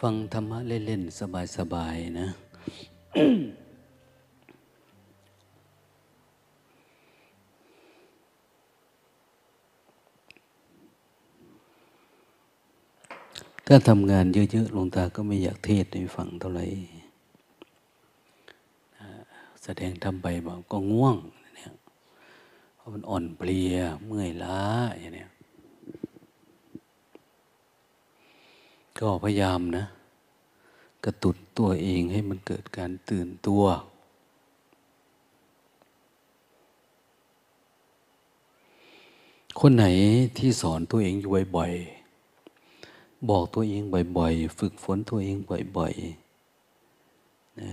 ฟังธรรมะเล่นๆ สบายๆ นะ ถ้าทำงานเยอะๆหลวงตาก็ไม่อยากเทศให้ฟังเท่าไหร่ แสดงทำไปบอกก็ง่วงเนี่ยเพราะมันอ่อนเพลียเมื่อยล้าอย่างนี้ ก็พยายามนะ กระตุดตัวเองให้มันเกิดการตื่นตัว คนไหนที่สอนตัวเองอยู่บ่อยๆ บอกตัวเองบ่อยๆ ฝึกฝนตัวเองบ่อยๆนะ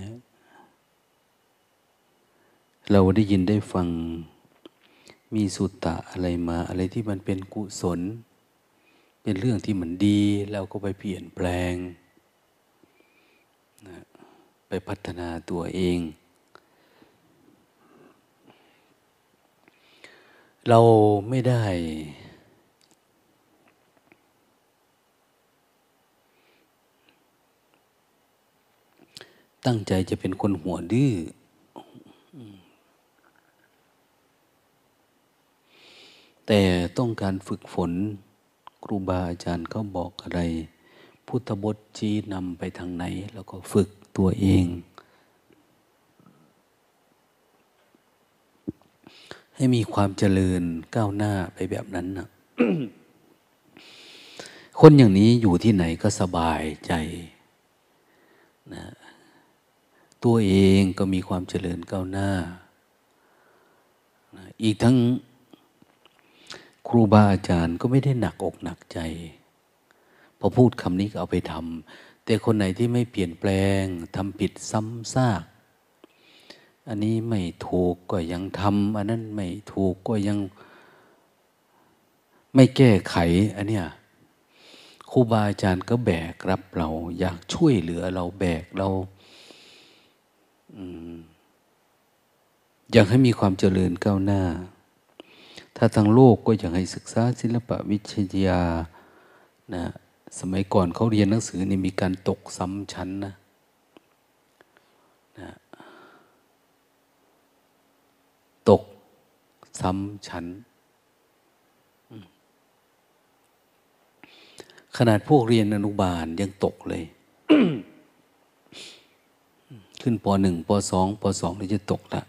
เราได้ยินได้ฟังมีสุตตะอะไรมา อะไรที่มันเป็นกุศล เป็นเรื่องที่มันดีเราก็ไปเปลี่ยนแปลงนะไปพัฒนาตัวเอง เราไม่ได้ ตั้งใจจะเป็นคนหัวดื้อแต่ต้องการฝึกฝน ครูบาอาจารย์เขาบอกอะไร พุทธบทชี้นำไปทางไหน แล้วก็ฝึกตัวเอง ให้มีความเจริญก้าวหน้าไปแบบนั้นนะคนอย่างนี้อยู่ที่ไหนก็สบายใจนะตัวเองก็มีความเจริญก้าวหน้านะอีกทั้ง ครูบาอาจารย์ก็ไม่ได้หนักอกหนักใจ พอพูดคำนี้ก็เอาไปทำแต่คนไหนที่ไม่เปลี่ยนแปลงทำผิดซ้ำซากอันนี้ไม่ถูกก็ยังทำอันนั้นไม่ถูกก็ยังไม่แก้ไขอันเนี้ยครูบาอาจารย์ก็แบกรับเรา อยากช่วยเหลือเราแบกเราอยากให้มีความเจริญก้าวหน้า ถ้าทางโลกก็อยากให้ศึกษาศิลปะวิทยานะสมัยก่อนเขาเรียนหนังสือนี่มีการตกซ้ำชั้นนะนะ ตกซ้ำชั้น ขนาดพวกเรียนอนุบาลยังตกเลย ขึ้นปหนึ่งปสองปสองนี่จะตกละ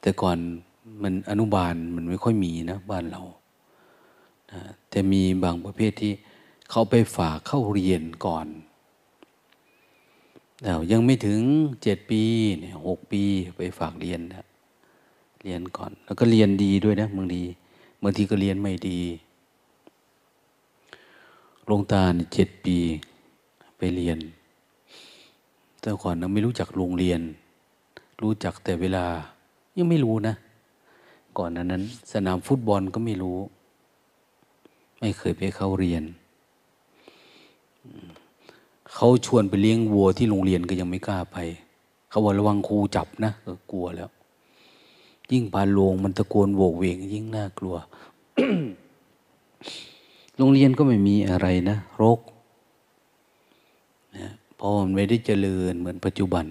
แต่ก่อน มันอนุบาลมันไม่ค่อยมีนะบ้านเรานะแต่มีบางประเภทที่เขาไปฝากเข้าเรียนก่อนแล้วยังไม่ถึงเจ็ดปีเนี่ยหกปีไปฝากเรียนนะเรียนก่อน แล้วก็เรียนดีด้วยนะบางทีบางทีก็เรียนไม่ดีลงตาเนี่ยเจ็ดปีไปเรียน แต่ก่อนเราไม่รู้จักโรงเรียน รู้จักแต่เวลายังไม่รู้นะ ก่อนนั้น สนามฟุตบอลก็ไม่รู้ ไม่เคยไปเข้าเรียน เขาชวนไปเลี้ยงวัวที่โรงเรียนก็ยังไม่กล้าไป เขาบอกระวังครูจับนะก็กลัวแล้ว ยิ่งพาลงมันตะโกนโวกเวงยิ่งน่ากลัว โรงเรียนก็ไม่มีอะไรนะรกนะเพราะมันไม่ได้เจริญเหมือนปัจจุบัน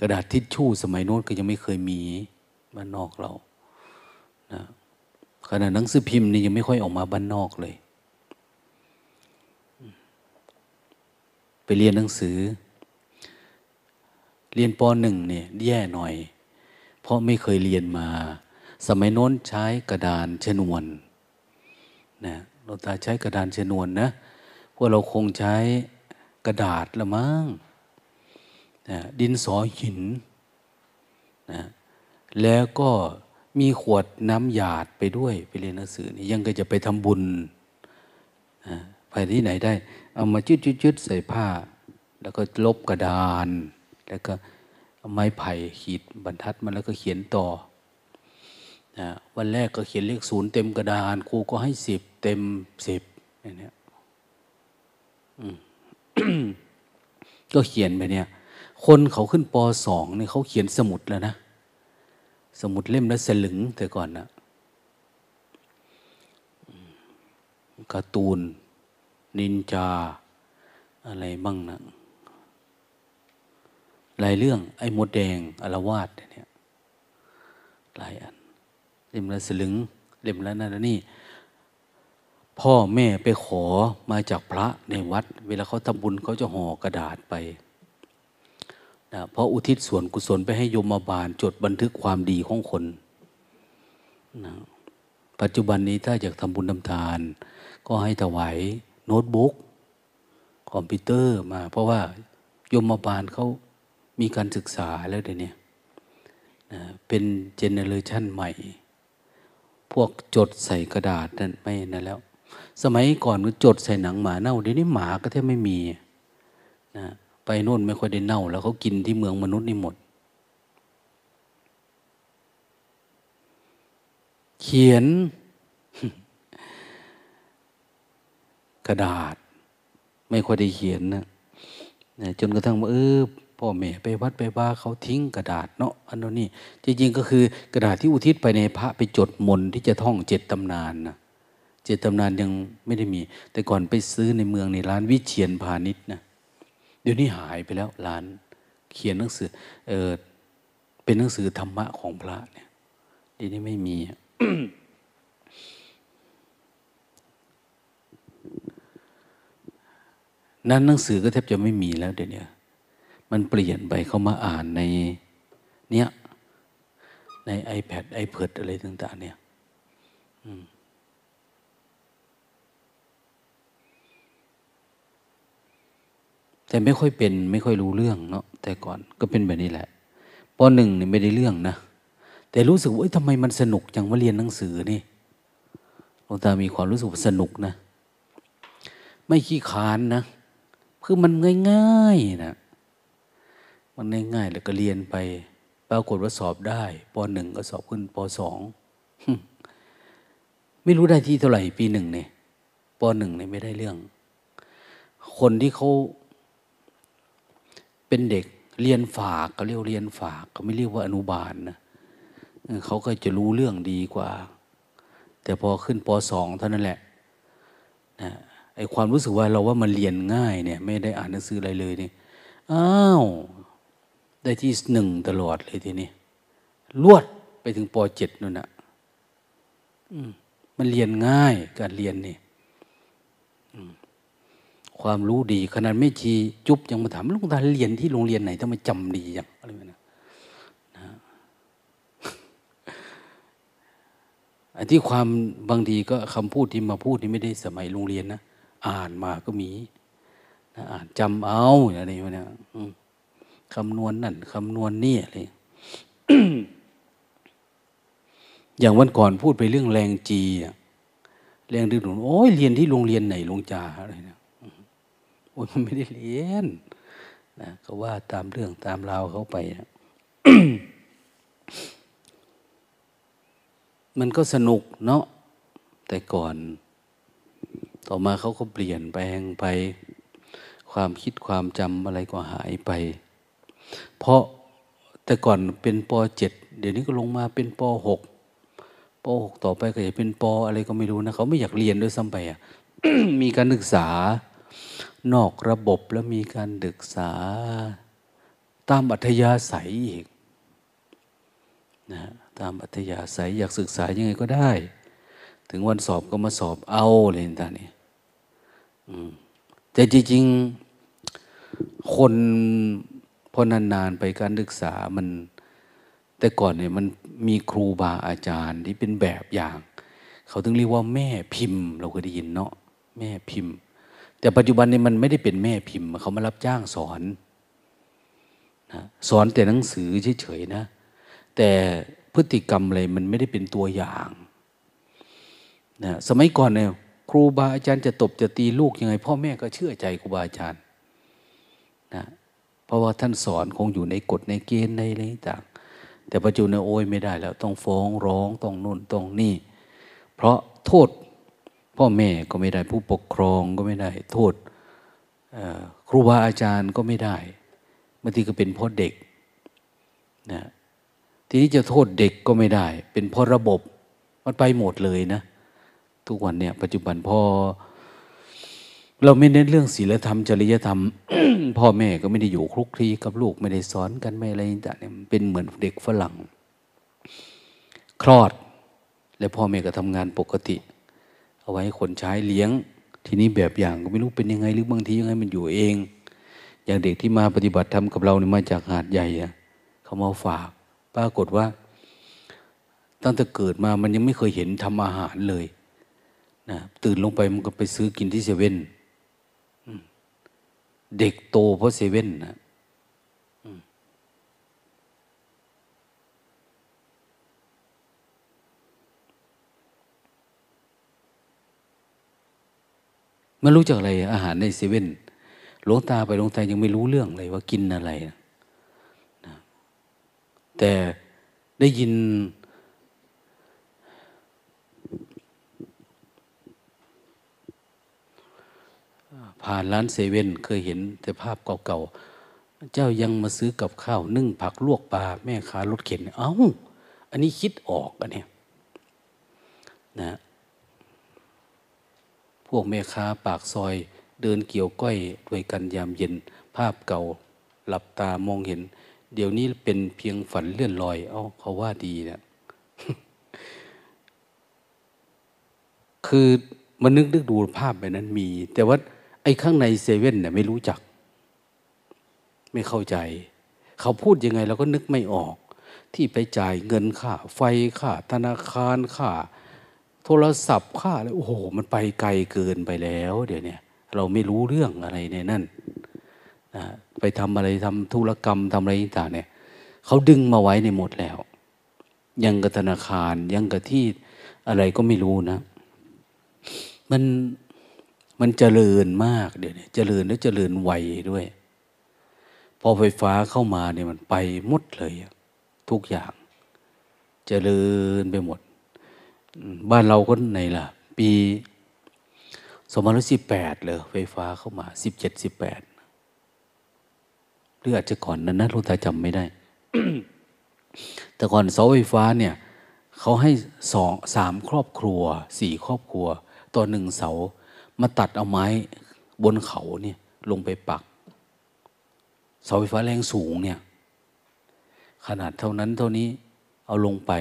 กระดาษทิชชู่สมัยโน้นก็ยังไม่เคยมีบ้านนอกเรานะขณะหนังสือพิมพ์นี่ยังไม่ค่อยออกมาบ้านนอกเลย ไปเรียนหนังสือ เรียนปหนึ่งเนี่ยแย่หน่อย เพราะไม่เคยเรียนมา สมัยโน้นใช้กระดานชนวนนะเราตาใช้กระดานชนวนนะพวกเราคงใช้กระดาษละมั้ง นะดินสอหินนะแล้วก็มีขวดน้ำหยาดไปด้วยไปเรียนหนังสือนี่ยังก็จะไปทำบุญนะไปที่ไหนได้ เอามาจุดจุดใส่ผ้า แล้วก็ลบกระดาน แล้วก็เอาไม้ไผ่ขีดบรรทัดมาแล้วก็เขียนต่อนะวันแรกก็เขียนเลขศูนย์เต็มกระดาน ครูก็ให้สิบเต็มสิบอย่างนี้ก็เขียนไปเนี่ย คนเขาขึ้นปสองเนี่ยเขาเขียนสมุดแล้วนะ สมุดเล่มละสลึงแต่ก่อนนะการ์ตูน นินจา อะไรบ้างนะหลายเรื่อง ไอ้มดแดงอารวาสเนี่ยหลายอัน เล่มละสลึง เล่มละนั่นนี่ พ่อแม่ไปขอมาจากพระในวัด เวลาเขาทำบุญเขาจะห่อกระดาษไป นะเพราะอุทิศส่วนกุศลไปให้ยมบาลจดบันทึกความดีของคนนะปัจจุบันนี้ถ้าอยากทำบุญทำทาน ก็ให้ถวายโน้ตบุ๊กคอมพิวเตอร์มา เพราะว่ายมบาลเขามีการศึกษาแล้วเดี๋ยวนี้นะเป็น generation ใหม่ พวกจดใส่กระดาษนั่นไม่นั่นแล้ว สมัยก่อนมันจดใส่หนังหมาเน่าเดี๋ยวนี้หมาก็แทบไม่มีนะ ไปโน่นไม่ค่อยได้เน่า แล้วเขากินที่เมืองมนุษย์นี่หมด เขียน กระดาษ ไม่ค่อยได้เขียนนะจนกระทั่งว่าเออพ่อแม่ไปวัดไปว่าเขาทิ้งกระดาษเนาะอันนี้จริงๆก็คือกระดาษที่อุทิศไปในพระไปจดมนที่จะท่องเจ็ดตำนานนะเจ็ดตำนานยังไม่ได้มี แต่ก่อนไปซื้อในเมืองในร้านวิเชียนพาณิชย์นะ เดี๋ยวนี้หายไปแล้วร้านเขียนหนังสือ เออเป็นหนังสือธรรมะของพระเนี่ยเดี๋ยวนี้ไม่มีนั้นหนังสือก็แทบจะไม่มีแล้วเดี๋ยวนี้มันเปลี่ยนไปเขามาอ่านใน เนี้ยใน iPad iPad อะไรต่าง ๆ เนี่ย แต่ไม่ค่อยเป็นไม่ค่อยรู้เรื่องเนาะแต่ก่อนก็เป็นแบบนี้แหละปหนึ่งนี่ไม่ได้เรื่องนะ แต่รู้สึกว่าทำไมมันสนุกจังว่าเรียนหนังสือนี่หลวงตามีความรู้สึกสนุกนะ ไม่ขี้คานนะคือมันง่ายๆนะมันง่ายๆแล้วก็เรียนไป ปรากฏว่าสอบได้ปหนึ่งก็สอบขึ้นปสองไม่รู้ได้ที่เท่าไหร่ปีหนึ่งเนี่ยปหนึ่งเนี่ยไม่ได้เรื่อง คนที่เขา เป็นเด็กเรียนฝากก็เรียกเรียนฝากเขาไม่เรียกว่าอนุบาลนะเขาก็จะรู้เรื่องดีกว่า แต่พอขึ้นปสองเท่านั้นแหละนะไอความรู้สึกว่าเราว่ามันเรียนง่ายเนี่ย ไม่ได้อ่านหนังสืออะไรเลยนี่อ้าวได้ที่หนึ่งตลอดเลยทีนี้ลวดไปถึงปเจ็ดนั่นนะมันเรียนง่ายการเรียนนี่ ความรู้ดี ขนาดไม่ชีจุ๊บยังมาถามลุงตาเรียนที่โรงเรียนไหนทำไมจำดีอย่างอะไรแบบนั้นนะอันที่ความบางทีก็คำพูดที่มาพูดนี่ไม่ได้สมัยโรงเรียนนะอ่านมาก็มีนะอ่านจำเอาอะไรอย่างเงี้ยคำนวณนั่นคำนวณนี่อะไรอย่างวันก่อนพูดไปเรื่องแรงจีแรงดึงดูดโอ้ยเรียนที่โรงเรียนไหนลงจาอะไรนะ โอ้ยมันไม่ได้เรียนนะก็ว่าตามเรื่องตามราวเขาไปนะมันก็สนุกเนาะแต่ก่อน ต่อมาเขาก็เปลี่ยนแปลงไป ความคิดความจำอะไรก็หายไป เพราะแต่ก่อนเป็นปเจ็ดเดี๋ยวนี้ก็ลงมาเป็นปหกปหกต่อไปก็จะเป็นปอะไรก็ไม่รู้นะเขาไม่อยากเรียนด้วยซ้ำไปอะมีการศึกษา นอกระบบแล้วมีการศึกษาตามอัธยาศัยอีกนะตามอัธยาศัยอยากศึกษายังไงก็ได้ ถึงวันสอบก็มาสอบเอาอะไรต่างนี่แต่จริงๆ คนพอนานๆไปการศึกษามัน แต่ก่อนเนี่ยมันมีครูบาอาจารย์ที่เป็นแบบอย่าง เขาถึงเรียกว่าแม่พิมพ์ เราเคยได้ยินเนาะแม่พิมพ์ แต่ปัจจุบันนี้มันไม่ได้เป็นแม่พิมพ์เขามารับจ้างสอนนะสอนแต่หนังสือเฉยๆนะ แต่พฤติกรรมอะไรมันไม่ได้เป็นตัวอย่างนะสมัยก่อนเนี่ยครูบาอาจารย์จะตบจะตีลูกยังไง พ่อแม่ก็เชื่อใจครูบาอาจารย์นะเพราะว่าท่านสอนคงอยู่ในกฎในเกณฑ์ในอะไรต่างแต่ปัจจุบันโอ้ยไม่ได้แล้ว ต้องฟ้องร้องต้องนู่นต้องนี่ เพราะโทษ พ่อแม่ก็ไม่ได้ผู้ปกครองก็ไม่ได้โทษครูบาอาจารย์ก็ไม่ได้บางทีก็เป็นเพราะเด็กนะทีนี้จะโทษเด็กก็ไม่ได้ เป็นเพราะระบบมันไปหมดเลยนะ ทุกวันเนี่ย ปัจจุบันพอเราไม่เน้นเรื่องศีลธรรมจริยธรรม พ่อแม่ก็ไม่ได้อยู่คลุกคลีกับลูกไม่ได้สอนกันไม่อะไรต่างๆเป็นเหมือนเด็กฝรั่ง คลอด และพ่อแม่ก็ทำงานปกติ เอาไว้คนใช้เลี้ยง ทีนี้แบบอย่างก็ไม่รู้เป็นยังไงหรือบางทียังไงมันอยู่เอง อย่างเด็กที่มาปฏิบัติธรรมกับเราเนี่ยมาจากหาดใหญ่เขามาฝากปรากฏว่า ตั้งแต่เกิดมามันยังไม่เคยเห็นทำอาหารเลยนะตื่นลงไปมันก็ไปซื้อกินที่เซเว่นเด็กโตเพราะเซเว่นนะ ไมันรู้จักอะไรอาหารในเซเว่นหลวงตาไปหลวงตายังไม่รู้เรื่องเลยว่ากินอะไรนะแต่ได้ยิน ผ่านร้านเซเว่นเคยเห็นแต่ภาพเก่าๆ เจ้ายังมาซื้อกับข้าว นึ่งผักลวกปลาแม่ค้ารถเข็น เอา้า อันนี้คิดออกอันนี้นะ วกแม่ค้าปากซอย เดินเกี่ยวก้อยด้วยกันยามเย็น ภาพเก่าหลับตามองเห็น เดี๋ยวนี้เป็นเพียงฝันเลื่อนลอย เอา้าเขาว่าดีเนะคือมันนึกนึกดูภาพแบบนั้นมี แต่ว่าไอ้ข้างในเซเว่นเนี่ยไม่รู้จัก ไม่เข้าใจ เขาพูดยังไงเราก็นึกไม่ออก ที่ไปจ่ายเงินค่าไฟค่าธนาคารค่า โทรศัพท์ค่าอะไรโอ้โห มันไปไกลเกินไปแล้ว เดี๋ยวนี้เราไม่รู้เรื่องอะไรในนั่นนะไปทำอะไรทำธุรกรรมทำอะไรต่างเนี่ยเขาดึงมาไว้ในหมดแล้ว ยังกับธนาคารยังกับที่อะไรก็ไม่รู้นะ มันมันเจริญมากเดี๋ยวนี้เจริญแล้วเจริญไวด้วย พอไฟฟ้าเข้ามาเนี่ยมันไปหมดเลย ทุกอย่าง เจริญไปหมด บ้านเราก็ไหนล่ะ ปีสองพันสิบแปดเลยไฟฟ้าเข้ามาสิบเจ็ดสิบแปดหรืออาจจะก่อนนั้นนะลูกตาจำไม่ได้ แต่ก่อนเสาไฟฟ้าเนี่ยเขาให้สองสามครอบครัวสี่ครอบครัวต่อหนึ่งเสามาตัดเอาไม้บนเขาเนี่ยลงไปปัก เสาไฟฟ้าแรงสูงเนี่ย ขนาดเท่านั้นเท่านี้เอาลงไป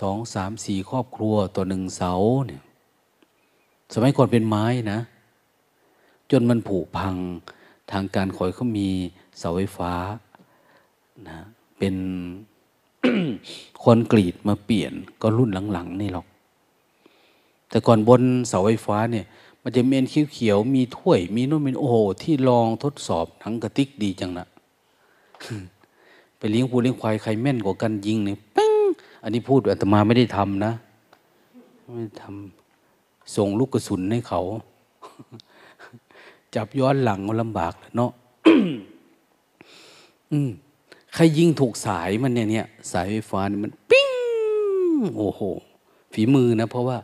สองสามสี่ครอบครัวต่อหนึ่งเสาเนี่ยสมัยก่อนเป็นไม้นะ จนมันผุพังทางการคอยเขามีเสาไฟฟ้านะเป็นคอนกรีตมาเปลี่ยนก็รุ่นหลังๆนี่หรอก แต่ก่อนบนเสาไฟฟ้าเนี่ย มันจะเมนเขียวๆมีถ้วย มีนู่นมีโอ้โหที่ลองทดสอบหนังกระติกดีจังนะไปเลี้ยงปูเลี้ยงควายใครแม่นกว่ากันยิงเนี่ย อันนี้พูดอาตมาไม่ได้ทำนะ ไม่ทำส่งลูกกระสุนให้เขา จับย้อนหลังลำบากเนาะใครยิงถูกสายมันเนี่ยเนี่ยสายไฟฟ้านี่มันปิ้งโอ้โห ฝีมือนะ เพราะว่า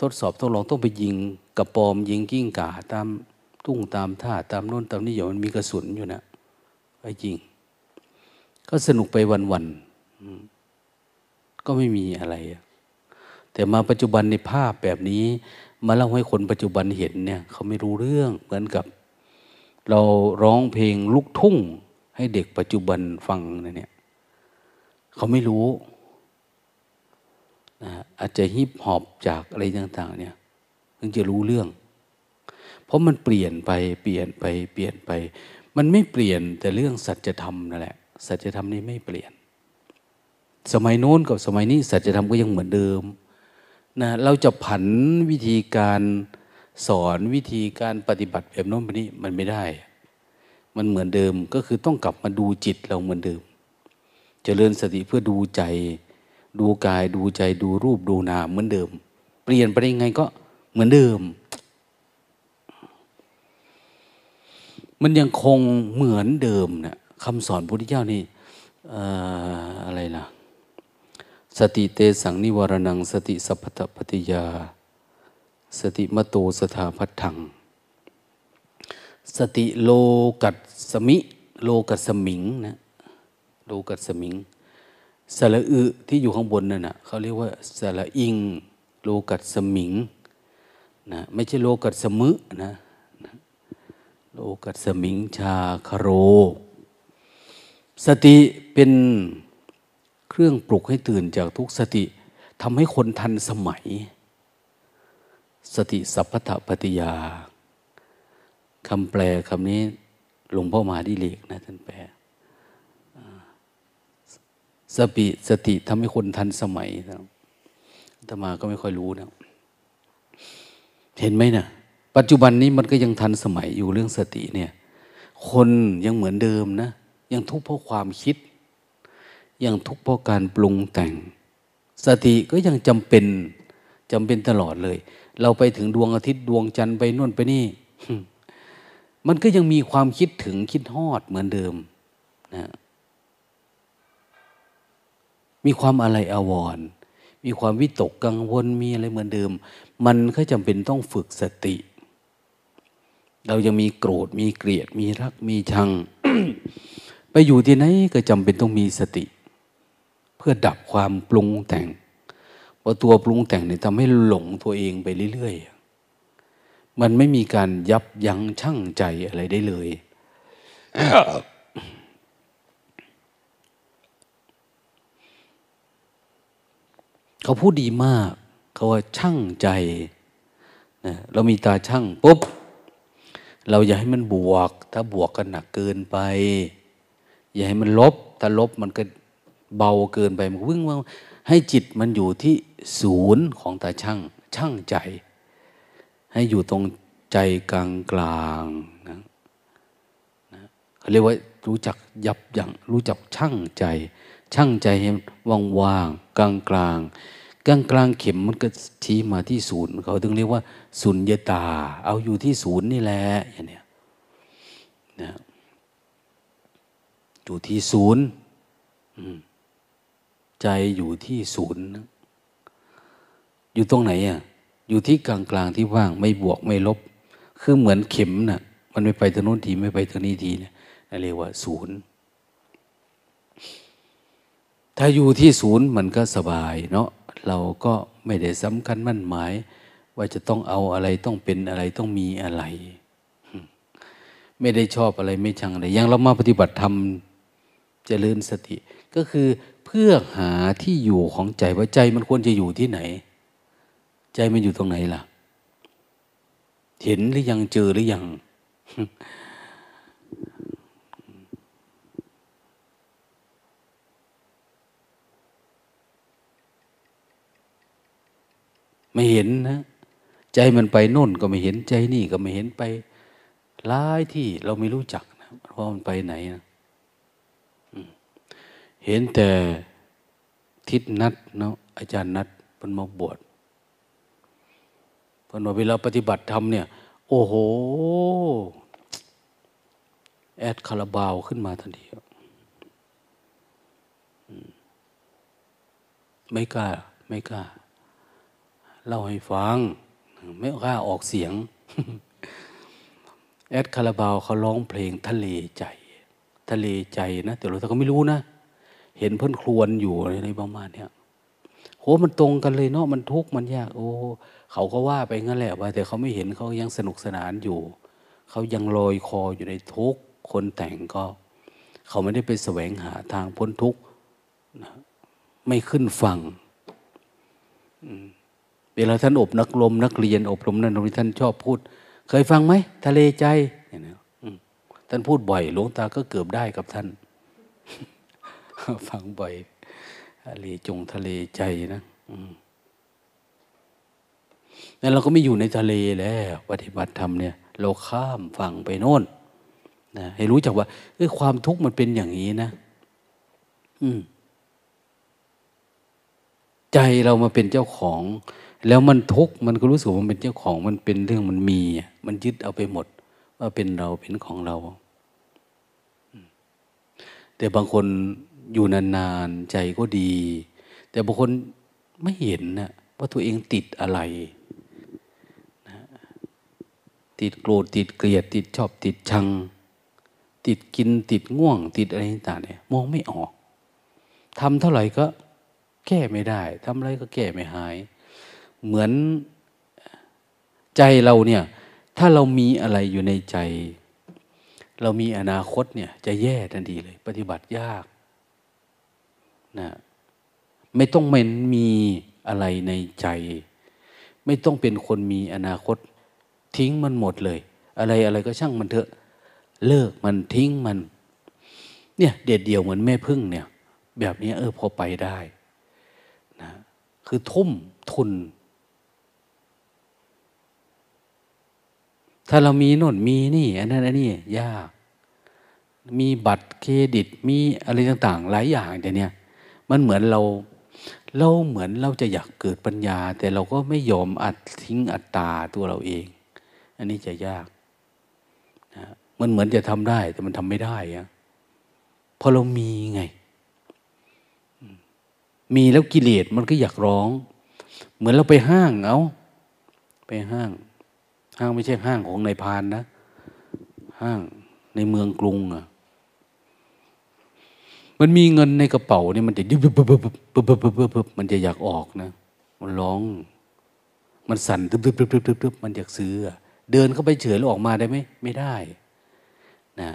ทดสอบทดลองต้องไปยิงกระปอม ยิงกิ้งก่าตามตุ้งตามท่าตามโน่นตามนี่อย่างมันมีกระสุนอยู่นะไปยิง ก็สนุกไปวันๆ ก็ไม่มีอะไร แต่มาปัจจุบันในภาพแบบนี้ มาเล่าให้คนปัจจุบันเห็นเนี่ยเขาไม่รู้เรื่องเหมือนกับ เราร้องเพลงลูกทุ่ง ให้เด็กปัจจุบันฟังเนี่ยเขาไม่รู้นะอาจจะฮิปฮอปจากอะไรต่าง ๆ เนี่ยถึงจะรู้เรื่อง เพราะมันเปลี่ยนไปเปลี่ยนไปเปลี่ยนไป มันไม่เปลี่ยนแต่เรื่องสัจธรรมนั่นแหละสัจธรรมนี่ไม่เปลี่ยน สมัยโน้นกับสมัยนี้สัจธรรมก็ยังเหมือนเดิมนะเราจะผันวิธีการสอนวิธีการปฏิบัติแบบโน้นแบบนี้มันไม่ได้ มันเหมือนเดิมก็คือต้องกลับมาดูจิตเราเหมือนเดิมจเจริญสติเพื่อดูใจ ดูกายดูใจดูรูปดูนามเหมือนเดิม เปลี่ยนไปยังไงก็เหมือนเดิม มันยังคงเหมือนเดิมเนะคำสอนพุทธเจ้านี่อะไรนะ สติเตสังนิวรนัง สติสัพพะปฏิยา สติมโตสถาพัทธัง สติโลกัสสมิ โลกัสมิงนะโลกัสมิงสระอึที่อยู่ข้างบนนั่นนะเขาเรียกว่าสระอิง โลกัดสมิงนะไม่ใช่โลกัดสมึนะนะโลกัดสมิงชาคโร สติเป็น เครื่องปลุกให้ตื่นจากทุกสติทำให้คนทันสมัย สติสัพพะปฏิยาคำแปลคำนี้หลวงพ่อมาดิเลกนะท่านแปลสติสติทำให้คนทันสมัยนะธรรมาก็ไม่ค่อยรู้นะ เห็นไหมนะปัจจุบันนี้มันก็ยังทันสมัยอยู่เรื่องสติเนี่ย คนยังเหมือนเดิมนะ ยังทุกข์เพราะความคิด ยังทุกข์เพราะการปรุงแต่ง สติก็ยังจำเป็นจำเป็นตลอดเลย เราไปถึงดวงอาทิตย์ดวงจันทร์ไปนู่นไปนี่ มันก็ยังมีความคิดถึงคิดฮอดเหมือนเดิมนะมีความอะไรอาวรมีความวิตกกังวลมีอะไรเหมือนเดิม มันก็จำเป็นต้องฝึกสติ เรายังมีโกรธมีเกลียด มีรักมีชัง ไปอยู่ที่ไหนก็จำเป็นต้องมีสติ เพื่อดับความปรุงแต่งเพราะตัวปรุงแต่งเนี่ยทำให้หลงตัวเองไปเรื่อยๆ มันไม่มีการยับยั้งชั่งใจอะไรได้เลย เขาพูดดีมาก เขาว่าช่างใจนะเรามีตาช่างปุ๊บ เราอย่าให้มันบวก ถ้าบวกกันหนักเกินไป อย่าให้มันลบ ถ้าลบมันก็ เบาเกินไปมันวิ่งว่าให้จิตมันอยู่ที่ศูนย์ของตาช่างช่างใจ ให้อยู่ตรงใจกลางกลางนะนะเขาเรียกว่ารู้จักยับยั้งรู้จักช่างใจ ช่างใจให้ว่างๆกลางกลางกลางกลางเข็มมันก็ชี้มาที่ศูนย์เขาถึงเรียกว่าศูนยตา เอาอยู่ที่ศูนย์นี่แหละอย่างเนี้ยนะอยู่ที่ศูนย์ ใจอยู่ที่ศูนย์ อยู่ตรงไหนอะ อยู่ที่กลางกลางที่ว่างไม่บวกไม่ลบ คือเหมือนเข็มนะ่ะ มันไม่ไปทางโน้นทีไม่ไปทางนี้ทีเนี่ยเรียกว่าศูนย์ ถ้าอยู่ที่ศูนย์มันก็สบายเนาะ เราก็ไม่ได้สำคัญมั่นหมาย ว่าจะต้องเอาอะไรต้องเป็นอะไรต้องมีอะไร ไม่ได้ชอบอะไรไม่ชังอะไรอย่างเรามาปฏิบัติธรรมเจริญสติ ก็คือ เพื่อหาที่อยู่ของใจว่าใจมันควรจะอยู่ที่ไหน ใจมันอยู่ตรงไหนล่ะ เห็นหรือยังเจอหรือยังไม่เห็นนะ ใจมันไปโน่นก็ไม่เห็นใจนี่ก็ไม่เห็นไปหลายที่เราไม่รู้จักนะว่ามันไปไหนนะ เห็นแต่ทิศนัดเนาะอาจารย์นัดเป็นมาบวชพอเวลาปฏิบัติธรรมเนี่ย โอ้โห แอดคาราบาวขึ้นมาทันทีไม่กล้า ไม่กล้า เล่าให้ฟัง ไม่กล้าออกเสียง แอดคาราบาวเขาร้องเพลงทะเลใจ ทะเลใจนะแต่เราแต่ก็ไม่รู้นะ เห็นเพื่อนครวนอยู่อะไรประมาณเนี้ยโหมันตรงกันเลยเนาะมันทุกข์มันยาก โอ้เขาก็ว่าไปงั้นแหละว่า แต่เขาไม่เห็นเขายังสนุกสนานอยู่ เขายังลอยคออยู่ในทุกข์คนแต่งก็ เขาไม่ได้ไปแสวงหาทางพ้นทุกข์ไม่ขึ้นฟังเวลาท่านอบนักลมนักเรียนอบรมนั่นตรงนี้ท่านชอบพูด เคยฟังไหมทะเลใจเนี่ยท่านพูดบ่อยหลวงตาก็เกือบได้กับท่าน ฟังบ่อยทะเลจงทะเลใจนะนั่เราก็ไม่อยู่ในทะเลแล้วปฏิบัติธรรมเนี่ย เราข้ามฝั่งไปโน่นนะให้รู้จักว่าเออความทุกข์มันเป็นอย่างนี้นะ อืม ใจเรามาเป็นเจ้าของ แล้วมันทุกข์มันก็รู้สึกว่ามันเป็นเจ้าของ มันเป็นเรื่องมันมี มันยึดเอาไปหมด ว่าเป็นเราเป็นของเรา แต่บางคน อยู่นานๆใจก็ดี แต่บางคนไม่เห็นนะว่าตัวเองติดอะไรนะติดโกรธติดเกลียด ติดชอบติดชัง ติดกินติดง่วง ติดอะไรต่างเนี่ยมองไม่ออกทำเท่าไหร่ก็แก้ไม่ได้ทำอะไรก็แก้ไม่หาย เหมือนใจเราเนี่ย ถ้าเรามีอะไรอยู่ในใจ เรามีอนาคตเนี่ย จะแย่ทันทีเลย ปฏิบัติยาก นะไม่ต้องเมนมีอะไรในใจ ไม่ต้องเป็นคนมีอนาคต ทิ้งมันหมดเลย อะไรอะไรก็ช่างมันเถอะ เลิกมันทิ้งมัน เนี่ยเด็ดเดี่ยวเหมือนแม่พึ่งเนี่ย แบบนี้เออพอไปได้นะคือทุ่มทุน ถ้าเรามีโน่นมีนี่อันนั้นอันนี้ยาก มีบัตรเครดิตมีอะไรต่าง ๆ หลายอย่างแต่เนี้ย มันเหมือนเรา เราเหมือนเราจะอยากเกิดปัญญา แต่เราก็ไม่ยอมอัดทิ้งอัตตาตัวเราเอง อันนี้จะยากนะมันเหมือนจะทำได้แต่มันทำไม่ได้อะเพราะเรามีไง มีแล้วกิเลสมันก็อยากร้อง เหมือนเราไปห้างเอาไปห้าง ห้างไม่ใช่ห้างของในพานนะ ห้างในเมืองกรุงอะ มันมีเงินในกระเป๋าเนี่ยมันจะดึบบบบบบบบบบบบบบบมันจะอยากออกนะ มันร้อง มันสั่นดึบดึบดึบดึบดึบมันอยากซื้อ เดินเข้าไปเฉยแล้วออกมาได้ไหมไม่ได้นะ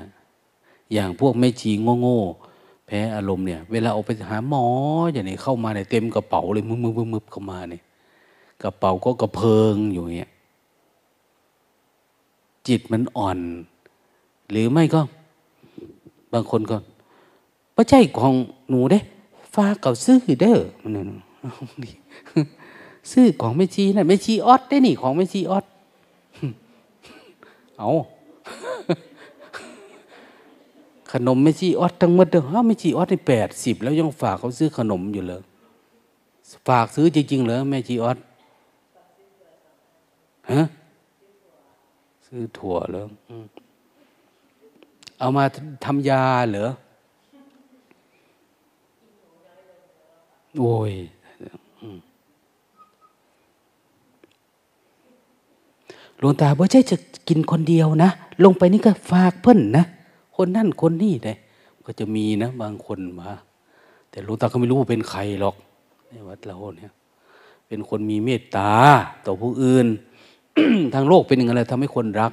อย่างพวกแม่ชีโง่โง่แพ้อารมณ์เนี่ย เวลาออกไปหาหมออย่างนี้เข้ามาเนี่ยเต็มกระเป๋าเลยมึบมึบมึบเข้ามาเนี่ยกระเป๋าก็กระเพิงอยู่เงี้ยจิตมันอ่อน หรือไม่ก็ บางคนก็ ไม่ใช่ของหนูเด้ฟ้าเก่าซื้อเด้อมันนี่ซื้อของไม่ชีนะไม่ชีออดได้นี่ของไม่ชีออดเอาขนมไม่ชีออดทั้งหมดเด้อฮะไม่ชีออดในแปดสิบแล้วยังฝากเขาซื้อขนมอยู่เลยฝากซื้อจริงๆเหรอแม่ชีออดฮะซื้อถั่วแล้วเอามาทำยาเหรอ โอ้ยหลวงตาบ่ใช่จะกินคนเดียวนะ ลงไปนี่ก็ฝากเพิ่นนะ คนนั่นคนนี่เลยก็จะมีนะ บางคนมา แต่หลวงตาก็ไม่รู้ว่าเป็นใครหรอกในวัดเราเนี่ย เป็นคนมีเมตตาต่อผู้อื่น ทางโลกเป็นอย่างไรทำให้คนรัก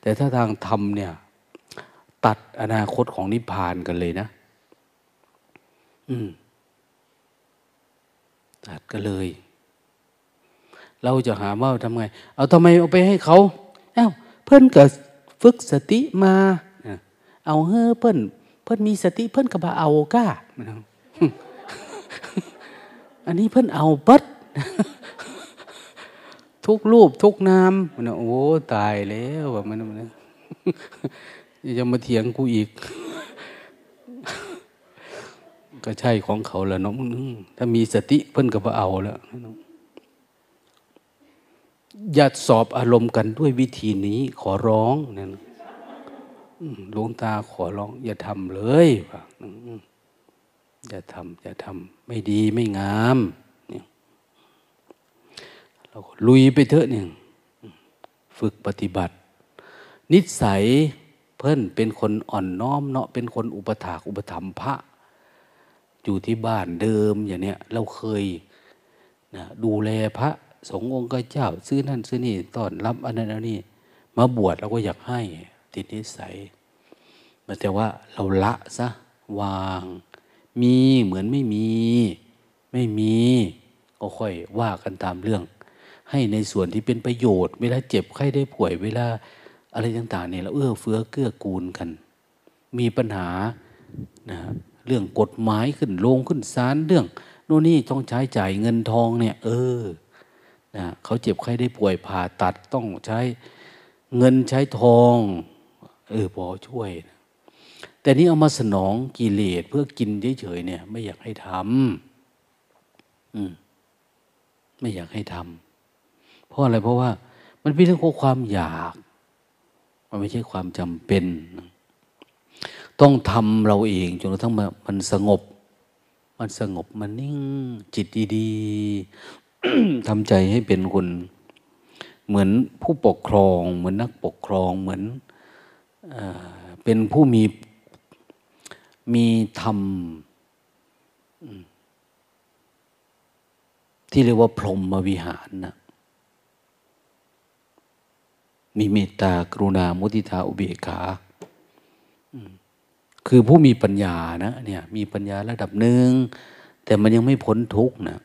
แต่ถ้าทางธรรมเนี่ย ตัดอนาคตของนิพพานกันเลยนะ อืม ตัดกันเลย เราจะหาว่าทำไง เอาทำไมเอาไปให้เขาเอ้าเพื่อนก็ฝึกสติมา เอาเฮ้อเพื่อนเพื่อนมีสติเพื่อนก็บาเอาก้าอันนี้เพื่อนเอาปัดทุกรูปทุกนามมันโอ้ตายแล้วแบบมันมันจะมาเถียงกูอีก ก็ใช่ของเขาแล้วน้องถ้ามีสติเพิ่นก็บ่เอาแล้วอย่าสอบอารมณ์กันด้วยวิธีนี้ขอร้องเนั่นหลวงตาขอร้อง อย่าทำเลยอย่าทำอย่าทำไม่ดีไม่งามเนี่ยเราลุยไปเถอะเนี่ยฝึกปฏิบัติ นิสัยเพิ่นเป็นคนอ่อนน้อมเนาะเป็นคนอุปถากอุปถัมภ์พระ อยู่ที่บ้านเดิมอย่างเนี้ยเราเคยนะดูแลพระสงฆ์องค์เจ้า ซื้อนั่นซื้อนี่ต้อนรับอันนั้นอันนี้ มาบวชเราก็อยากให้ติดนิสัยแต่ว่าเราละซะวาง มีเหมือนไม่มี ไม่มีก็ค่อยว่ากันตามเรื่อง ให้ในส่วนที่เป็นประโยชน์ เวลาเจ็บไข้ได้ป่วยเวลาอะไรต่างๆเนี่ยเราเอื้อเฟื้อเกื้อกูลกัน มีปัญหานะ เรื่องกฎหมายขึ้นลงขึ้นศาลเรื่องโน่นนี่ต้องใช้จ่ายเงินทองเนี่ย เออนะเขาเจ็บใครได้ป่วยผ่าตัดต้องใช้เงินใช้ทอง เออพอช่วยนะแต่นี่เอามาสนองกิเลสเพื่อกินเฉยๆเนี่ย ไม่อยากให้ทำอืมไม่อยากให้ทำเพราะอะไรเพราะว่า มันเป็นเรื่องของความอยาก มันไม่ใช่ความจำเป็น ต้องทำเราเองจนกระทั่งมันสงบ มันสงบมันนิ่งจิตดีๆทำใจให้เป็นคน เหมือนผู้ปกครอง เหมือนนักปกครองเหมือนเป็นผู้มีมีธรรมที่เรียกว่าพรหมวิหารนะมีเมตตากรุณามุติตาอุเบกขา คือผู้มีปัญญานะเนี่ยมีปัญญาระดับหนึ่งแต่มันยังไม่พ้นทุกข์นะ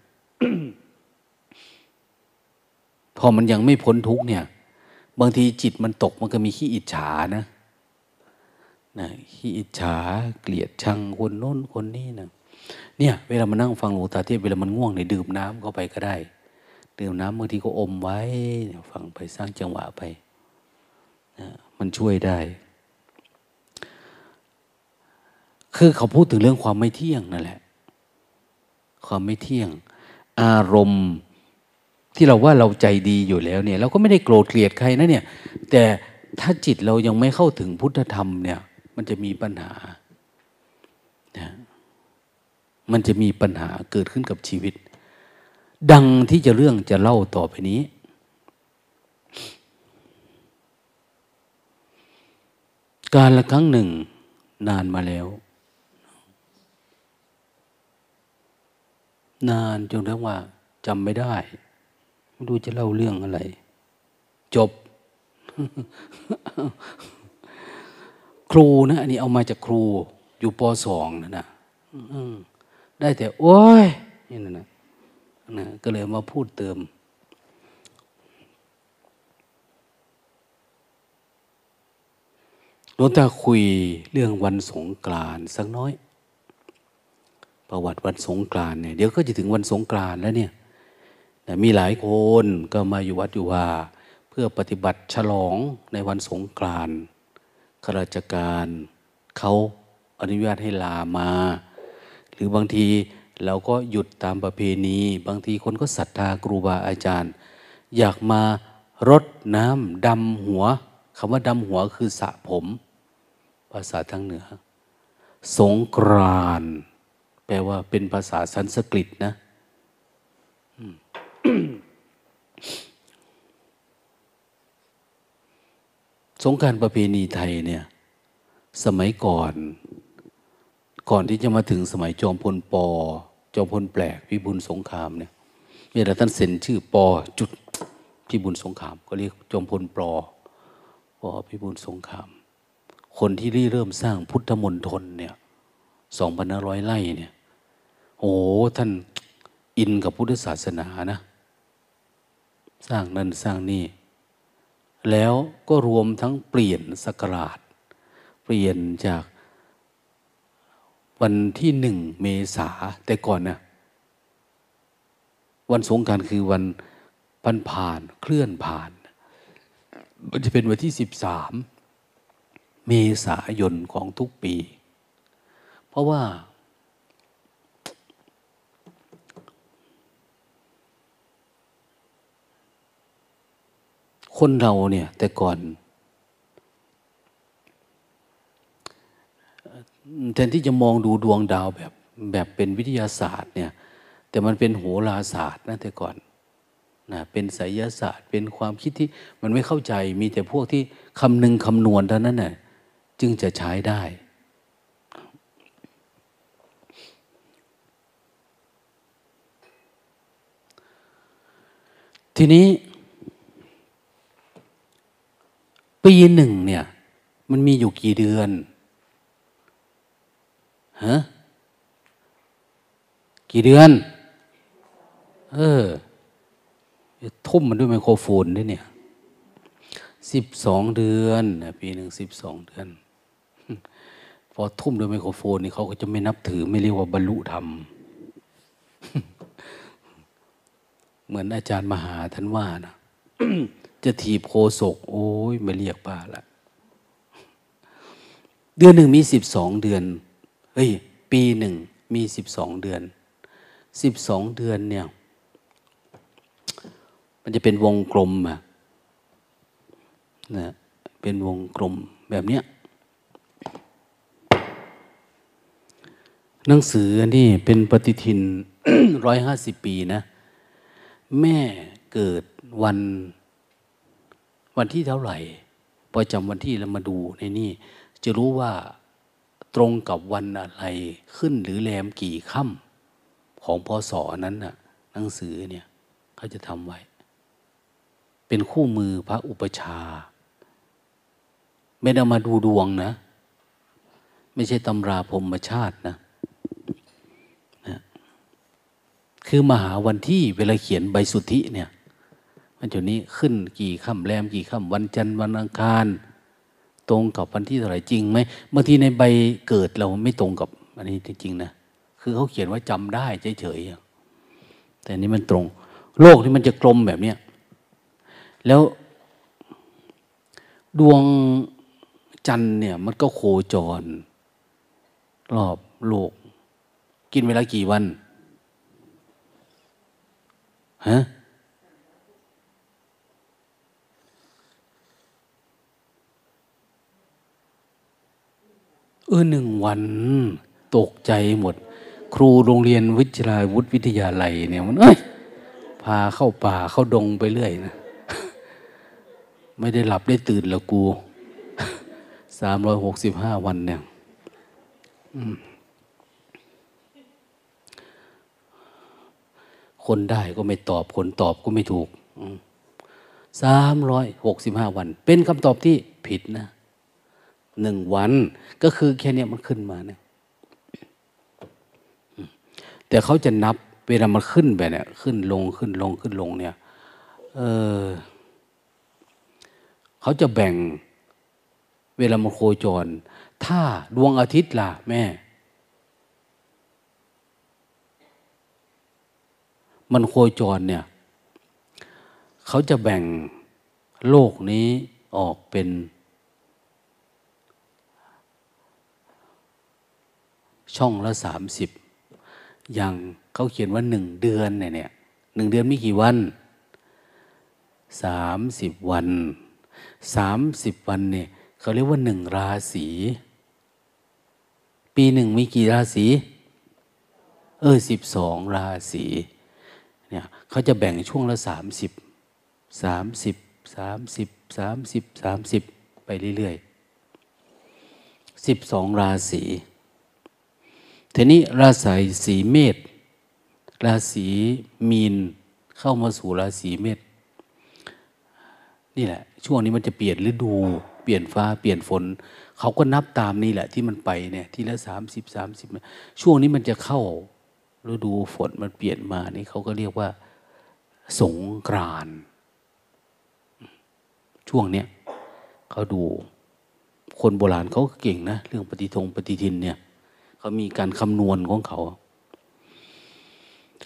พอมันยังไม่พ้นทุกข์เนี่ย บางทีจิตมันตกมันก็มีขี้อิจฉานะนะขี้อิจฉาเกลียดชังคนโน้นคนนี้นะเนี่ย เวลามานั่งฟังหลวงตาเทศเวลามันง่วงในดื่มน้ำเข้าไปก็ได้ ดื่มน้ำบางทีก็อมไว้ฟังไปสร้างจังหวะไปนะมันช่วยได้ คือเขาพูดถึงเรื่องความไม่เที่ยงนั่นแหละ ความไม่เที่ยง อารมณ์ที่เราว่าเราใจดีอยู่แล้วเนี่ย เราก็ไม่ได้โกรธเกลียดใครนะเนี่ย แต่ถ้าจิตเรายังไม่เข้าถึงพุทธธรรมเนี่ย มันจะมีปัญหานะมันจะมีปัญหาเกิดขึ้นกับชีวิต ดังที่จะเรื่องจะเล่าต่อไปนี้ การละครั้งหนึ่งนานมาแล้ว นานจนทั้งว่าจำไม่ได้ไม่รู้จะเล่าเรื่องอะไร จบ ครูนะอันนี้เอามาจากครู อยู่ปสองนะนะได้แต่ โอ้ยนี่นะนะนะก็เลยมาพูดเติม หลวงตาคุยเรื่องวันสงกรานสักน้อย ประวัติวันสงกรานเนี่ยเดี๋ยวก็จะถึงวันสงกรานแล้วเนี่ยมีหลายคนก็มาอยู่วัดอยู่ว่าเพื่อปฏิบัติฉลองในวันสงกรานข้าราชการเขาอนุญาตให้ลามา หรือบางทีเราก็หยุดตามประเพณี บางทีคนก็ศรัทธาครูบาอาจารย์ อยากมารดน้ำดำหัวคำว่าดำหัวคือสระผม ภาษาทางเหนือ สงกราน แปลว่าเป็นภาษาสันสกฤตนะสงการประเพณีไทยเนี่ย สมัยก่อน ก่อนที่จะมาถึงสมัยจอมพลปอจอมพลแปลกพิบูลสงครามเนี่ยเวลาท่านเซ็นชื่อปอจุดพิบูลสงคราม ก็เรียกจอมพลปอปอพิบูลสงคราม คนที่ริเริ่มสร้างพุทธมณฑลเนี่ยสองพันห้าร้อยไร่เนี่ย โอ้ท่านอินกับพุทธศาสนานะ สร้างนั่นสร้างนี่ แล้วก็รวมทั้งเปลี่ยนสกราช เปลี่ยนจากวันที่หนึ่งเมษาแต่ก่อนนะวันสงการคือวันพันผ่านเคลื่อนผ่าน มันจะเป็นวันที่สิบสามเมษายนของทุกปี เพราะว่า คนเราเนี่ย แต่ก่อน แทนที่จะมองดูดวงดาวแบบแบบเป็นวิทยาศาสตร์เนี่ย แต่มันเป็นโหราศาสตร์นะแต่ก่อนนะเป็นไสยศาสตร์ เป็นความคิดที่มันไม่เข้าใจ มีแต่พวกที่คำนึงคำนวณเท่านั้นน่ะจึงจะใช้ได้ ทีนี้ ปีหนึ่งเนี่ย มันมีอยู่กี่เดือนฮะกี่เดือน เออ ทุ่มมันด้วยไมโครโฟนด้วยเนี่ยสิบสองเดือน ปีหนึ่งสิบสองเดือน พอทุ่มด้วยไมโครโฟนนี่เขาก็จะไม่นับถือไม่เรียกว่าบรรลุธรรม เหมือนอาจารย์มหาท่านว่านะ จะถีบโคศก โอ้ยไม่เรียกป้าละ เดือนหนึ่งมีสิบสองเดือน เฮ้ย ปีหนึ่งมีสิบสองเดือน สิบสองเดือนเนี่ย มันจะเป็นวงกลมอะนะเป็นวงกลมแบบเนี้ยหนังสือนี่เป็นปฏิทินร้อยห้าสิบปีนะ แม่เกิดวัน วันที่เท่าไหร่พอจำวันที่แล้วมาดูในนี่จะรู้ว่าตรงกับวันอะไรขึ้นหรือแรมกี่ค่ำของพศนั้นน่ะหนังสือเนี่ยเขาจะทำไว้ เป็นคู่มือพระอุปชา ไม่ได้มาดูดวงนะ ไม่ใช่ตำราพรมชาตินะนะ คือมหาวันที่เวลาเขียนใบสุทธิเนี่ย มันจุนี้ขึ้นกี่ค่ำแรมกี่ค่ำวันจันทร์วันอังคาร ตรงกับวันที่เท่าไหร่จริงไหมบางทีในใบเกิดเราไม่ตรงกับอันนี้จริงๆนะคือเขาเขียนว่าจำได้เฉยๆแต่นี้มันตรง โลกที่มันจะกลมแบบเนี้ยแล้วดวงจันทร์เนี่ย มันก็โคจร รอบโลก กินเวลากี่วันฮะ เออหนึ่งวันตกใจหมด ครูโรงเรียนวิทยาวุฒิวิทยาลัยเนี่ยมันเอ้ยพาเข้าป่าเข้าดงไปเรื่อยนะไม่ได้หลับได้ตื่นละกูสามร้อยหกสิบห้าวันเนี่ยคนได้ก็ไม่ตอบ คนตอบก็ไม่ถูกสามร้อยหกสิบห้าวัน เป็นคำตอบที่ผิดนะ หนึ่งวัน ก็คือแค่นี้มันขึ้นมาเนี่ยแต่เขาจะนับเวลามันขึ้นแบบเนี้ยขึ้นลงขึ้นลงขึ้นลงเนี่ยเออเขาจะแบ่งเวลามันโคจร ถ้าดวงอาทิตย์ล่ะแม่ มันโคจรเนี่ย เขาจะแบ่งโลกนี้ออกเป็น ช่องละสามสิบอย่างเขาเขียนว่าหนึ่งเดือนเนี่ยหนึ่งเดือนมีกี่วันสามสิบวันสามสิบวันเนี่ยเขาเรียกว่าหนึ่งราศีปีหนึ่งมีกี่ราศีเออสิบสองราศีเนี่ยเขาจะแบ่งช่วงละสามสิบสามสิบสามสิบสามสิบสามสิบไปเรื่อยๆสิบสองราศี ทีนี้ราศีสีเมษราศีมีนเข้ามาสู่ราศีเมษนี่แหละ ช่วงนี้มันจะเปลี่ยนฤดู เปลี่ยนฟ้าเปลี่ยนฝน เขาก็นับตามนี่แหละ ที่มันไปเนี่ยทีละสามสิบสามสิบช่วงนี้มันจะเข้าฤดูฝนมันเปลี่ยนมานี่เขาก็เรียกว่า สงกรานช่วงเนี้ยเขาดู คนโบราณเขาเก่งนะ เรื่องปฏิทงปฏิทินเนี่ย เขามีการคำนวณของเขา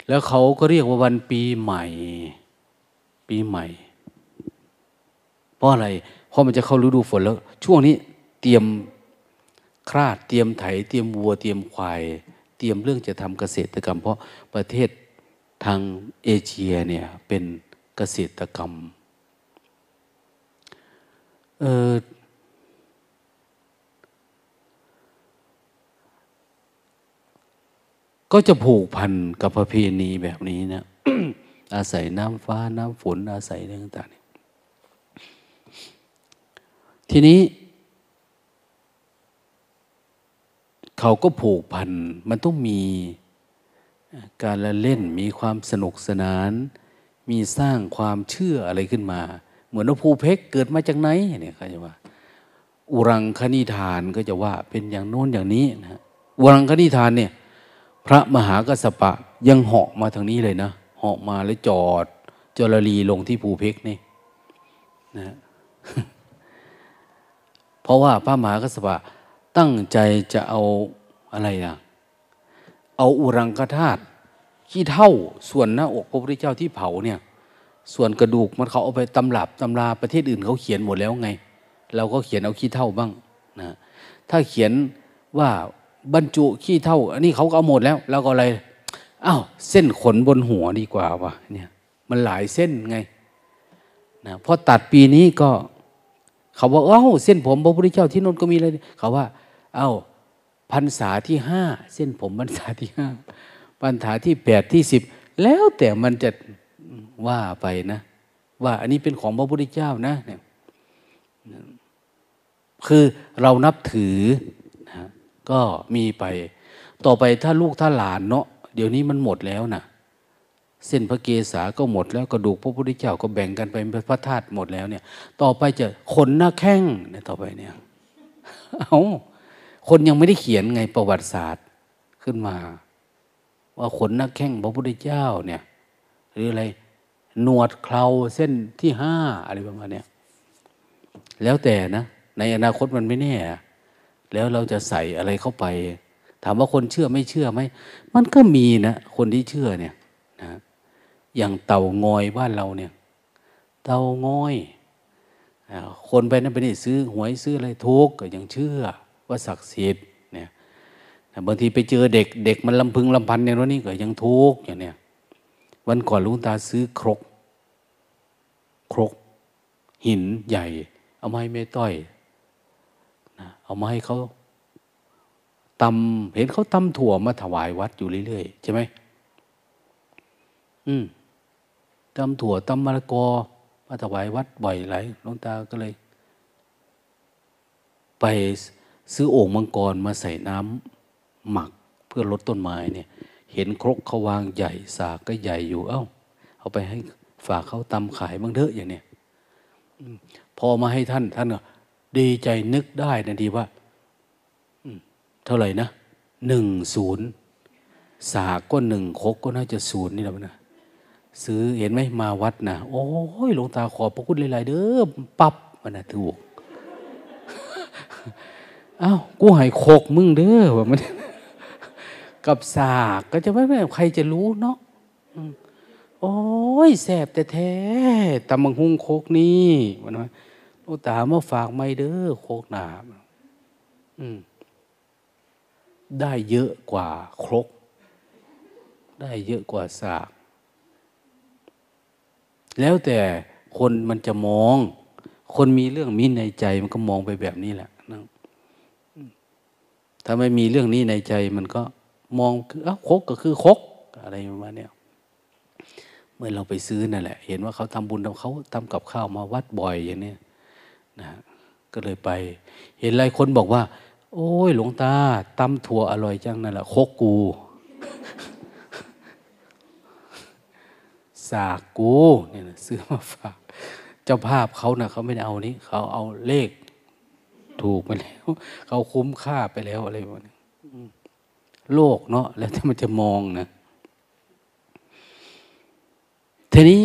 แล้วเขาก็เรียกว่าวันปีใหม่ ปีใหม่ เพราะอะไร เพราะมันจะเข้าฤดูฝนแล้ว ช่วงนี้เตรียมคราดเตรียมไถ เตรียมวัว เตรียมควาย เตรียมเรื่องจะทำเกษตรกรรม เพราะประเทศทางเอเชียเนี่ยเป็นเกษตรกรรม เออ ก็จะผูกพันกับประเพณีแบบนี้นะอาศัยน้ำฟ้าน้ำฝนอาศัยเรื่องต่างๆทีนี้ เขาก็ผูกพันมันต้องมีการละเล่นมีความสนุกสนาน มีสร้างความเชื่ออะไรขึ้นมา เหมือนว่าภูเพกเกิดมาจากไหนเนี่ยเขาจะว่า อุรังคณิธานก็จะว่าเป็นอย่างโน้นอย่างนี้นะอุรังคณิธานเนี่ย ระมหากสปะยังเหาะมาทางนี้เลยนะเหาะมาแล้วจอดจรลีลงที่ภูเพกนี่นะเพราะว่าพระมหากสปะตั้งใจจะเอาอะไรนะเอาอุรังคธาตุขี้เท่าส่วนหน้าอกพระพุทธเจ้าที่เผาเนี่ย ส่วนกระดูกมันเขาเอาไปตำลับตำราประเทศอื่นเขาเขียนหมดแล้วไง เราก็เขียนเอาขี้เท่าบ้างนะถ้าเขียนว่า บรรจุขี้เท่า อันนี้เขาก็เอาหมดแล้ว แล้วก็อะไรอ้าวเส้นขนบนหัวดีกว่าวะเนี่ย มันหลายเส้นไงนะพอตัดปีนี้ก็ เขาบอกเอ้าเส้นผมพระพุทธเจ้าที่นนก็มีเลยเขาว่า เอ้าพรรษาที่ห้าเส้นผมพรรษาที่ห้าพรรษาที่แปดที่สิบแล้วแต่มันจะว่าไปนะ ว่าอันนี้เป็นของพระพุทธเจ้านะเนี่ยคือเรานับถือ ก็มีไป ต่อไปถ้าลูกถ้าหลานเนาะเดี๋ยวนี้มันหมดแล้วนะเส้นพระเกศาก็หมดแล้วกระดูกพระพุทธเจ้าก็แบ่งกันไปเป็นพระธาตุหมดแล้วเนี่ย ต่อไปจะขนหน้าแข้งเนี่ยต่อไปเนี่ยเอาคนยังไม่ได้เขียนไงประวัติศาสตร์ขึ้นมา ว่าขนหน้าแข้งพระพุทธเจ้าเนี่ย หรืออะไรหนวดเคราเส้นที่ห้าอะไรประมาณเนี้ยแล้วแต่นะ ในอนาคตมันไม่แน่ แล้วเราจะใส่อะไรเข้าไป ถามว่าคนเชื่อไม่เชื่อไหมมันก็มีนะคนที่เชื่อเนี่ยนะอย่างเต่างอยบ้านเราเนี่ย เต่างอยคนไปนั่นไปนี่ซื้อหวยซื้ออะไรทุกก็ยังเชื่อว่าศักดิ์สิทธิ์เนี่ยบางทีไปเจอเด็กเด็กมันลำพึงลำพันในรถนี้ก็ยังทุกอย่างเนี้ยวันก่อนลุงตาซื้อครก ครก หินใหญ่ เอามาให้แม่ต้อย เอามาให้เขาตำเห็นเขาตำถั่วมาถวายวัดอยู่เรื่อยๆใช่ไหมอืมตำถั่วตำมะละกอมาถวายวัดบ่อยหลายหลวงตาก็เลย ไปซื้อโอ่งมังกรมาใส่น้ำหมักเพื่อลดต้นไม้เนี่ย เห็นครกเขาวางใหญ่สากก็ใหญ่อยู่เอา้า เอาไปให้ฝากเขาตำขายบ้างเถอะอย่างเนี้ยพอมาให้ท่านท่านก็ ดีใจนึกได้นะทีว่าเท่าไหร่นะหนึ่งศูนย์สากก็หนึ่งคกก็น่าจะศูนย์นี่แหละนะซื้อเห็นไหมมาวัดนะโอ้ยหลวงตาขอพระคุณหลายๆเด้อปับมันนะถูกอ้าวกูหายโคกมึงเด้อว่ามันกับสากก็จะไม่ไม่ใครจะรู้เนาะโอ้ยแสบแต่แท้ตำมังหุงโคกนี่มันว่า ลวงตามาฝากไม่เด้อโคกหนาอืม ได้เยอะกว่าครก ได้เยอะกว่าสาก แล้วแต่คนมันจะมอง คนมีเรื่องมีในใจมันก็มองไปแบบนี้แหละนะถ้าไม่มีเรื่องนี้ในใจมันก็มองคืออ้าคกก็คือคกอะไรประมาณนี้เมื่อเราไปซื้อนั่นแหละ เห็นว่าเขาทำบุญทำเขาทำกับข้าวมาวัดบ่อยอย่างนี้ นะก็เลยไป เห็นหลายคนบอกว่า โอ้ยหลวงตาตำถั่วอร่อยจังนั่นแหละโคกกูสากกูเนี่ยนะซื้อมาฝาก เจ้าภาพเขานะ่ะเขาไม่ได้เอานี้เขาเอาเลขถูกไปแล้ว เขาคุ้มค่าไปแล้วอะไรแบบนี้โลกเนาะแล้วถ้ามันจะมองนะทีนี้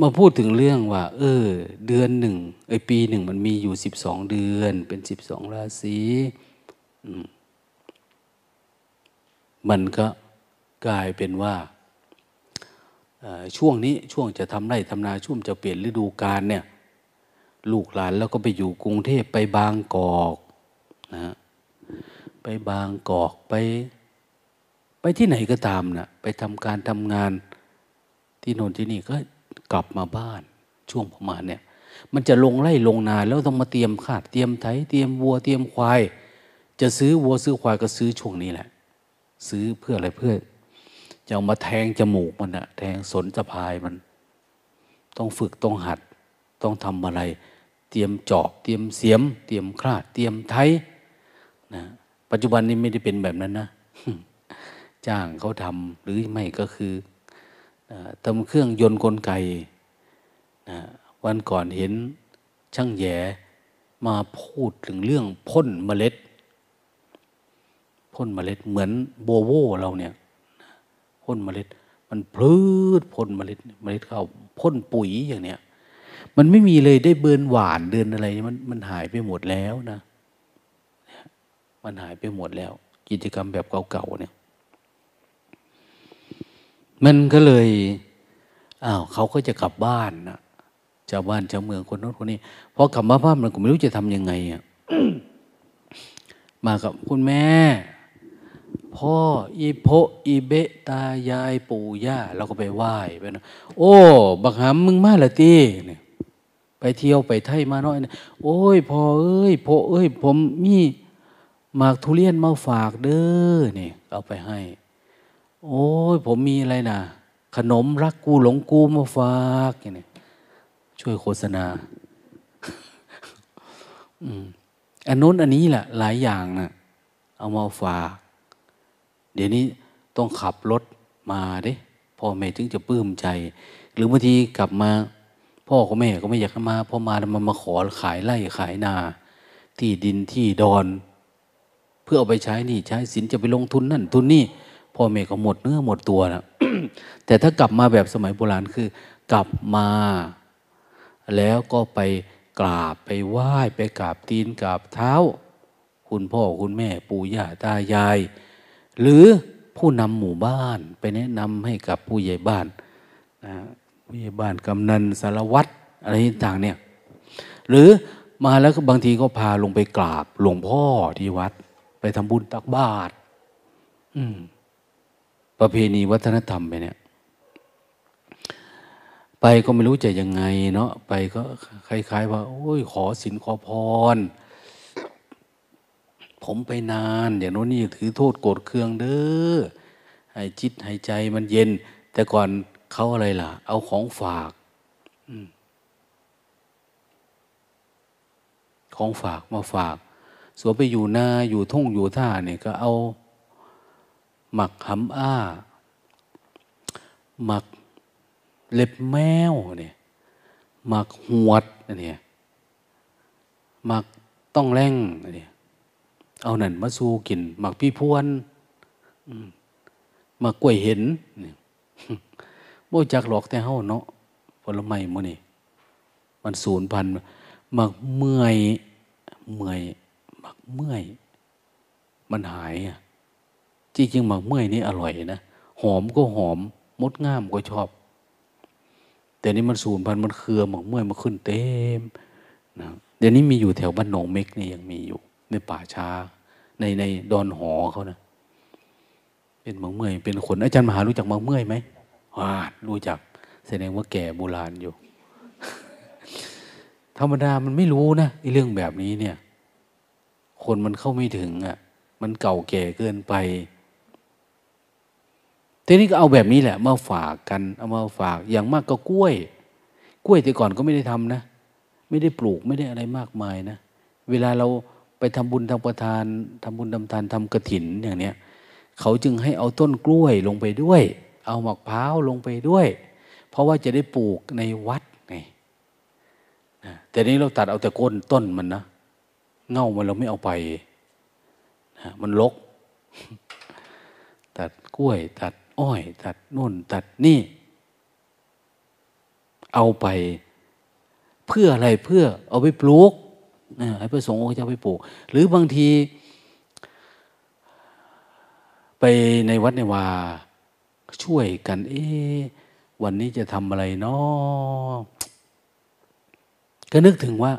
มาพูดถึงเรื่องว่า เออ เดือนหนึ่งไอปีหนึ่งมันมีอยู่สิบสองเดือน เป็นสิบสองราศีมันก็กลายเป็นว่าช่วงนี้ช่วงจะทำไร่ทำนาช่วงจะเปลี่ยนฤดูกาลเนี่ย ลูกหลานแล้วก็ไปอยู่กรุงเทพไปบางกอกนะไปบางกอกไป ไปที่ไหนก็ตามนะไปทำการทำงานที่โน่นที่นี่ก็ กลับมาบ้านช่วงประมาณเนี่ย มันจะลงไล่ลงนาแล้วต้องมาเตรียมขาดเตรียมไถเตรียมวัวเตรียมควาย จะซื้อวัวซื้อควายก็ซื้อช่วงนี้แหละ ซื้อเพื่ออะไรเพื่อจะเอามาแทงจมูกมันอะแทงสนสะพายมัน ต้องฝึกต้องหัด ต้องทำอะไร เตรียมจอบ เตรียมเสียม เตรียมคราด เตรียมไถนะปัจจุบันนี้ไม่ได้เป็นแบบนั้นนะ จ้างเขาทำหรือไม่ก็คือ ทำเครื่องยนต์กลไกนะวันก่อนเห็นช่างแย่มาพูดถึงเรื่องพ่นเมล็ด พ่นเมล็ดเหมือนโบโวเราเนี่ยพ่นเมล็ด มันพลืดพ่นเมล็ดเมล็ดข้าวพ่นปุ๋ยอย่างเนี้ยมันไม่มีเลยได้เบินหวานเดินอะไรมันมันหายไปหมดแล้วนะ มันหายไปหมดแล้ว กิจกรรมแบบเก่าๆเนี่ย มันก็เลยอ้าวเขาก็จะกลับบ้านนะชาวบ้านชาวเมืองคนโน้นคนนี้พอกลับมาบ้านมันก็ไม่รู้จะทำยังไงอะมากับคุณแม่ พ่ออีโพอีเบตายายปู่ย่าเราก็ไปไหว้ไปนะโอ้ บักหามมึงมาละตีเนี่ยไปเที่ยวไปไทยมาน้อยนะโอ้ยพ่อเอ้ยพ่อเอ้ย ผมมีหมากทุเรียนมาฝากเด้อเนี่ยเอาไปให้ โอ้ยผมมีอะไรนะขนมรักกูหลงกูมาฝากอย่างนี้ช่วยโฆษณาอันนู้นอันนี้แหละหลายอย่างนะเอามาฝาก เดี๋ยวนี้ต้องขับรถมาดิพ่อแม่ถึงจะปลื้มใจ หรือบางทีกลับมา พ่อกับแม่ก็ไม่อยากมาพอมาแล้วมันมาขอขายไร่ขายนา ที่ดินที่ดอน เพื่อเอาไปใช้นี่ใช้สินจะไปลงทุนนั่นทุนนี่ พ่อแม่ก็หมดเนื้อหมดตัวนะแต่ถ้ากลับมาแบบสมัยโบราณคือ กลับมา แล้วก็ไปกราบไปไหว้ไปกราบตีนกราบเท้า คุณพ่อคุณแม่ปู่ย่าตายาย หรือผู้นำหมู่บ้านไปแนะนำให้กับผู้ใหญ่บ้านนะผู้ใหญ่บ้านกำนันสารวัตรอะไรต่างเนี่ย หรือมาแล้วบางทีก็พาลงไปกราบหลวงพ่อที่วัด ไปทำบุญตักบาตรอืม ประเพณีวัฒนธรรมไปเนี่ย ไปก็ไม่รู้จะยังไงเนาะไปก็คล้ายๆ ว่า โอ้ยขอสินขอพร ผมไปนาน อย่างโน้นนี่ถือโทษโกรธเคืองเด้อให้จิตให้ใจมันเย็น แต่ก่อนเขาอะไรล่ะ เอาของฝากของฝากมาฝากสวไปอยู่นาอยู่ทุ่งอยู่ท่าเนี่ยก็เอา หมักหำอ้า หมักเล็บแมวเนี่ยหมักหวดเนี่ยหมักต้องแรงเนี่ยเอาหนันมาสู้กิน หมักพี่พวนหมักกล้วยเห็นเนี่ยโบจักหลอกแต่เฮาเนาะผลไม้มื้อนี่มันสูญพันหมักเมื่อยเมื่อยหมักเมื่อย มันหายอะ จริงๆหมักเมื่อยนี่อร่อยนะหอมก็หอมมดงามก็ชอบ แต่นี่มันสูญพันธุ์มันเครือหมักเมื่อยมาขึ้นเต็มนะเดี๋ยวนี้มีอยู่แถวบ้านหนองเม็กนี่ยังมีอยู่ ในป่าช้า ในในดอนหอเขานะเป็นหมักเมื่อยเป็นขนอาจารย์มหารู้จักหมักเมื่อยไหมว่ารู้จัก แสดงว่าแก่โบราณอยู่ธรรมดามันไม่รู้นะไอ้เรื่องแบบนี้เนี่ย คนมันเข้าไม่ถึงอะ่ะ มันเก่าแก่เกินไป ทีนี้ก็เอาแบบนี้แหละ มาฝากกันเอามาฝากอย่างมากก็กล้วย กล้วยแต่ก่อนก็ไม่ได้ทำนะ ไม่ได้ปลูกไม่ได้อะไรมากมายนะ เวลาเราไปทำบุญทำประทานทำบุญทำทานทำกระถินอย่างเนี้ยเขาจึงให้เอาต้นกล้วยลงไปด้วย เอาหมากพร้าวลงไปด้วย เพราะว่าจะได้ปลูกในวัดไงแต่นี้เราตัดเอาแต่ก้นต้นมันนะเง่ามันเราไม่เอาไปมันลก ตัดกล้วยตัด อ้อย ตัดนู่น ตัดนี่ เอาไป เพื่ออะไรเพื่อ เอาไปปลูกให้พระสงฆ์เขาจะไปปลูก หรือบางที ไปในวัดในวาช่วยกัน เอ๊วันนี้จะทำอะไรเนาะก็นึกถึงว่า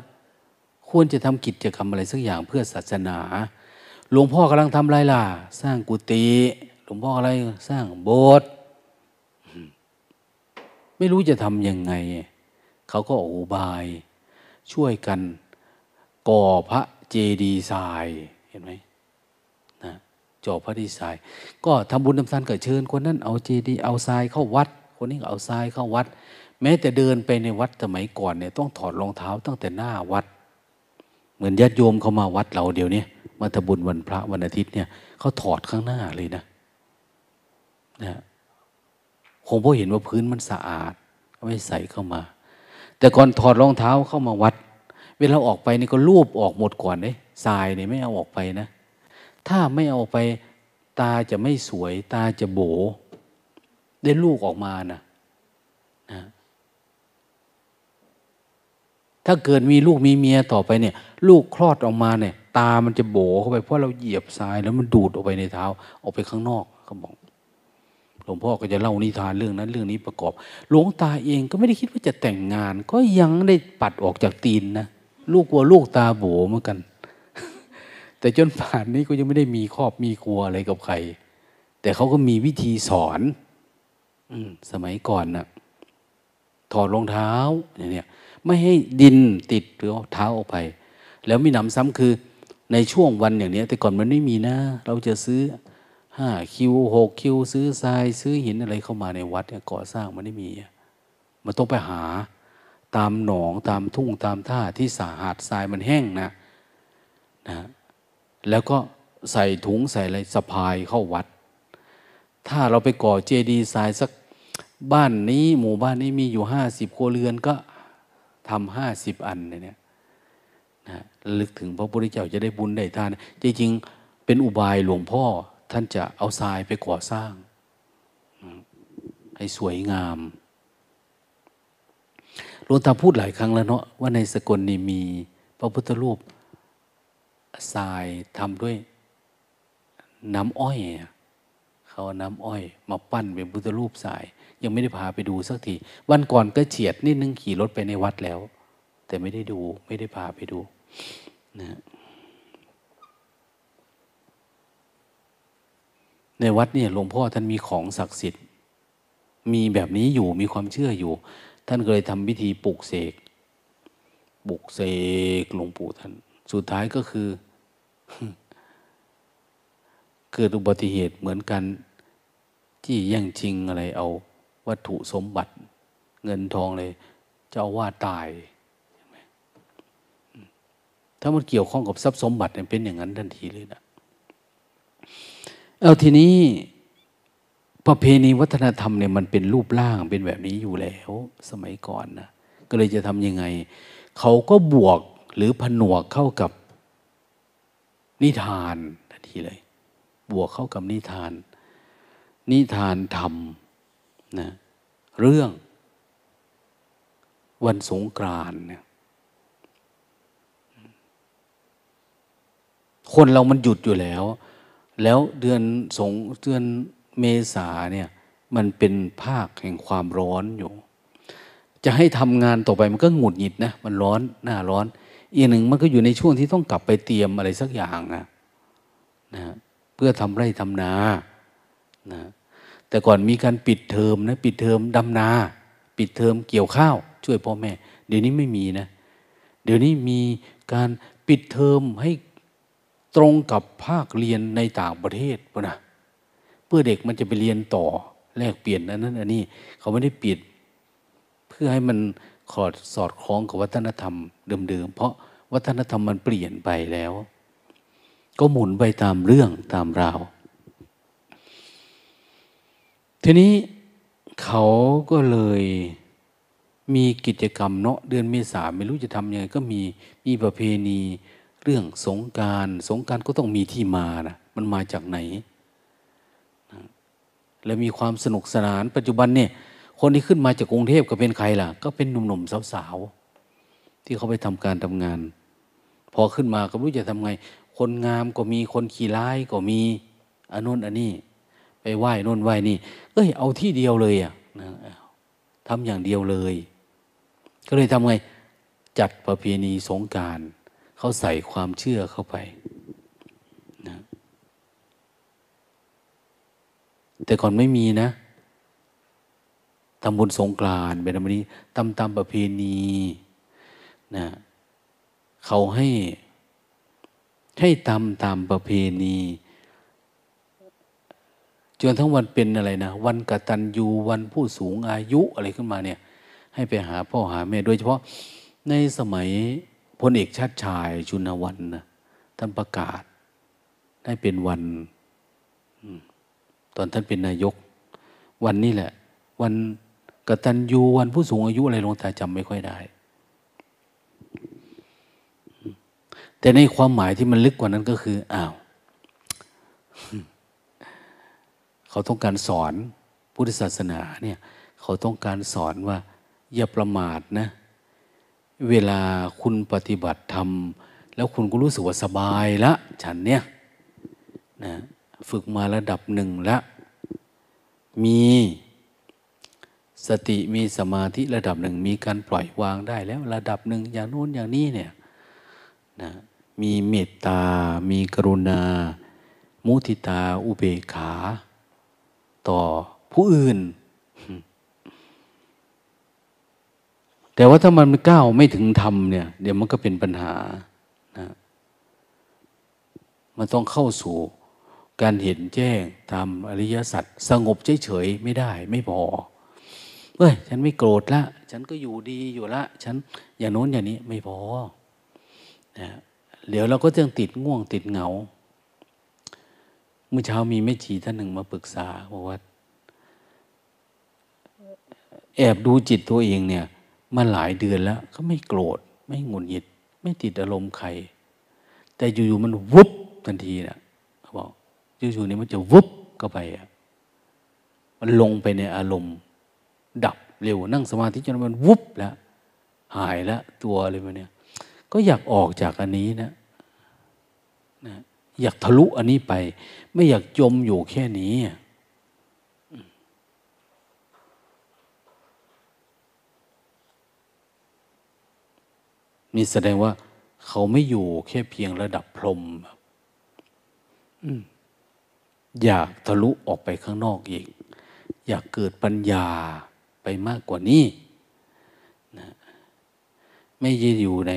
ควรจะทำกิจกรรมอะไรสักอย่างเพื่อศาสนา หลวงพ่อกำลังทำอะไรล่ะ สร้างกุฏิ หลวงพ่ออะไรสร้างโบสถ์ไม่รู้จะทำยังไง เขาก็อุบาย ช่วยกันก่อพระเจดีย์ทรายเห็นไหมนะจ่อพระดีทรายก็ทำบุญทำทานกิดเชิญคนนั้นเอาเจดีย์เอาทรายเข้าวัด คนนี้ก็เอาทรายเข้าวัด แม้แต่เดินไปในวัดสมัยก่อนเนี่ยต้องถอดรองเท้าตั้งแต่หน้าวัด เหมือนญาติโยมเขามาวัดเราเดี๋ยวนี้มาทำบุญวันพระวันอาทิตย์เนี่ยเขาถอดข้างหน้าเลยนะ นะคงเพราะเห็นว่าพื้นมันสะอาดไม่ใส่เข้ามา แต่ก่อนถอดรองเท้าเข้ามาวัด เวลาออกไปนี่ก็รูปออกหมดก่อนเลยทรายเนี่ยไม่เอาออกไปนะ ถ้าไม่เอาไปตาจะไม่สวย ตาจะโบ ได้ลูกออกมานะนะ ถ้าเกิดมีลูกมีเมียต่อไปเนี่ย ลูกคลอดออกมาเนี่ย ตามันจะโบเข้าไปเพราะเราเหยียบทรายแล้วมันดูดออกไปในเท้า ออกไปข้างนอกเขาบอก หลวงพ่อก็จะเล่านิทานเรื่องนั้นเรื่องนี้ประกอบ หลวงตาเองก็ไม่ได้คิดว่าจะแต่งงาน ก็ยังได้ปัดออกจากตีนนะลูกกลัวลูกตาโบเหมือนกัน แต่จนป่านนี้ก็ยังไม่ได้มีครอบมีครัวอะไรกับใคร แต่เขาก็มีวิธีสอนอืสมัยก่อนนะ่ะถอดรองเท้าเนี่ยไม่ให้ดินติดหรือเท้าออกไป แล้วมีหนำซ้ำคือในช่วงวันอย่างนี้แต่ก่อนมันไม่มีนะ เราจะซื้อ ห้าคิวหกคิวซื้อทรายซื้อหินอะไรเข้ามาในวัดเนี่ยก่อสร้างมันไม่มี มันต้องไปหาตามหนองตามทุ่งตามท่าที่สาหาดทรายมันแห้งนะนะแล้วก็ใส่ถุงใส่อะไรสะพายเข้าวัด ถ้าเราไปก่อเจดีย์ทรายสักบ้านนี้หมู่บ้านนี้มีอยู่ห้าสิบครัวเรือนก็ทำห้าสิบอันเนี่ยนะลึกถึงพระพุทธเจ้าจะได้บุญได้ทาน จริงๆเป็นอุบายหลวงพ่อ ท่านจะเอาทรายไปก่อสร้าง ให้สวยงามหลวงตาพูดหลายครั้งแล้วเนาะว่าในสกลนี่มีพระพุทธรูปทรายทำด้วยน้ำอ้อย เขาน้ำอ้อย มาปั้นเป็นพุทธรูปทราย ยังไม่ได้พาไปดูสักทีวันก่อนก็เฉียดนิดนึงขี่รถไปในวัดแล้ว แต่ไม่ได้ดูไม่ได้พาไปดูนะ ในวัดเนี่ยหลวงพ่อท่านมีของศักดิ์สิทธิ์ มีแบบนี้อยู่มีความเชื่ออยู่ ท่านเลยทำพิธีปลุกเสกปลุกเสกหลวงปู่ท่าน สุดท้ายก็คือ เกิดอุบัติเหตุเหมือนกัน ที่แย่งชิงอะไรเอาวัตถุสมบัติ เงินทองเลย เจ้าว่าตายถ้ามันเกี่ยวข้องกับทรัพย์สมบัติเนี่ยเป็นอย่างนั้นทันทีเลยนะ เอาทีนี้ประเพณีวัฒนธรรมเนี่ยมันเป็นรูปร่างเป็นแบบนี้อยู่แล้ว สมัยก่อนนะก็เลยจะทำยังไง เขาก็บวกหรือผนวกเข้ากับนิทานทันทีเลย บวกเข้ากับนิทาน นิทานธรรมนะเรื่อง วันสงกรานเนี่ยคนเรามันหยุดอยู่แล้ว แล้วเดือนสงเดือนเมษาเนี่ยมันเป็นภาคแห่งความร้อนอยู่ จะให้ทำงานต่อไปมันก็หงุดหงิดนะมันร้อนหน้าร้อน อีกหนึ่งมันก็อยู่ในช่วงที่ต้องกลับไปเตรียมอะไรสักอย่างนะนะเพื่อทำไร่ทำนานะแต่ก่อนมีการปิดเทอมนะปิดเทอมดำนา ปิดเทอมเกี่ยวข้าว ช่วยพ่อแม่ เดี๋ยวนี้ไม่มีนะ เดี๋ยวนี้มีการปิดเทอมให้ ตรงกับภาคเรียนในต่างประเทศปะนะเพื่อเด็กมันจะไปเรียนต่อแลกเปลี่ยนอันนั้นอันนี้ เขาไม่ได้ปิด เพื่อให้มันขอดสอดคล้องกับวัฒนธรรมเดิมๆเพราะวัฒนธรรมมันเปลี่ยนไปแล้ว ก็หมุนไปตามเรื่องตามราว ทีนี้เขาก็เลยมีกิจกรรมเนาะเดือนเมษาไม่รู้จะทำยังไงก็มีมีประเพณี เรื่องสงการสงการก็ต้องมีที่มานะมันมาจากไหนแล้วมีความสนุกสนาน ปัจจุบันเนี่ย คนที่ขึ้นมาจากกรุงเทพก็เป็นใครล่ะ ก็เป็นหนุ่มๆสาวๆ ที่เขาไปทำการทำงาน พอขึ้นมาก็รู้จะทำไง คนงามก็มีคนขี้ร้ายก็มีอันนู้นอันนี้ ไปไหว้นู่นไหว้นี่ เอ้ยเอาที่เดียวเลยอะนะทำอย่างเดียวเลย ก็เลยทำไงจัดประเพณีสงการ เขาใส่ความเชื่อเข้าไปนะแต่ก่อนไม่มีนะทำบุญสงกรานเป็นธรรมนี้ตามตามประเพณีนะเขาให้ให้ทำตามประเพณีจนทั้งวันเป็นอะไรนะ วันกตัญญูวันผู้สูงอายุอะไรขึ้นมาเนี่ย ให้ไปหาพ่อหาแม่โดยเฉพาะในสมัย ลเอกชาติชายชุนวันนะท่านประกาศ ได้เป็นวันตอนท่านเป็นนายก วันนี้แหละ วันกตัญญูวันผู้สูงอายุอะไรลงต่จำไม่ค่อยได้ แต่ในความหมายที่มันลึกกว่านั้นก็คืออ้าวเขาต้องการสอนพุทธศาสนาเนี่ย เขาต้องการสอนว่า อย่าประมาทนะ เวลาคุณปฏิบัติธรรม แล้วคุณก็รู้สึกว่าสบายละ ฉันเนี่ยนะฝึกมาระดับหนึ่งละ มีสติมีสมาธิระดับหนึ่ง มีการปล่อยวางได้แล้วระดับหนึ่งอย่างโน้นอย่างนี้เนี่ยนะมีเมตตา มีกรุณา มุทิตา อุเบกขา ต่อผู้อื่น แต่ว่าถ้ามันไม่ก้าวไม่ถึงธรรมเนี่ย เดี๋ยวมันก็เป็นปัญหานะมันต้องเข้าสู่การเห็นแจ้งตามอริยสัจสงบเฉยๆไม่ได้ไม่พอเฮ้ย ฉันไม่โกรธละ ฉันก็อยู่ดีอยู่ละ ฉันอย่างโน้นอย่างนี้ไม่พอนะเดี๋ยวเราก็จะติดง่วงติดเหงา เมื่อเช้ามีแม่ชีท่านหนึ่งมาปรึกษาบอกว่า แอบดูจิตตัวเองเนี่ย มาหลายเดือนแล้ว ก็ไม่โกรธ ไม่หงุดหงิด ไม่ติดอารมณ์ใคร แต่อยู่ๆมันวุบทันทีนะเขาบอกอยู่ๆนี่มันจะวุบเข้าไปอะมันลงไปในอารมณ์ ดับเร็วนั่งสมาธิจนมันวุบแล้วหายแล้วตัวอะไรมาเนี่ย ก็อยากออกจากอันนี้นะนะอยากทะลุอันนี้ไป ไม่อยากจมอยู่แค่นี้ นี่แสดงว่าเขาไม่อยู่แค่เพียงระดับพรมอยากทะลุออกไปข้างนอกอีก อยากเกิดปัญญาไปมากกว่านี้นะไม่ได้อยู่ใน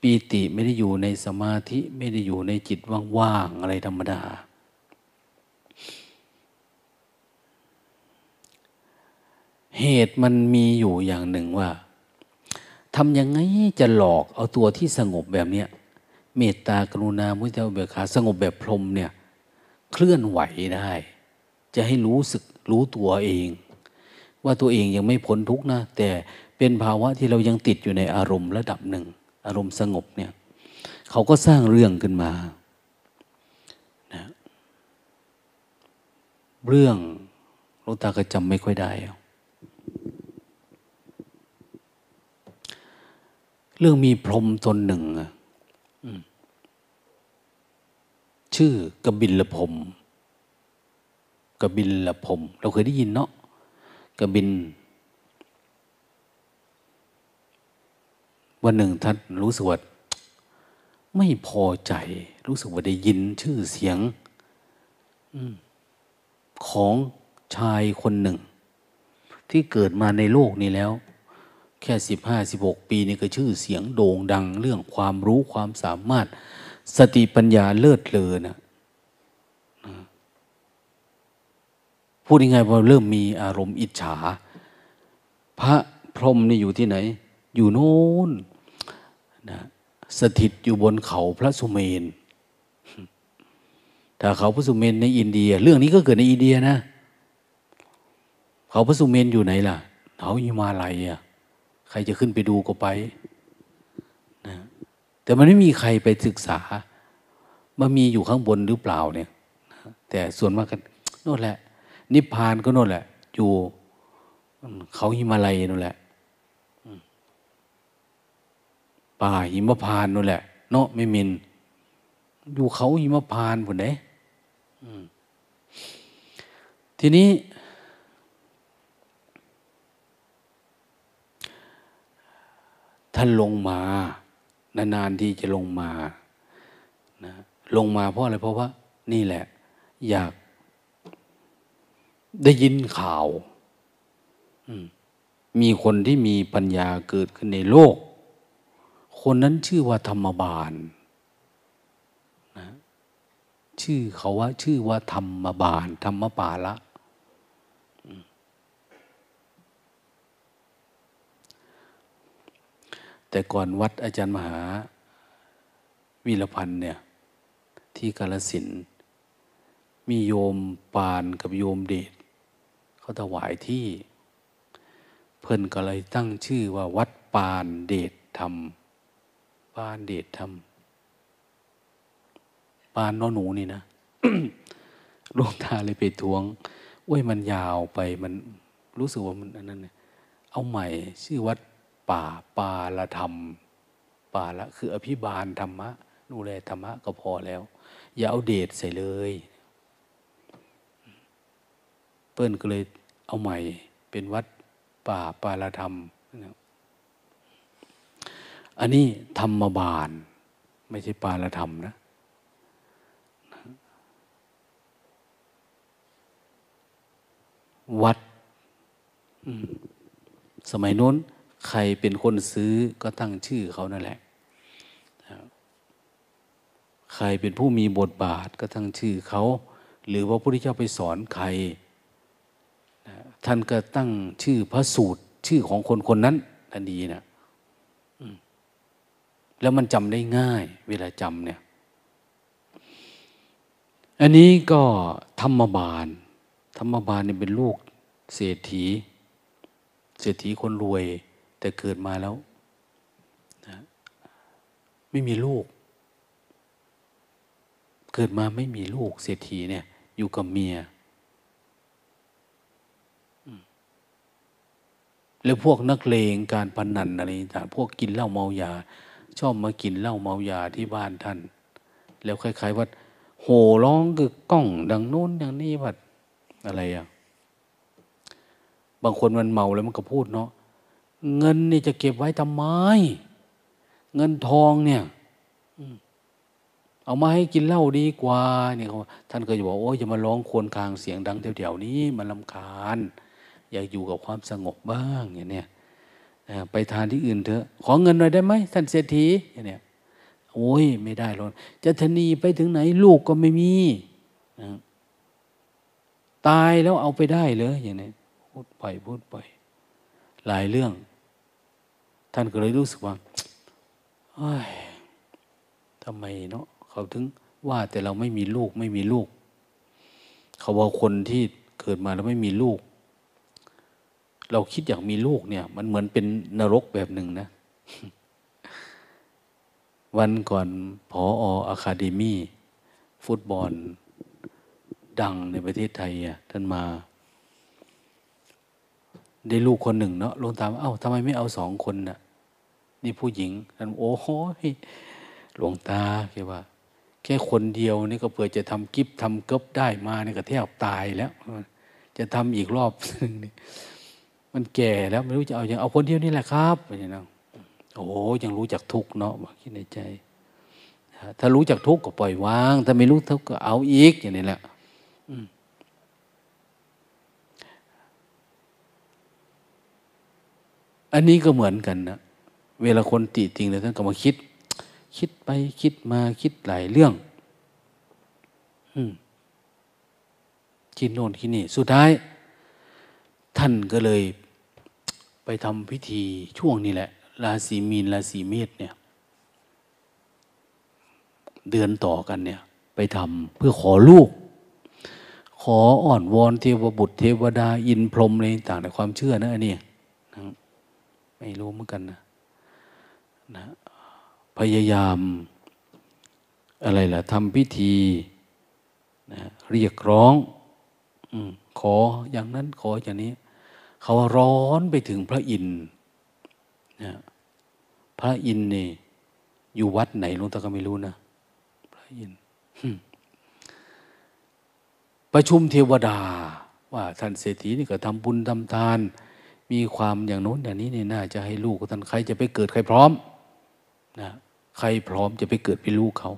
ปีติไม่ได้อยู่ในสมาธิ ไม่ได้อยู่ในจิตว่างๆอะไรธรรมดา เหตุมันมีอยู่อย่างหนึ่งว่า ทำยังไงจะหลอกเอาตัวที่สงบแบบเนี้ยเมตตากรุณามุทิตาเบิกขาสงบแบบพรมเนี่ยเคลื่อนไหวได้ จะให้รู้สึกรู้ตัวเอง ว่าตัวเองยังไม่พ้นทุกข์นะ แต่เป็นภาวะที่เรายังติดอยู่ในอารมณ์ระดับหนึ่ง อารมณ์สงบเนี่ยเขาก็สร้างเรื่องขึ้นมานะเรื่องหลวงตาก็จำไม่ค่อยได้ เรื่องมีพรหมตนหนึ่งชื่อกบินละพรมกบินละพรมเราเคยได้ยินเนาะกบิน วันหนึ่งท่านรู้สึกว่าไม่พอใจ รู้สึกว่าได้ยินชื่อเสียงของชายคนหนึ่ง ที่เกิดมาในโลกนี้แล้ว แค่สิบห้าสิบหกปีนี่ก็ชื่อเสียงโด่งดัง เรื่องความรู้ความสามารถ สติปัญญาเลิศเลอนะพูดยังไงพอเริ่มมีอารมณ์อิจฉา พระพรหมนี่อยู่ที่ไหน อยู่โน้นนะสถิตอยู่บนเขาพระสุเมนถ้าเขาพระสุเมนในอินเดีย เรื่องนี้ก็เกิดในอินเดียนะ เขาพระสุเมนอยู่ไหนล่ะเขาหิมาลัยอะ ใครจะขึ้นไปดูก็ไปนะแต่มันไม่มีใครไปศึกษามันมีอยู่ข้างบนหรือเปล่าเนี่ย แต่ส่วนมากกันโน่นแหละ นิพพานก็โน่นแหละ อยู่เขาหิมาลัยนั่นแหละป่าหิมพานนั่นแหละ เนาะไม่มิน อยู่เขาหิมพานผลไหนทีนี้ ท่านลงมานานๆที่จะลงมานะลงมาเพราะอะไรเพราะว่า นี่แหละ อยากได้ยินข่าวมีคนที่มีปัญญาเกิดขึ้นในโลก คนนั้นชื่อว่าธรรมบาลนะชื่อเขาว่าชื่อว่าธรรมบาล ธรรมปาละ แต่ก่อนวัดอาจารย์มหาวีรพันธ์เนี่ย ที่กาลสินมีโยมปานกับโยมเดชเขาถวายที่ เพิ่นก็เลยตั้งชื่อว่าวัดปานเดชธรรม ปานเดชธรรม ปานน้อหนูนี่นะลงตาเลยไปทวงว้ยมันยาวไปมันรู้สึกว่ามันอันนั้นเนี่ยเอาใหม่ ชื่อวัด ป่าปาละธรรมป่าละคืออภิบาลธรรมะดูแลธรรมะก็พอแล้ว อย่าเอาเดชใส่เลย เปิ้นก็เลยเอาใหม่เป็นวัดป่าปาละธรรม อันนี้ธรรมบาล ไม่ใช่ปาละธรรมนะวัดสมัยนู้น ใครเป็นคนซื้อก็ตั้งชื่อเขานั่นแหละ ใครเป็นผู้มีบทบาทก็ตั้งชื่อเขา หรือว่าพระพุทธเจ้าไปสอนใคร ท่านก็ตั้งชื่อพระสูตรชื่อของคนคนนั้นทันดีนะแล้วมันจำได้ง่าย เวลาจำเนี่ย อันนี้ก็ธรรมบาล ธรรมบาลเนี่ยเป็นลูกเศรษฐี เศรษฐีคนรวย แต่เกิดมาแล้วนะไม่มีลูก เกิดมาไม่มีลูกเศรษฐีเนี่ย อยู่กับเมีย แล้วพวกนักเลงการพนันอะไรต่างพวกกินเหล้าเมายา ชอบมากินเหล้าเมายาที่บ้านท่าน แล้วคล้ายๆว่าโห่ร้องคือกล้อง ดังโน้นดังนี้ว่าอะไรอะบางคนมันเมาแล้วมันก็พูดเนาะ เงินนี่จะเก็บไว้ทำไม เงินทองเนี่ยเอามาให้กินเหล้าดีกว่าเนี่ยเขาท่านก็จะบอกโอ้ยจะมาร้องควนคางเสียงดังแถวๆนี้มันลำคาญ อยากอยู่กับความสงบบ้างอย่างเนี้ยไปทานที่อื่นเถอะ ขอเงินหน่อยได้ไหมท่านเศรษฐีอย่างเนี้ยโอ้ยไม่ได้หรอกจะทนีไปถึงไหนลูกก็ไม่มีตายแล้วเอาไปได้เลยอย่างนี้พูดไปพูดไป หลายเรื่อง ท่านก็เลยรู้สึกว่าทำไมเนาะเขาถึงว่าแต่เราไม่มีลูกไม่มีลูก เขาบอกคนที่เกิดมาแล้วไม่มีลูก เราคิดอยากมีลูกเนี่ย มันเหมือนเป็นนรกแบบหนึ่งนะ วันก่อนพออะคาเดมี่ฟุตบอล ดังในประเทศไทยอะท่านมา ได้ลูกคนหนึ่งเนาะลงตามเอ้าทำไมไม่เอาสองคนน่ะ นี่ผู้หญิงท่านโอ้โหหลวงตาแค่ว่า แค่คนเดียวนี่ก็เผื่อจะทำกิฟทำเกิบได้มานี่ก็แทบตายแล้ว จะทำอีกรอบนึงนี่มันแก่แล้วไม่รู้จะเอาอย่างเอาคนเดียวนี่แหละครับอย่างนั้นโอ้ยังรู้จักทุกเนาะคิดในใจ ถ้ารู้จักทุกก็ปล่อยวาง ถ้าไม่รู้ทุกก็เอาอีกอย่างนี้แหละอันนี้ก็เหมือนกันนะ เวลาคนติติงเลยท่านก็มาคิด คิดไปคิดมาคิดหลายเรื่องอืคิดโน่นคิดนี่ สุดท้าย ท่านก็เลย ไปทำพิธีช่วงนี้แหละ ราศีมีนราศีเมษเนี่ย เดือนต่อกันเนี่ย ไปทำเพื่อขอลูก ขออ่อนวอนเทวบุตรเทวดา อินพรหมอะไรต่างในความเชื่อนะอันนี้ไม่รู้เหมือนกันนะ นะพยายามอะไรล่ะทำพิธีนะเรียกร้องอขออย่างนั้นขออย่างนี้เขาร้อนไปถึงพระอินทร์นะพระอินทร์นี่อยู่วัดไหนลุงตาก็ไม่รู้นะพระอินทร์ประชุมเทวดา ว่าท่านเศรษฐีนี่ก็ทำบุญทำทาน มีความอย่างโน้นอย่างนี้นี่น่าจะให้ลูกท่านใครจะไปเกิดใครพร้อม นะใครพร้อมจะไปเกิดเป็นลูกเขา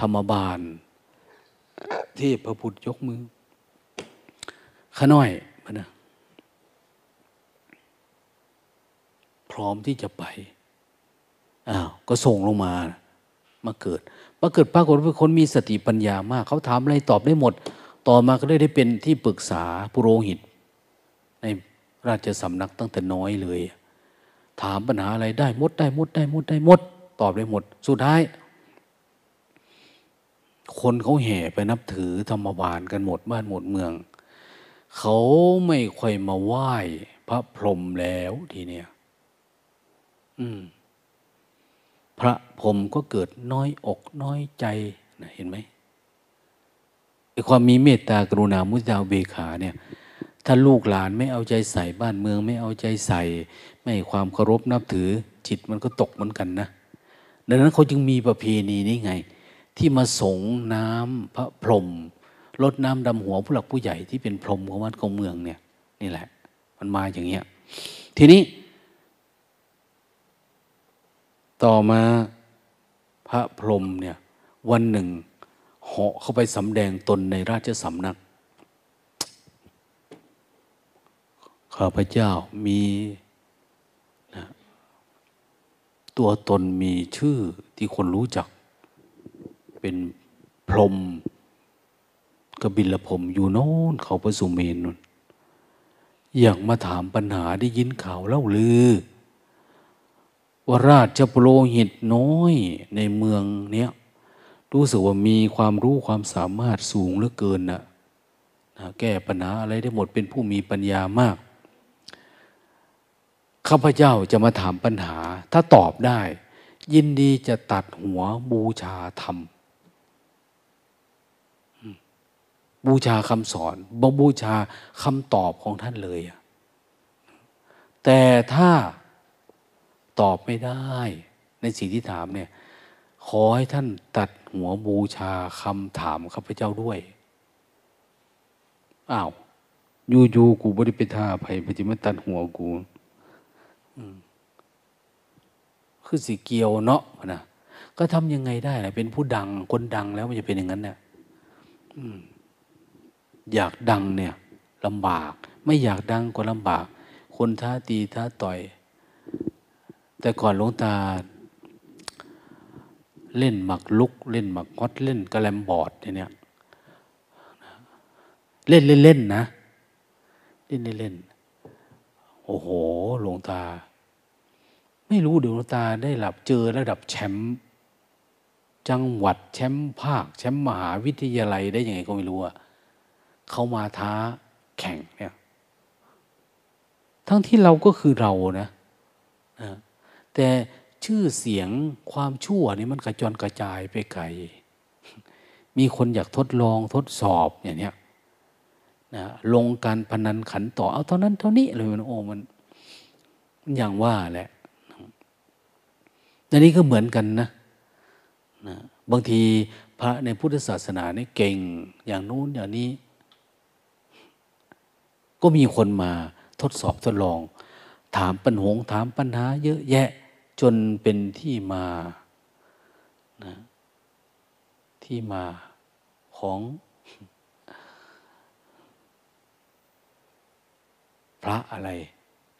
ธรรมบาล เทพพระพุทธยกมือข้าน้อยมานะพร้อมที่จะไปอ้าวก็ส่งลงมา มาเกิด มาเกิดปรากฏว่าคนมีสติปัญญามาก เขาถามอะไรตอบได้หมด ต่อมาก็ได้ได้เป็นที่ปรึกษาปุโรหิต ในราชสำนักตั้งแต่น้อยเลย ถามปัญหาอะไรได้หมดได้หมดได้หมดได้หมด ตอบได้หมด สุดท้าย คนเขาแห่ไปนับถือธรรมบาลกันหมดบ้านหมดเมือง เขาไม่ค่อยมาไหว้พระพรหมแล้วทีเนี้ยอืม พระพรหมก็เกิดน้อยอกน้อยใจนะเห็นไหมไอ้ความมีเมตตากรุณามุตาเบขาเนี่ย ถ้าลูกหลานไม่เอาใจใส่บ้านเมือง ไม่เอาใจใส่ ไม่ความเคารพนับถือจิตมันก็ตกเหมือนกันนะดังนั้นเขาจึงมีประเพณีนี้ไง ที่มาสงน้ำพระพรหมลดน้ำดำหัวผู้หลักผู้ใหญ่ที่เป็นพรหมของวัดของเมืองเนี่ย นี่แหละ มันมาอย่างเงี้ยทีนี้ ต่อมาพระพรหมเนี่ยวันหนึ่งเหาะเข้าไปสำแดงตนในราชสำนัก ข้าพเจ้ามี ตัวตนมีชื่อที่คนรู้จัก เป็นพรมกบิลผมอยู่โน้นเขาประสุเมนนนอยากมาถามปัญหาได้ยินข่าวเล่าลือ ว่าราชโปรหิตน้อยในเมืองเนี้ยรู้สึกว่ามีความรู้ความสามารถสูงเหลือเกินนะนะแก้ปัญหาอะไรได้หมดเป็นผู้มีปัญญามาก ข้าพเจ้าจะมาถามปัญหา ถ้าตอบได้ ยินดีจะตัดหัวบูชาธรรม บูชาคำสอนบบูชาคำตอบของท่านเลย แต่ถ้าตอบไม่ได้ ในสิ่งที่ถามเนี่ย ขอให้ท่านตัดหัวบูชาคำถามข้าพเจ้าด้วย อ้าว ยูยูกูบริเปทาภัยปฏิมาตัดหัวกู คือสีเกียวเนาะนะก็ทำยังไงได้ล่ะเป็นผู้ดัง คนดังแล้วมันจะเป็นอย่างนั้นเนี่ยอยากดังเนี่ยลำบาก ไม่อยากดังก็ลำบาก คนท้าตีท้าต่อย แต่ก่อนหลวงตา เล่นหมักลุก เล่นหมักฮอตเล่นกระแลมบอร์ดเนี่ยเล่นเล่นเล่นนะ เล่นเล่นเล่น โอ้โหหลวงตา ไม่รู้เดี๋ยวหลวงตาได้หลับเจอระดับแชมป์จังหวัดแชมป์ภาค แชมป์มหาวิทยาลัยได้ยังไงก็ไม่รู้อะเขามาท้าแข่งเนี่ย ทั้งที่เราก็คือเรานะแต่ชื่อเสียงความชั่วนี่มันกระจรกระจายไปไกล มีคนอยากทดลองทดสอบอย่างเนี้ย นะลงการพนันขันต่อเอาเท่านั้นเท่านี้เลยมันโอ้มันอย่างว่าแหละอันนี้ก็เหมือนกันนะนะบางทีพระในพุทธศาสนาเนี่ยเก่งอย่างนู้นอย่างนี้ ก็มีคนมาทดสอบทดลอง ถามปัญหงถามปัญหา เยอะแยะจนเป็นที่มานะที่มาของ พระอะไร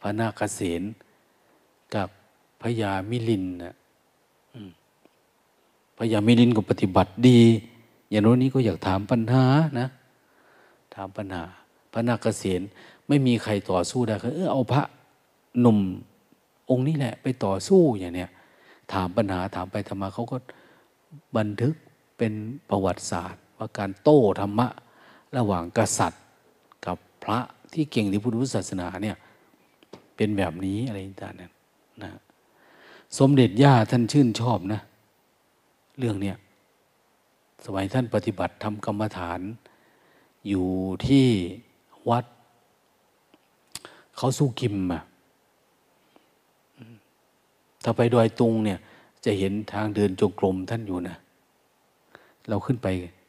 พระนาคเษนกับพญามิลินนะพญามิลินก็ปฏิบัติดี อย่างโน้นนี้ก็อยากถามปัญหานะ ถามปัญหา พระนาคเษนไม่มีใครต่อสู้ได้เออเอาพระหนุ่มองค์นี้แหละ ไปต่อสู้อย่างเนี้ยถามปัญหาถามไปธรรมะเขาก็บันทึกเป็นประวัติศาสตร์ ว่าการโต้ธรรมะ ระหว่างกษัตริย์กับพระ ที่เก่งในพุทธศาสนาเนี่ยเป็นแบบนี้อะไรต่างๆนั้นนะสมเด็จย่าท่านชื่นชอบนะ เรื่องเนี้ยสมัยท่านปฏิบัติทำกรรมฐาน อยู่ที่วัด เขาสู้กิมอะถ้าไปดอยตุงเนี่ย จะเห็นทางเดินจงกรมท่านอยู่นะ เราขึ้นไป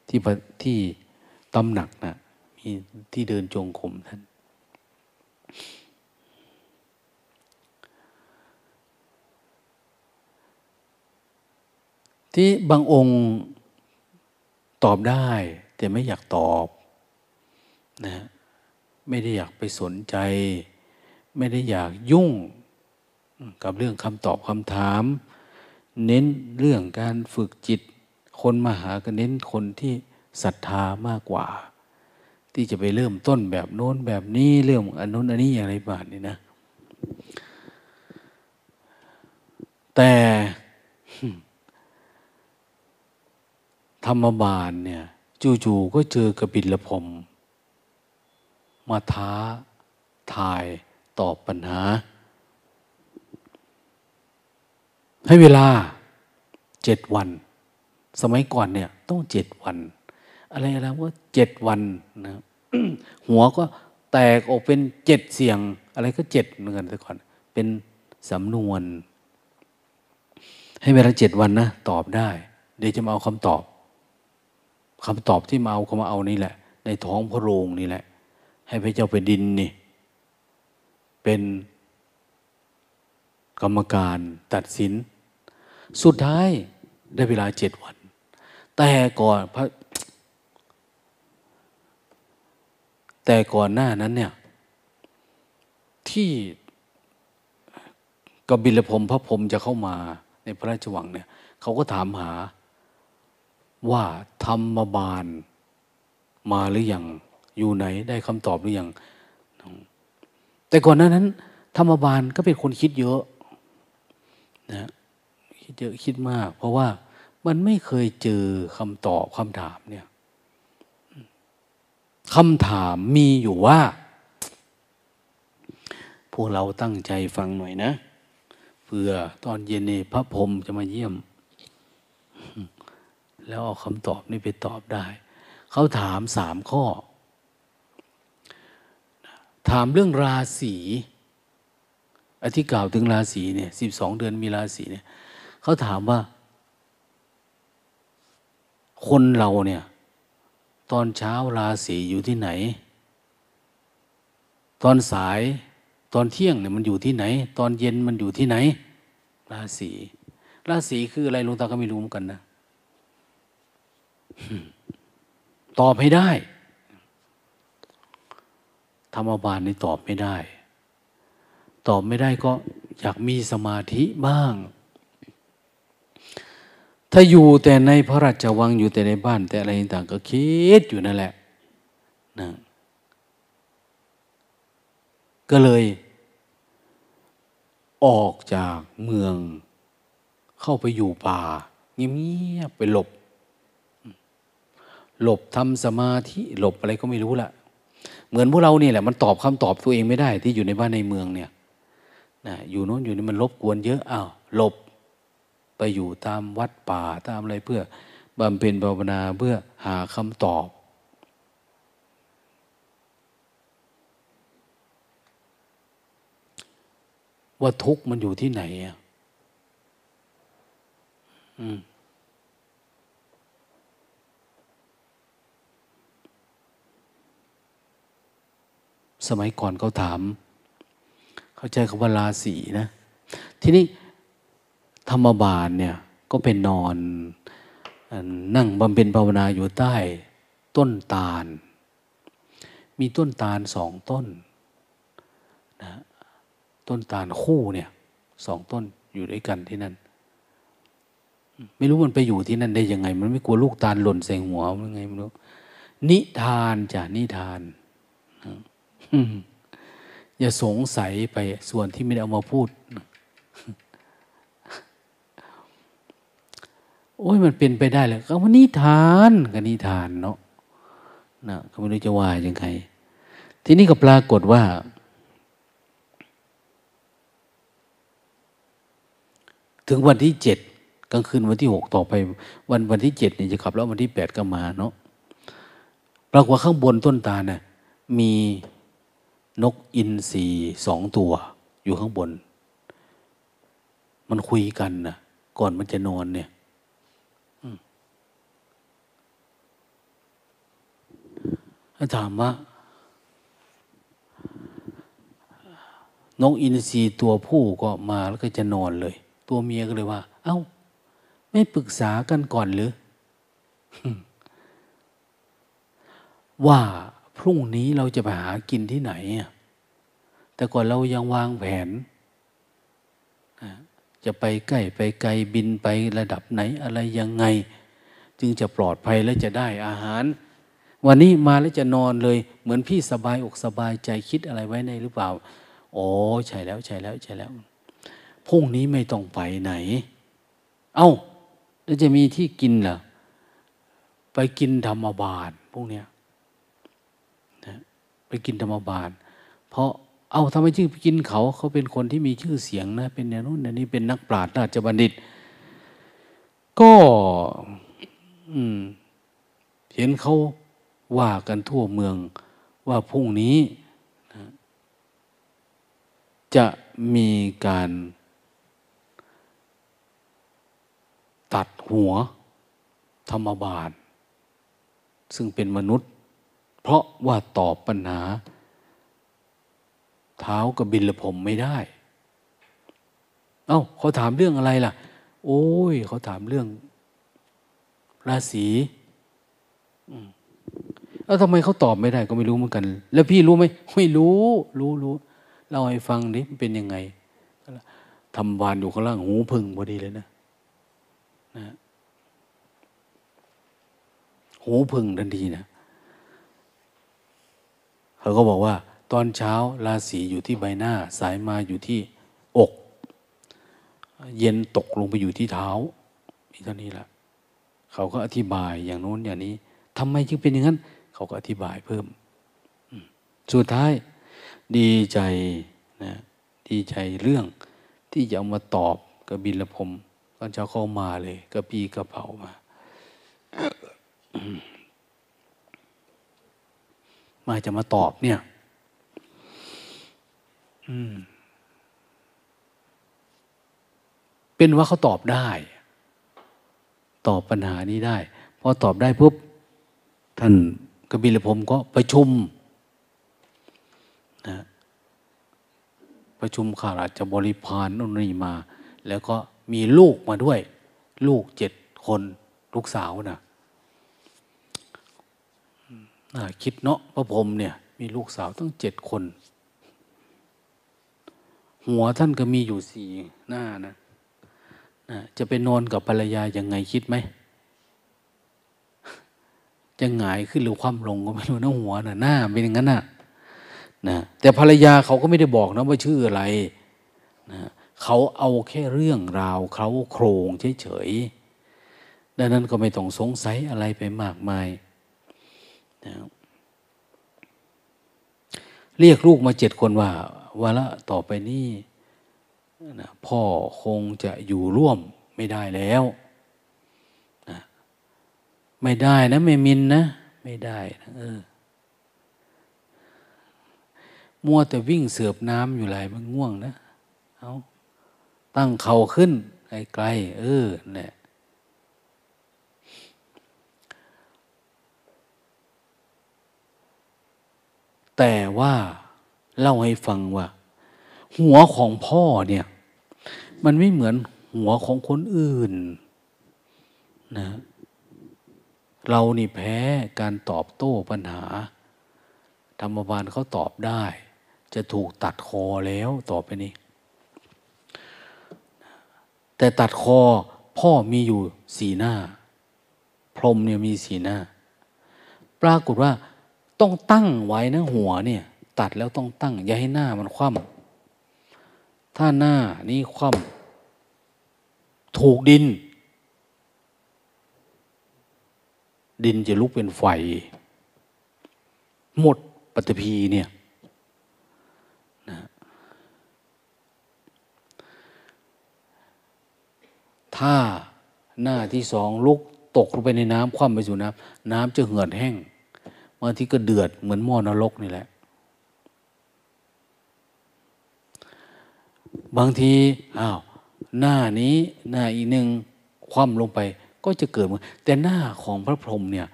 ที่ที่ตำหนักนะมีที่เดินจงกรมท่าน ที่บางองค์ตอบได้ แต่ไม่อยากตอบนะไม่ได้อยากไปสนใจ ไม่ได้อยากยุ่งกับเรื่องคำตอบคำถาม เน้นเรื่องการฝึกจิต คนมาหาก็เน้นคนที่ศรัทธามากกว่า ที่จะไปเริ่มต้นแบบโน้นแบบนี้เรื่องอันโน้นอันนี้อย่างไรบ้างนี่นะ แต่ ธรรมบาลเนี่ยจู่ๆก็เจอกบิลพรมมาท้าทายตอบปัญหา ให้เวลาเจ็ดวัน สมัยก่อนเนี่ยต้องเจ็ดวัน อะไรอะไรว่าเจ็ดวันนะหัวก็แตกออกเป็นเจ็ดเสียง อะไรก็เจ็ดเหมือนกันแต่ก่อน เป็นสำนวน ให้เวลาเจ็ดวันนะ ตอบได้ เดี๋ยวจะมาเอาคำตอบ คำตอบที่มาเอาเขามาเอานี่แหละ ในท้องพระโรงนี่แหละ ให้พระเจ้าไปดินนี่ เป็นกรรมการตัดสิน สุดท้ายได้เวลาเจ็ดวัน แต่ก่อนพระแต่ก่อนหน้านั้นเนี่ย ที่กบิลพรมพระพรมจะเข้ามาในพระราชวังเนี่ย เขาก็ถามหา ว่าธรรมบาลมาหรือยังอยู่ไหนได้คำตอบหรือยังแต่ก่อนหน้านั้น ธรรมบาลก็เป็นคนคิดเยอะนะคิดเยอะคิดมาก เพราะว่ามันไม่เคยเจอคำตอบคำถามเนี่ยคำถามมีอยู่ว่า พวกเราตั้งใจฟังหน่อยนะเพื่อตอนเย็นนี่พระพรหมจะมาเยี่ยม แล้วเอาคำตอบนี่ไปตอบได้ เขาถามสามข้อ ถามเรื่องราศีอธิกล่าวถึงราศีเนี่ยสิบสองเดือนมีราศีเนี่ยเขาถามว่า คนเราเนี่ย ตอนเช้าราศีอยู่ที่ไหน ตอนสายตอนเที่ยงเนี่ยมันอยู่ที่ไหน ตอนเย็นมันอยู่ที่ไหน ราศีราศีคืออะไรลุงตาก็ไม่รู้เหมือนกันนะ ตอบให้ได้ธรรมบาลนี่ตอบไม่ได้ ตอบไม่ได้ก็อยากมีสมาธิบ้าง ถ้าอยู่แต่ในพระราชวังอยู่แต่ในบ้าน แต่อะไรต่างก็คิดอยู่นั่นแหละนะก็เลย ออกจากเมือง เข้าไปอยู่ป่า เงียบๆไปหลบ หลบทำสมาธิหลบอะไรก็ไม่รู้ละเหมือนพวกเราเนี่ยแหละมันตอบคำตอบตัวเองไม่ได้ที่อยู่ในบ้านในเมืองเนี่ยนะอยู่โน้นอยู่นี่มันรบกวนเยอะอ้าวหลบไปอยู่ตามวัดป่าตามอะไรเพื่อบำเพ็ญภาวนาเพื่อหาคำตอบ ว่าทุกข์มันอยู่ที่ไหนอะ สมัยก่อนเขาถาม เขาใจคำว่าราศีนะ ทีนี้ธรรมบาลเนี่ย ก็เป็นนอนนั่งบำเพ็ญภาวนาอยู่ใต้ต้นตาล มีต้นตาลสองต้นนะต้นตาลคู่เนี่ยสองต้นอยู่ด้วยกันที่นั่น ไม่รู้มันไปอยู่ที่นั่นได้ยังไง มันไม่กลัวลูกตาลหล่นใส่หัวมันไงไม่รู้นิทานจ้ะนิทาน อย่าสงสัยไปส่วนที่ไม่ได้เอามาพูด โอ้ยมันเป็นไปได้เลยก็ว่านิทานก็นิทานเนาะนะก็ไม่รู้จะว่ายังไง ทีนี้ก็ปรากฏว่า ถึงวันที่เจ็ดกลางคืนวันที่หกต่อไป วันวันที่เจ็ดนี่จะขับแล้ววันที่แปดก็มาเนาะปรากฏว่าข้างบนต้นตาเนี่ยมี นกอินทรีสองตัว อยู่ข้างบน มันคุยกันนะก่อนมันจะนอนเนี่ยถ้าถามว่านกอินทรีตัวผู้ก็มาแล้วก็จะนอนเลย ตัวเมียก็เลยว่า เอา้า ไม่ปรึกษากันก่อนหรือว่า พรุ่งนี้เราจะไปหากินที่ไหน แต่ก่อนเรายังวางแผน จะไปใกล้ไปไกลบินไประดับไหนอะไรยังไง จึงจะปลอดภัยและจะได้อาหาร วันนี้มาแล้วจะนอนเลย เหมือนพี่สบายอกสบายใจคิดอะไรไว้ในหรือเปล่า โอ้ใช่แล้วใช่แล้วใช่แล้วพรุ่งนี้ไม่ต้องไปไหน เอา้าแล้วจะมีที่กินเหรอไปกินธรรมบาลพวกเนี้ย กินธรรมบาลเพราะเอาทำไมจึงไปกินเขาเขาเป็นคนที่มีชื่อเสียงนะ เป็นอย่างนู้นอย่างนี้เป็นนักปราชญ์ราชบัณฑิต ก็เห็นเขาว่ากันทั่วเมืองว่าพรุ่งนี้นะจะมีการตัดหัวธรรมบาลซึ่งเป็นมนุษย์ เพราะว่าตอบปัญหา เท้ากับบินละผมไม่ได้ เอา้าเขาถามเรื่องอะไรล่ะ โอ้ย เขาถามเรื่อง ราศีแล้วทำไมเขาตอบไม่ได้ก็ไม่รู้เหมือนกัน แล้วพี่รู้ไหมไม่รู้ รู้รู้เล่าให้ฟังดิมันเป็นยังไงทำวานอยู่ข้างล่างหูพึ่งพอดีเลยนะนะหูพึ่งทันทีนะ เขาก็บอกว่า ตอนเช้าราศีอยู่ที่ใบหน้า สายมาอยู่ที่อก เย็นตกลงไปอยู่ที่เท้าอีเท่านี้แหละเขาก็อธิบายอย่างโน้นอย่างนี้ทำไมจึงเป็นอย่างนั้น เขาก็อธิบายเพิ่มสุดท้ายดีใจนะดีใจเรื่องที่จะเอามาตอบกับบิลพมก็จะเข้ามาเลยกระปีกระเป๋ามา มาจะมาตอบเนี่ยเป็นว่าเขาตอบได้ ตอบปัญหานี้ได้พอตอบได้ปุ๊บท่านกบิลพรมก็ประชุมนะประชุมข้าราชบริพารนนี่มา แล้วก็มีลูกมาด้วย ลูกเจ็ดคน ลูกสาวนะน่า คิดเนาะพระพรมเนี่ย มีลูกสาวตั้งเจ็ดคน หัวท่านก็มีอยู่สี่หน้านะนะจะไปนอนกับภรรยายังไงคิดไหมจะหงายขึ้นหรือความลงก็ไม่รู้นะหัวน่ะหน้าเป็นอย่างนั้นน่ะนะแต่ภรรยาเขาก็ไม่ได้บอกนะว่าชื่ออะไรนะเขาเอาแค่เรื่องราวเขาโครงเฉยๆดังนั้นก็ไม่ต้องสงสัยอะไรไปมากมาย นะเรียกลูกมาเจ็ดคนว่าวันละต่อไปนี้นะพ่อคงจะอยู่ร่วมไม่ได้แล้วนะไม่ได้นะไม่มินนะ ไม่ได้นะเออมัวแต่วิ่งเสือบน้ำอยู่ไรมันง่วงนะเอาตั้งเข่าขึ้นไกลๆเออเนี่ย แต่ว่าเล่าให้ฟังว่า หัวของพ่อเนี่ย มันไม่เหมือนหัวของคนอื่นนะเรานี่แพ้การตอบโต้ปัญหา ธรรมบาลเขาตอบได้ จะถูกตัดคอแล้วต่อไปนี้ แต่ตัดคอพ่อมีอยู่สีหน้า พรมเนี่ยมีสีหน้า ปรากฏว่า ต้องตั้งไว้นะหัวเนี่ย ตัดแล้วต้องตั้ง อย่าให้หน้ามันคว่ำถ้าหน้านี้คว่ำถูกดิน ดินจะลุกเป็นไฟ หมดปฏิพีเนี่ยนะถ้าหน้าที่สองลุกตกลงไปในน้ำคว่ำไปสู่น้ำน้ำจะเหือดแห้ง บางทีก็เดือดเหมือนหม้อนรกนี่แหละ บางทีอ้าวหน้านี้หน้าอีกหนึ่งคว่ำลงไปก็จะเกิดมือแต่หน้าของพระพรหมเนี่ย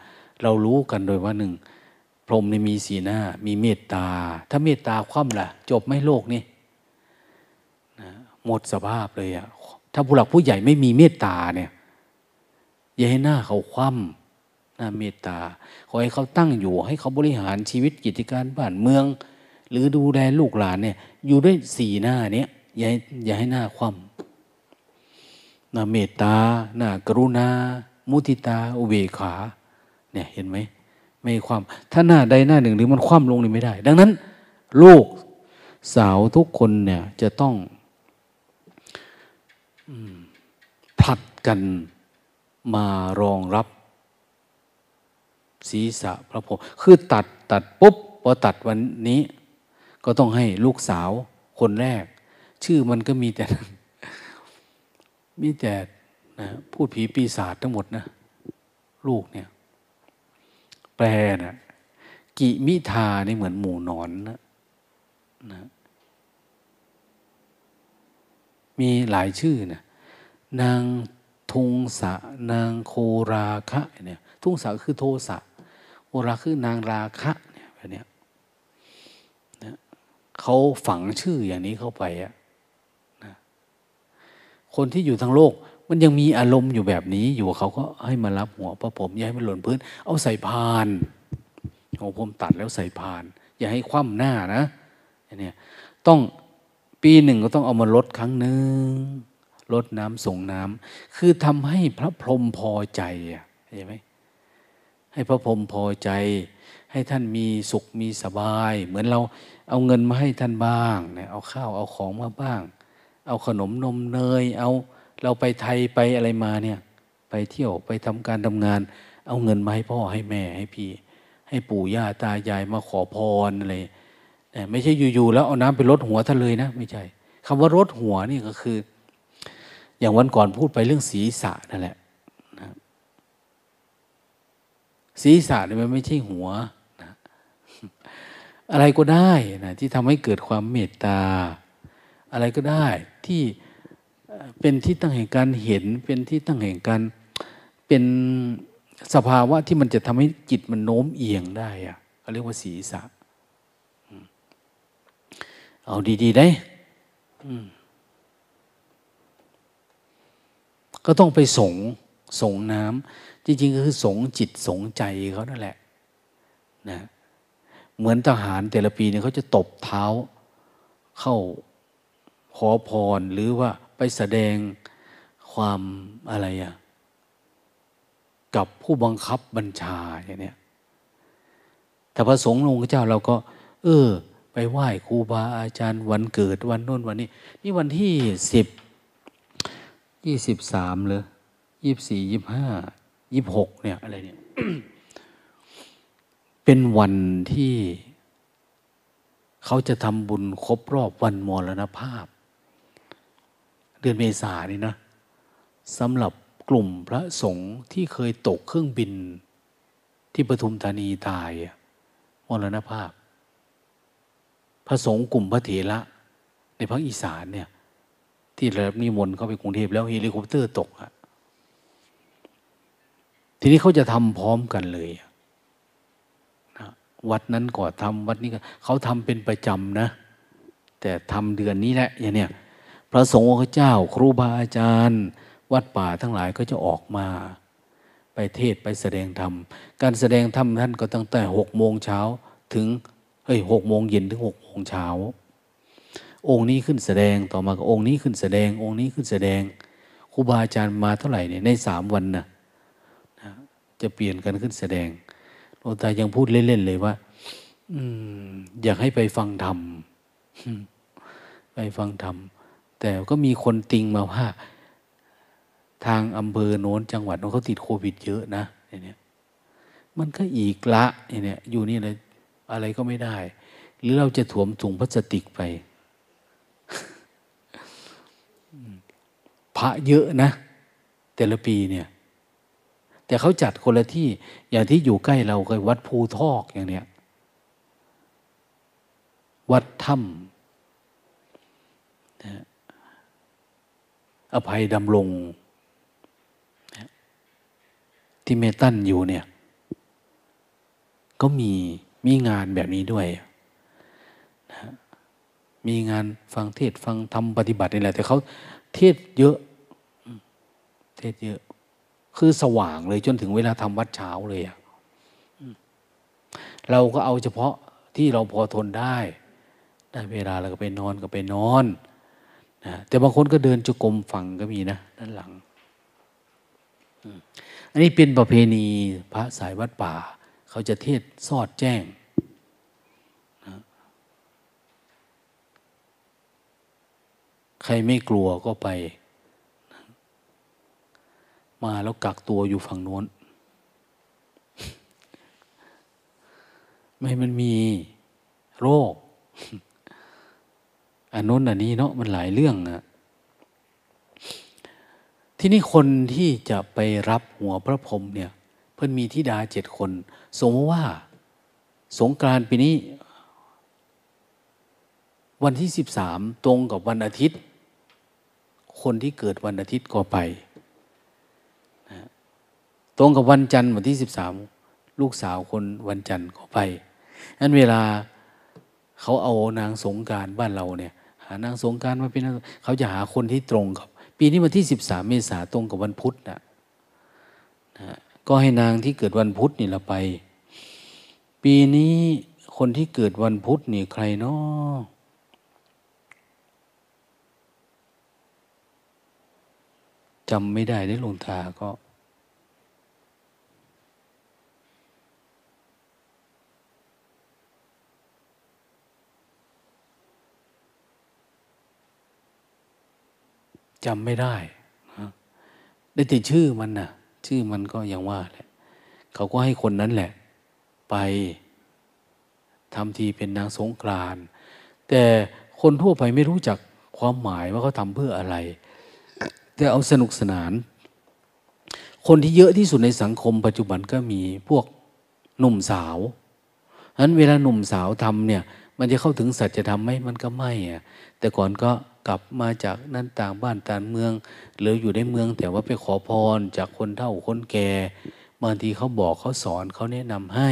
เรารู้กันโดยว่าหนึ่งพรหมในมีสีหน้า มีเมตตา ถ้าเมตตาคว่ำล่ะ จบไม่โลกนี่นะหมดสภาพเลยอะถ้าผู้หลักผู้ใหญ่ไม่มีเมตตาเนี่ยอย่าให้หน้าเขาคว่ำ น้าเมตตา ขอให้เขาตั้งอยู่ ให้เขาบริหารชีวิตกิจการบ้านเมือง หรือดูแลลูกหลานเนี่ย อยู่ด้วยสี่หน้าเนี้ยอย่าอย่าให้หน้าคว่ำหน้าเมตตาหน้ากรุณา มุติตา อุเบกขา เนี่ยเห็นไหมไม่ความถ้าหน้าใดหน้าหนึ่งหรือมันคว่ำลงนี่ไม่ได้ ดังนั้น ลูกสาวทุกคนเนี่ยจะต้องผลัดกันมารองรับ ศีรษะพระโพธิ์คือตัดตัดปุ๊บพอตัดวันนี้ ก็ต้องให้ลูกสาวคนแรก ชื่อมันก็มีแต่ มีแต่นะพูดผีปีศาจทั้งหมดนะลูกเนี่ย แปลนะกิมิทานี่เหมือนหมูนอนนะนะมีหลายชื่อนะนางทุงสะ นางโคราคะเนี่ยทุงสะคือโทสะ โอราคือนางราคะเนี่ยแบบนี้นะเขาฝังชื่ออย่างนี้เข้าไปอะนะคนที่อยู่ทางโลก มันยังมีอารมณ์อยู่แบบนี้อยู่เขาก็ให้มารับหัวพระผมอย่าให้มันหล่นพื้น เอาใส่พานหัวผมตัดแล้วใส่พาน อย่าให้คว่ำหน้านะเนี่ยต้องปีหนึ่งก็ต้องเอามาลดครั้งหนึ่งลดน้ำส่งน้ำคือทำให้พระพรหมพอใจอะเห็นไหม ให้พระพรหมพอใจ ให้ท่านมีสุขมีสบาย เหมือนเราเอาเงินมาให้ท่านบ้างเนี่ยเอาข้าวเอาของมาบ้าง เอาขนมนมเนย เอาเราไปไทยไปอะไรมาเนี่ย ไปเที่ยวไปทำการทำงาน เอาเงินมาให้พ่อให้แม่ให้พี่ ให้ปู่ย่าตายายมาขอพรอะไรไม่ใช่อยู่ๆแล้วเอาน้ำไปรดหัวท่านเลยนะ ไม่ใช่คำว่ารดหัวนี่ก็คือ อย่างวันก่อนพูดไปเรื่องศีรษะนั่นแหละ ศีรษะนี่มันไม่ใช่หัวนะอะไรก็ได้นะที่ทำให้เกิดความเมตตา อะไรก็ได้ที่เป็นที่ตั้งแห่งการเห็น เป็นที่ตั้งแห่งการเป็นสภาวะที่มันจะทำให้จิตมันโน้มเอียงได้อะเขาเรียกว่าศีรษะเอาดีๆได้ก็ต้องไปส่งส่งน้ำ จริงๆก็คือสงจิตสงใจเขานั่นแหละนะเหมือนทหารแต่ละปีเนี่ยเขาจะตบเท้าเข้าขอพรหรือว่าไปแสดงความอะไรอะกับผู้บังคับบัญชาอย่างเนี้ยแต่พระสงฆ์องค์เจ้าเราก็ เออ ไปไหว้ครูบาอาจารย์วันเกิดวันโน้นวันนี้ นี่วันที่สิบยี่สิบสามเลยยี่สี่ยี่ห้า ยี่หกเนี่ยอะไรเนี่ย เป็นวันที่เขาจะทำบุญครบรอบวันมรณภาพ เดือนเมษานี่นะสำหรับกลุ่มพระสงฆ์ที่เคยตกเครื่องบินที่ปทุมธานีตายมรณภาพ พระสงฆ์กลุ่มพระเถระในภาคอีสานเนี่ย ที่ระดับนิมนต์เข้าไปกรุงเทพแล้วเฮลิคอปเตอร์ตกอะ ทีนี้เขาจะทำพร้อมกันเลยนะวัดนั้นก็ทำวัดนี้ก็เขาทำเป็นประจำนะ แต่ทำเดือนนี้แหละอย่างเนี้ยพระสงฆ์พระเจ้า ครูบาอาจารย์ วัดป่าทั้งหลายก็จะออกมา ไปเทศไปแสดงธรรม การแสดงธรรมท่านก็ตั้งแต่หกโมงเช้าถึงเฮ้ยหกโมงเย็นถึงหกโมงเช้า องค์นี้ขึ้นแสดงต่อมาก็องค์นี้ขึ้นแสดง องค์นี้ขึ้นแสดงครูบาอาจารย์มาเท่าไหร่เนี่ยในสามวันนะนะ จะเปลี่ยนกันขึ้นแสดงหลวงตายังพูดเล่นๆเลยว่า อืม อยากให้ไปฟังธรรมไปฟังธรรม แต่ก็มีคนติงมาว่า ทางอำเภอโน้นจังหวัดโน้นเขาติดโควิดเยอะนะเนี่ยมันก็อีกละเนี่ยอยู่นี่เลยอะไรก็ไม่ได้ หรือเราจะถวมถุงพลาสติกไป พระเยอะนะ แต่ละปีเนี่ย แต่เขาจัดคนละที่อย่างที่อยู่ใกล้เราเคยวัดภูทอกอย่างเนี้ยวัดถ้ำอภัยดำรงที่เมตันอยู่เนี่ย ก็มีมีงานแบบนี้ด้วยนะมีงานฟังเทศฟังทำปฏิบัตินี่แหละ แต่เขาเทศเยอะ เทศเยอะ คือสว่างเลยจนถึงเวลาทำวัดเช้าเลยอะเราก็เอาเฉพาะที่เราพอทนได้ ได้เวลาเราก็ไปนอนก็ไปนอนนะแต่บางคนก็เดินจุกรมฟังก็มีนะด้านหลัง อันนี้เป็นประเพณีพระสายวัดป่า เขาจะเทศสอดแจ้งนะใครไม่กลัวก็ไป มาแล้วกักตัวอยู่ฝั่งโน้น ไม่มันมีโรค อันโน้นอันนี้เนาะมันหลายเรื่องอะที่นี่คนที่จะไปรับหัวพระพรหมเนี่ย เพิ่นมีธิดาเจ็ดคน สมมติว่า สงกรานต์ปีนี้ วันที่สิบสามตรงกับวันอาทิตย์ คนที่เกิดวันอาทิตย์ก็ไป ตรงกับวันจันทร์วันที่สิบสามลูกสาวคนวันจันทร์ก็ไปนั้นเวลาเขาเอานางสงการบ้านเราเนี่ยหานางสงการมาเป็นเขาจะหาคนที่ตรงกับ ปีนี้วันที่สิบสามเมษาตรงกับวันพุธนะนะก็ให้นางที่เกิดวันพุธนี่เราไป ปีนี้คนที่เกิดวันพุธนี่ใครเนาะจำไม่ได้ได้ลงทาก็ จำไม่ได้ได้แต่ชื่อมันนะ่ะ ชื่อมันก็ยังว่าแหละเขาก็ให้คนนั้นแหละ ไปทำทีเป็นนางสงกรานแต่คนทั่วไปไม่รู้จักความหมายว่าเขาทำเพื่ออะไร แต่เอาสนุกสนาน คนที่เยอะที่สุดในสังคมปัจจุบันก็มีพวกหนุ่มสาวฉะนั้นเวลาหนุ่มสาวทำเนี่ย มันจะเข้าถึงสัจธรรมไหมมันก็ไม่อะแต่ก่อนก็กลับมาจากนั่นต่างบ้านต่างเมืองหรืออยู่ในเมืองแต่ว่าไปขอพรจากคนเฒ่าคนแก่บางทีเขาบอกเขาสอนเขาแนะนำให้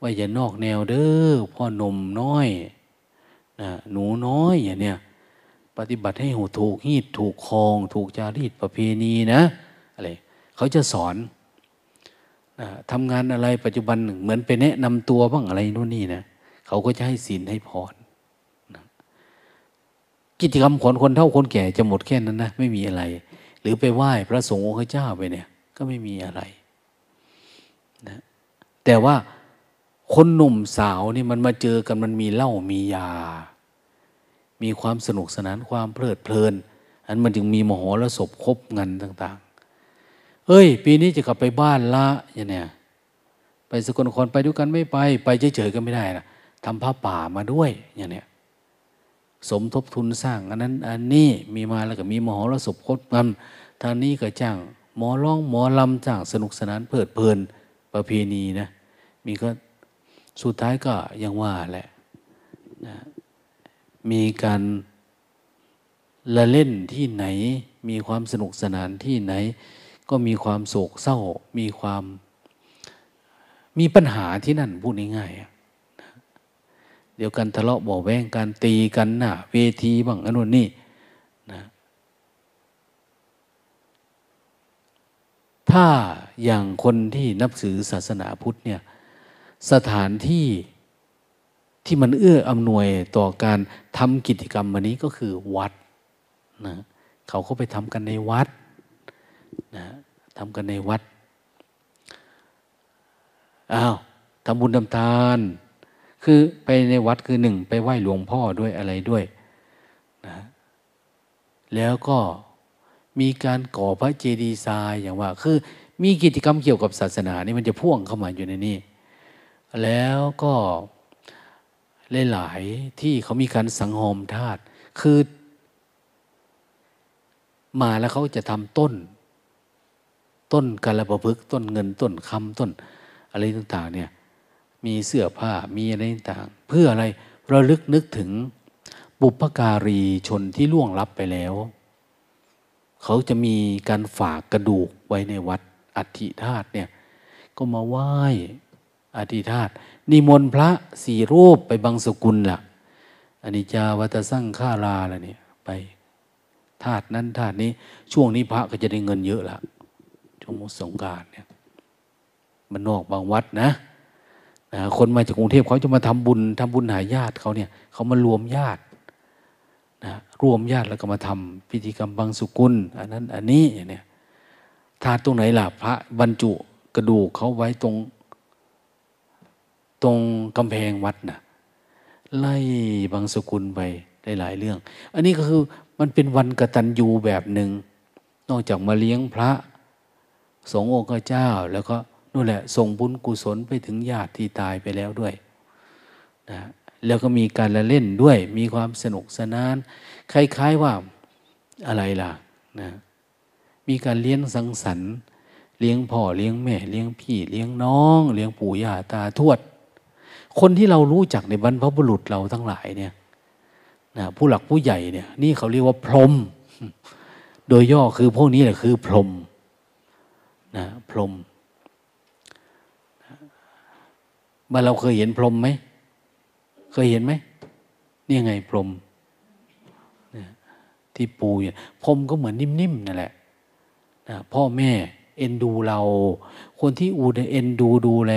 ว่าอย่านอกแนวเด้อพ่อนมน้อยนะหนูน้อยอย่างเนี้ยปฏิบัติให้หูถูกหีดถูกคอง ถูกจารีตประเพณีนะอะไรเขาจะสอนนะทำงานอะไรปัจจุบันเหมือนไปแนะนำตัวบ้างอะไรนู่นนี่นะ เขาก็จะให้ศีลให้พรนะกิจกรรมของคนเท่าคนแก่จะหมดแค่นั้นนะไม่มีอะไร หรือไปไหว้พระสงฆ์องค์เจ้าไปเนี่ย ก็ไม่มีอะไรนะแต่ว่าคนหนุ่มสาวนี่มันมาเจอกันมันมีเหล้ามียา มีความสนุกสนานความเพลิดเพลิน อันมันจึงมีมโหรสพครบเงินต่าง ๆ เอ้ย ปีนี้จะกลับไปบ้านละอย่างเนี้ยไปสกลนครไปด้วยกันไม่ไป ไปเฉยๆก็ไม่ได้นะ ทำผ้าป่ามาด้วยอย่างเนี้ยสมทบทุนสร้างอันนั้น อันนี้มีมาแล้วก็มีมหรสพครบเงินทางนี้ก็จ้างหมอร้องหมอลำจ้างสนุกสนานเพลิดเพลินประเพณีนะมีก็สุดท้ายก็ยังว่าแหละนะมีการละเล่นที่ไหน มีความสนุกสนานที่ไหน ก็มีความโศกเศร้า มีความมีปัญหาที่นั่นพูดง่ายๆ ดี๋ยวกันทะเลาะบ่อแวงการตีกันหน้าเวทีบ้างอันนู้นนี่นะถ้าอย่างคนที่นับถือศาสนาพุทธเนี่ยสถานที่ที่มันเอื้ออำนวยต่อการทำกิจกรรมวันนี้ก็คือวัดนะเขาก็ไปทำกันในวัดนะทำกันในวัดอ้าวทำบุญทำทาน คือไปในวัดคือหนึ่งไปไหว้หลวงพ่อด้วยอะไรด้วยนะแล้วก็มีการก่อพระเจดีย์ทรายอย่างว่า คือมีกิจกรรมเกี่ยวกับศาสนานี่มันจะพ่วงเข้ามาอยู่ในนี้ แล้วก็หลายๆที่เขามีการสังหมธาตุคือ มาแล้วเขาจะทำต้น ต้นกาลประพฤกต้นเงินต้นคำต้น อะไรต่าง ๆ เนี่ย มีเสื้อผ้ามีอะไรต่างเพื่ออะไรระลึกนึกถึงบุพการีชนที่ล่วงลับไปแล้ว เขาจะมีการฝากกระดูกไว้ในวัดอัฐิธาตุเนี่ยก็มาไหว้อธิธาตนิมนต์พระสี่รูปไปบางสกุลละ่ะอนิจจาวัตสั่งฆาลาละเนี่ยไปธาตุนั้นธาตุนี้ช่วงนี้พระก็จะได้เงินเยอะละช่วงสงการเนี่ยมันนอกบางวัดนะ คนมาจากกรุงเทพเขาจะมาทำบุญทำบุญหาญาติเขาเนี่ยเขามารวมญาตินะรวมญาติแล้วก็มาทำพิธีกรรมบางสุกุลอันนั้นอันนี้อย่างเนี้ยธาตรงไหนล่ะพระบรรจุกระดูกเขาไว้ตรง ตรงกำแพงวัดนะ่ะไล่บางสกุลไปได้หลายเรื่อง อันนี้ก็คือมันเป็นวันกตัญญูแบบหนึ่งนอกจากมาเลี้ยงพระสงฆ์องค์เจ้าแล้วก็ นู่นแหละ ส่งบุญกุศลไปถึงญาติที่ตายไปแล้วด้วยนะแล้วก็มีการละเล่นด้วย มีความสนุกสนาน คล้ายๆว่าอะไรล่ะนะมีการเลี้ยงสังสรรค์เลี้ยงพ่อเลี้ยงแม่เลี้ยงพี่ เลี้ยงน้อง เลี้ยงปู่ย่าตาทวด คนที่เรารู้จักในบรรพบุรุษเราทั้งหลายเนี่ยนะผู้หลักผู้ใหญ่เนี่ย นี่เขาเรียกว่าพรหมโดยย่อคือพวกนี้แหละคือพรหมนะพรหม บ้านเราเคยเห็นพรหมไหม เคยเห็นไหม นี่ไงพรหมที่ปูเนี่พรหมก็เหมือนนิ่มๆนั่นแหละนะพ่อแม่ เอ็นดูเรา คนที่อูดเอ็นดูดูแล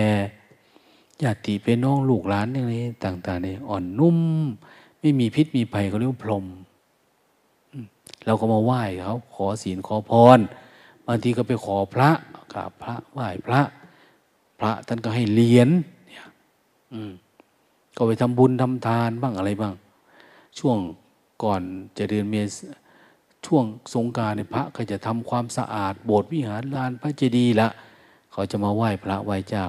ญาติเป็นน้องลูกหลานอย่างนี้ต่างๆนี่อ่อนนุ่ม ไม่มีพิษมีภัยเขาเรียกว่าพรหมเราก็มาไหว้เขาขอศีลขอพรบางทีก็ไปขอพระกราบพระไหว้พระ พระท่านก็ให้เหรียนเนี่ย อืม ก็ไปทำบุญทำทานบ้างอะไรบ้าง ช่วงก่อนจะเดือนเมษช่วงสงการเนี่ยพระก็จะทำความสะอาด โบสถ์วิหารลานพระเจดีย์ละเขาจะมาไหว้พระไหว้เจ้า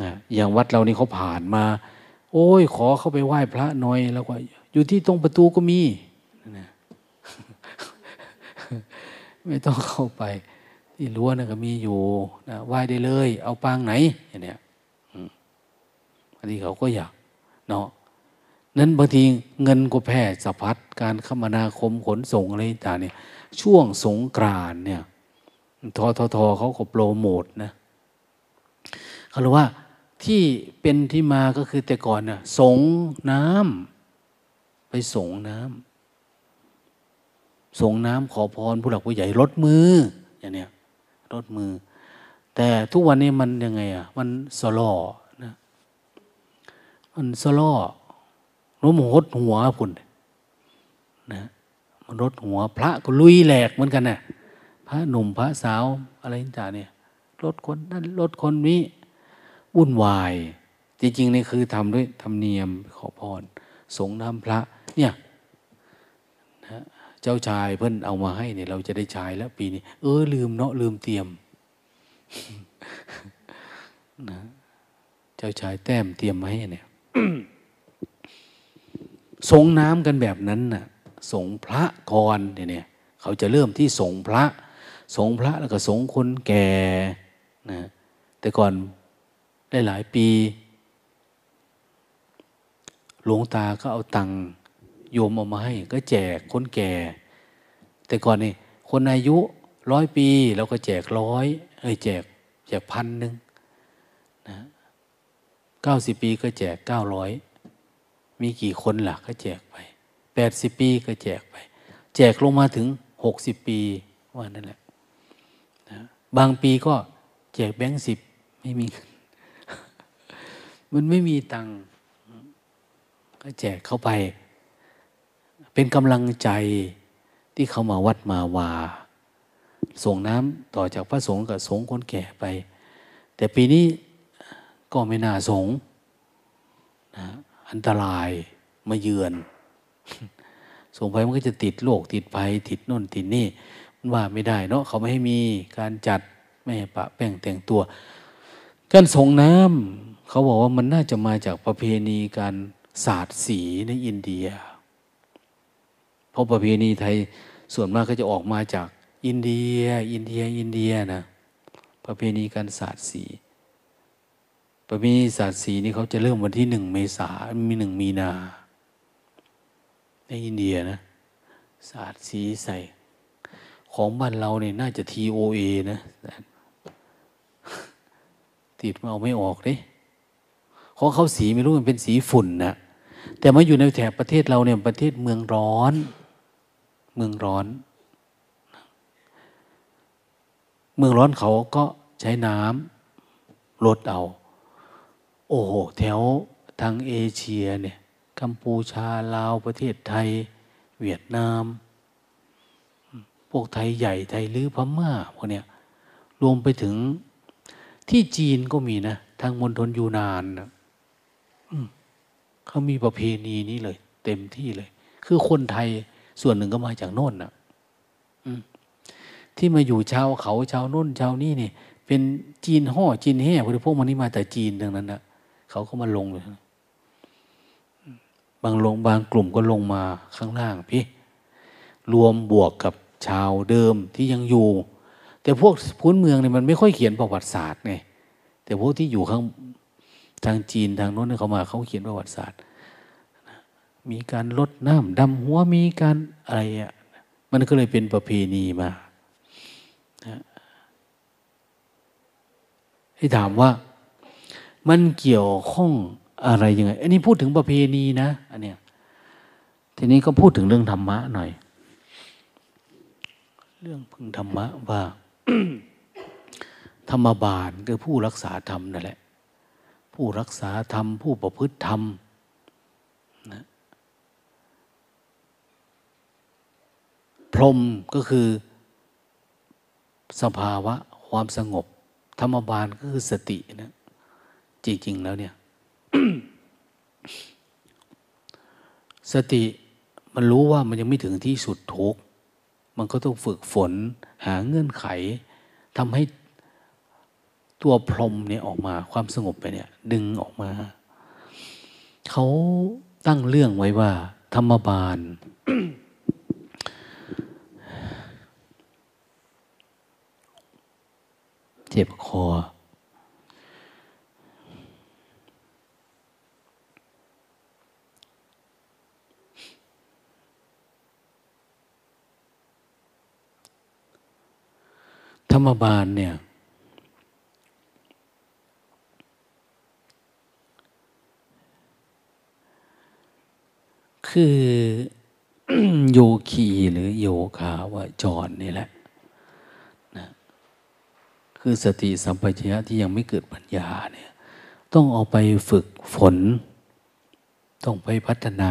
นะอย่างวัดเรานี่เขาผ่านมา โอ้ย ขอเข้าไปไหว้พระหน่อยแล้วก็อยู่ที่ตรงประตูก็มีนะไม่ต้องเข้าไป ที่รั้วนะก็มีอยู่นะไหว้ได้เลย เอาปางไหนอย่างเนี้ย อันนี้เขาก็อยากเนาะนั้นบางทีเงินก็แพร่สะพัดการคมนาคมขนส่งอะไรต่างเนี่ย ช่วงสงกรานเนี่ยทททเขาก็โปรโมทนะเขาเรียกว่าที่เป็นที่มาก็คือแต่ก่อนน่ะสงน้ำไปสงน้ำสงน้ำขอพรผู้หลักผู้ใหญ่ลดมืออย่างเนี้ยลดมือ แต่ทุกวันนี้มันยังไงอะมันสลอ มันสลอล้มหดหัวพุ่นนะมันรดหัว พระก็ลุยแหลกเหมือนกันนะ่ะพระหนุ่มพระสาวอะไรต่างเนี่ยรถคนนั้นรถคนนี้วุ่นวาย จริงๆนี่คือทำด้วยธรรมเนียมขอพร สงน้ำพระ เนี่ยนะเจ้าชายเพิ่นเอามาให้เนี่ยเราจะได้ใช้แล้ว ปีนี้ เออลืมเนาะลืมเตรียมนะเจ้าชายแต้มเตรียมมาให้เนี่ย สงน้ำกันแบบนั้นน่ะสงพระกรเนี่ยเขาจะเริ่มที่สงพระ สงพระแล้วก็สงคนแก่นะแต่ก่อนได้หลายปีหลวงตาก็เอาตังโยมเอามาให้ ก็แจกคนแก่ แต่ก่อนนี่คนอายุร้อยปีเราก็แจกร้อยเอ้ยแจกแจกพันหนึ่งนะเก้าสิบปีก็แจกเก้าร้อย มีกี่คนล่ะก็แจกไปแปดสิบปีก็แจกไป แจกลงมาถึงหกสิบปีว่านั่นแหละนะบางปีก็แจกแบงค์สิบไม่มี มันไม่มีตังค์ก็แจกเข้าไป เป็นกำลังใจที่เขามาวัดมาวา ส่งน้ำต่อจากพระสงฆ์กับสงฆ์คนแก่ไป แต่ปีนี้ก็ไม่น่าสงนะ อันตรายมาเยือน ส่งไปมันก็จะติดโรคติดภัยติดน่นติดนี่มันว่าไม่ได้เนาะเขาไม่ให้มีการจัดไม่ให้ปะแป้งแต่งตัว การส่งน้ำเขาบอกว่ามันน่าจะมาจากประเพณีการศาสตร์สีในอินเดีย เพราะประเพณีไทยส่วนมากก็จะออกมาจากอินเดีย อินเดีย อินเดียนะ ประเพณีการศาสตร์สี ประเพณีศาสตร์สีนี่เขาจะเริ่มวันที่หนึ่งเมษามีหนึ่งมีนา ในอินเดียนะศาสตร์สีใส่ ของบ้านเราเนี่ยน่าจะ TOA นะ ติดมาเอาไม่ออกเลยของเขาสีไม่รู้มันเป็นสีฝุ่นนะแต่มาอยู่ในแถบประเทศเราเนี่ยประเทศเมืองร้อน เมืองร้อน เมืองร้อนเขาก็ใช้น้ำลดเอา โอ้โห แถวทางเอเชียเนี่ยกัมพูชาลาวประเทศไทย เวียดนาม พวกไทยใหญ่ไทยลือพม่าพวกเนี้ยรวมไปถึงที่จีนก็มีนะ ทางมณฑลยูนานนะเขามีประเพณีนี้เลย เต็มที่เลย คือคนไทยส่วนหนึ่งก็มาจากโน่นนะที่มาอยู่ชาวเขาชาวโน่นชาวนี่เนี่ยเป็นจีนห่อจีนแห่พวกมันนี่มาแต่จีนดังนั้นนะ เขาก็มาลงเลยบางลงบางกลุ่มก็ลงมาข้างล่างพี่ รวมบวกกับชาวเดิมที่ยังอยู่ แต่พวกพื้นเมืองเนี่ยมันไม่ค่อยเขียนประวัติศาสตร์ไงแต่พวกที่อยู่ข้างทางจีนทางโน้นเขามาเขาเขียนประวัติศาสตร์ มีการลดน้ำดำหัวมีการอะไรอะมันก็เลยเป็นประเพณีมาให้ถามว่า มันเกี่ยวข้องอะไรยังไง อันนี้พูดถึงประเพณีนะอันเนี้ยทีนี้ก็พูดถึงเรื่องธรรมะหน่อย เรื่องพึงธรรมะว่า ธรรมบาลคือผู้รักษาธรรมนั่นแหละ ผู้รักษาธรรม ผู้ประพฤติธรรมนะพรมก็คือ สภาวะความสงบ ธรรมบาลก็คือสตินะ จริง ๆ แล้วเนี่ย สติมันรู้ว่ามันยังไม่ถึงที่สุดทุกมันก็ต้องฝึกฝน หาเงื่อนไขทำให้ตัวพรมเนี่ยออกมาความสงบไปเนี่ย ดึงออกมา เขาตั้งเรื่องไว้ว่า ธรรมบาลเจ็บคอธ รรมบาลเนี่ย คือโยคีหรือโยคาวจรนี่แหละนะคือสติสัมปชัญญะที่ยังไม่เกิดปัญญาเนี่ยต้องเอาไปฝึกฝน ต้องไปพัฒนา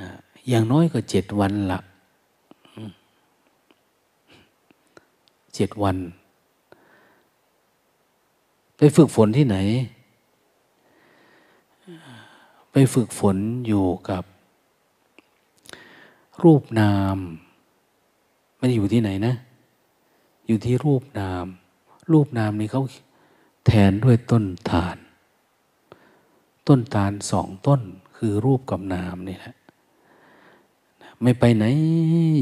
นะอย่างน้อยก็เจ็ดวันละ เจ็ดวัน ไปฝึกฝนที่ไหน ไปฝึกฝนอยู่กับ รูปนาม มันอยู่ที่ไหนนะ อยู่ที่รูปนาม รูปนามนี้เขาแทนด้วยต้นฐานต้นตาลสองต้นคือรูปกับนามนี่แหละ ไม่ไปไหน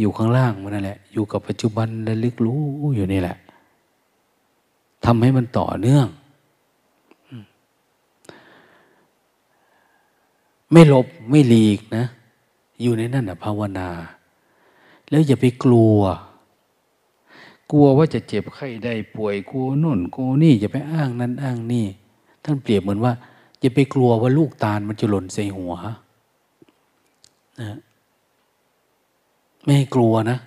อยู่ข้างล่างมันนั่นแหละ อยู่กับปัจจุบันและลึกรู้อยู่นี่แหละทำให้มันต่อเนื่อง ไม่หลบไม่หลีกนะ อยู่ในนั่นนะภาวนา แล้วอย่าไปกลัว กลัวว่าจะเจ็บไข้ได้ป่วยกลัวน่นกลัวนี่อย่าไปอ้างนั้นอ้างนี่ ท่านเปรียบเหมือนว่าอย่าไปกลัวว่าลูกตาลมันจะหล่นใส่หัวนะ ไม่ให้กลัวนะ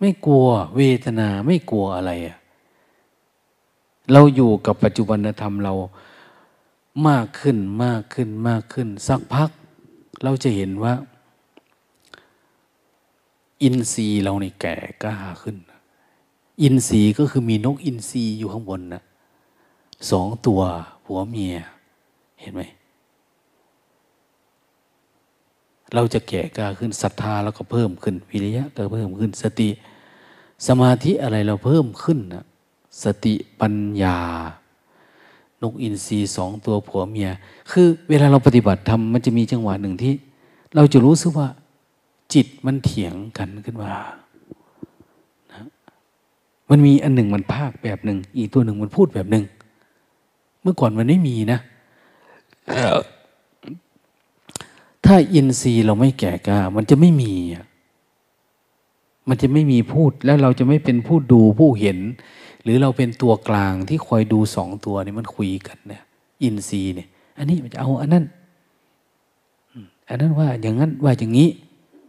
ไม่กลัวเวทนาไม่กลัวอะไรอะเราอยู่กับปัจจุบันธรรมเรามากขึ้นมากขึ้นมากขึ้น สักพัก เราจะเห็นว่า อินทรีย์เราในแก่กล้าขึ้น อินทรีย์ก็คือมีนกอินทรีย์อยู่ข้างบนนะสองตัวผัวเมีย เห็นไหม เราจะแก่กล้าขึ้นศรัทธาเราก็เพิ่มขึ้นวิริยะก็เพิ่มขึ้นสติ สมาธิอะไรเราเพิ่มขึ้นนะสติปัญญานกอินทรีสองตัวผัวเมีย คือเวลาเราปฏิบัติทำมันจะมีจังหวะหนึ่งที่ เราจะรู้สึกว่า จิตมันเถียงกันขึ้นมานะมันมีอันหนึ่งมันภาคแบบหนึ่ง อีกตัวหนึ่งมันพูดแบบหนึ่ง เมื่อก่อนมันไม่มีนะ ถ้าอินทรีย์เราไม่แก่กล้ามันจะไม่มี มันจะไม่มีพูดแล้วเราจะไม่เป็นผู้ดูผู้เห็น หรือเราเป็นตัวกลางที่คอยดูสองตัวนี่มันคุยกันเนี่ย อินทรีย์เนี่ย อันนี้มันจะเอาอันนั้นอันนั้นว่าอย่างนั้นว่าอย่างนี้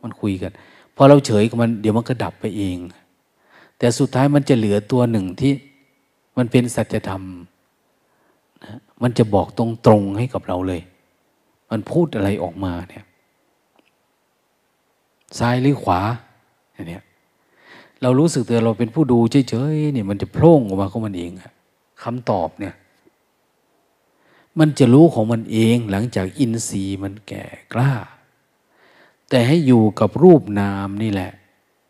มันคุยกันพอเราเฉยกับมันเดี๋ยวมันก็ดับไปเอง แต่สุดท้ายมันจะเหลือตัวหนึ่งที่มันเป็นสัจธรรมนะมันจะบอกตรงๆให้กับเราเลย มันพูดอะไรออกมาเนี่ย ซ้ายหรือขวาเนี่ยเรารู้สึกตัวเราเป็นผู้ดูเฉยๆเนี่ยมันจะโพร่งออกมาของมันเองคำตอบเนี่ย มันจะรู้ของมันเองหลังจากอินทรีย์มันแก่กล้า แต่ให้อยู่กับรูปนามนี่แหละ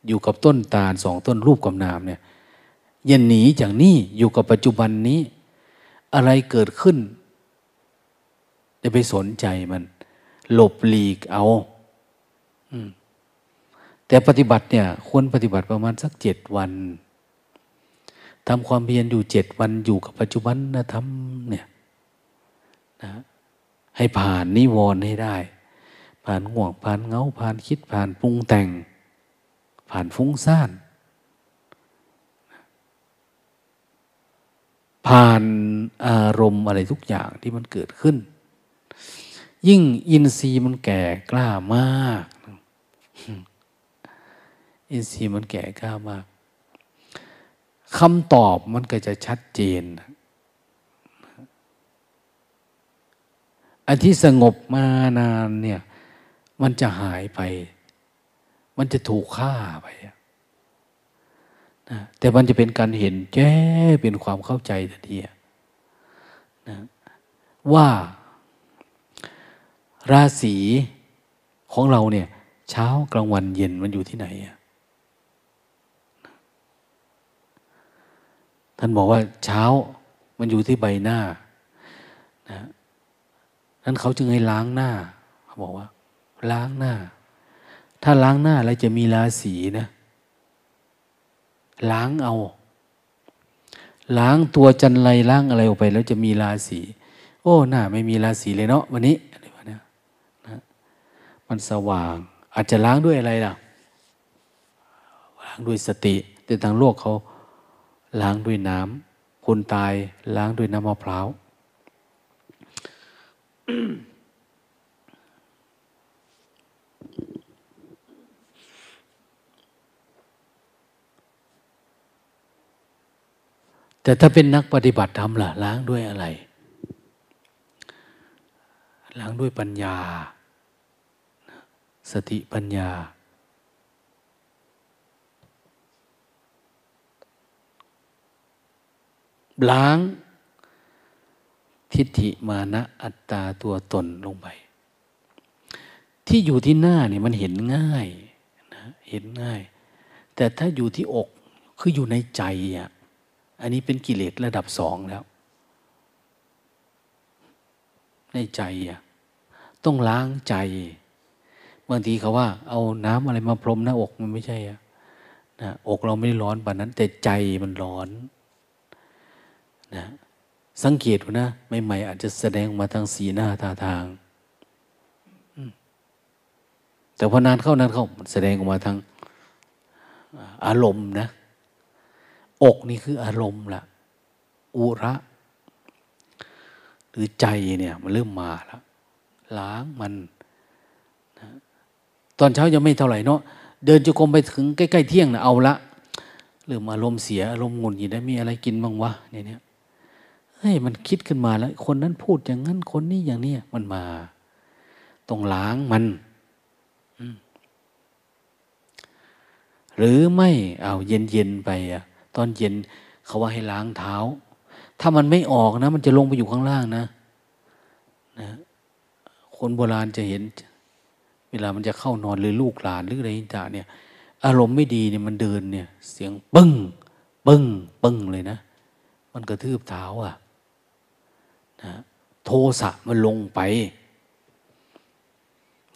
อยู่กับต้นตาลสองต้นรูปกับนามเนี่ยอย่าหนีจากนี่อยู่กับปัจจุบันนี้ อะไรเกิดขึ้น จะไปสนใจมัน หลบหลีกเอาแต่ปฏิบัติเนี่ย ควรปฏิบัติประมาณสักเจ็ดวันทำความเพียรอยู่เจ็ดวันอยู่กับปัจจุบันนะทำเนี่ยนะให้ผ่านนิวรณ์ให้ได้ ผ่านห่วงผ่านเงาผ่านคิดผ่านปรุงแต่ง ผ่านฟุ้งซ่าน ผ่านอารมณ์อะไรทุกอย่างที่มันเกิดขึ้น ยิ่งอินทรีย์มันแก่กล้ามาก อินทรีย์มันแก่กล้ามากคำตอบมันก็จะชัดเจน อันที่สงบมานานเนี่ย มันจะหายไป มันจะถูกฆ่าไปนะแต่มันจะเป็นการเห็นแจ้เป็นความเข้าใจทันทีนะว่า ราศีของเราเนี่ย เช้ากลางวันเย็นมันอยู่ที่ไหนท่านบอกว่าเช้ามันอยู่ที่ใบหน้านะนั้นเขาจึงให้ล้างหน้าเขาบอกว่า ล้างหน้า ถ้าล้างหน้าแล้วจะมีราศีนะ ล้างเอา ล้างตัวจันไรล้างอะไรออกไป แล้วจะมีราศีโอ้หน้าไม่มีราศีเลยเนาะวันนี้อะไรวะเนี่ยนะ มันสว่าง อาจจะล้างด้วยอะไรล่ะ ล้างด้วยสติ แต่ทางโลกเขาล้างด้วยน้ำคนตายล้างด้วยน้ำมะพร้าวแต่ถ้าเป็นนักปฏิบัติธรรมล่ะล้างด้วยอะไร ล้างด้วยปัญญา สติปัญญา ล้าง ทิฏฐิมานะอัตตาตัวตนลงไป ที่อยู่ที่หน้าเนี่ยมันเห็นง่ายนะเห็นง่าย แต่ถ้าอยู่ที่อกคืออยู่ในใจอะอันนี้เป็นกิเลสระดับสองแล้ว ในใจอะต้องล้างใจ บางทีเขาว่า เอาน้ำอะไรมาพรมหน้าอกมันไม่ใช่อะนะอกเราไม่ได้ร้อนปานนั้น แต่ใจมันร้อนนะสังเกตนะใหม่ๆอาจจะแสดงมาทางสีหน้าท่าทาง แต่พอนานเข้านานเข้ามันแสดงออกมาทางอารมณ์นะ อกนี่คืออารมณ์ละอุระ หรือใจเนี่ย มันเริ่มมาแล้วล้างมัน ตอนเช้ายังไม่เท่าไหร่เนาะเดินจุกรมไปถึงใกล้ๆเที่ยงนะเอาละเริ่มอารมณ์เสียอารมณ์งุนยินได้มีอะไรกินบ้างวะเนี่ยเฮ้ยมันคิดขึ้นมาแล้ว คนนั้นพูดอย่างนั้นคนนี้อย่างนี้มันมาต้องล้างมัน หรือไม่เอาเย็นเย็นไปอะตอนเย็นเขาว่าให้ล้างเท้า ถ้ามันไม่ออกนะ มันจะลงไปอยู่ข้างล่างนะนะคนโบราณจะเห็น เวลามันจะเข้านอนหรือลูกหลานหรืออะไรต่างเนี่ย อารมณ์ไม่ดีเนี่ยมันเดินเนี่ย เสียงปึ้งปึ้งปึ้งเลยนะ มันกระทืบเท้าอะนะโทสะมันลงไป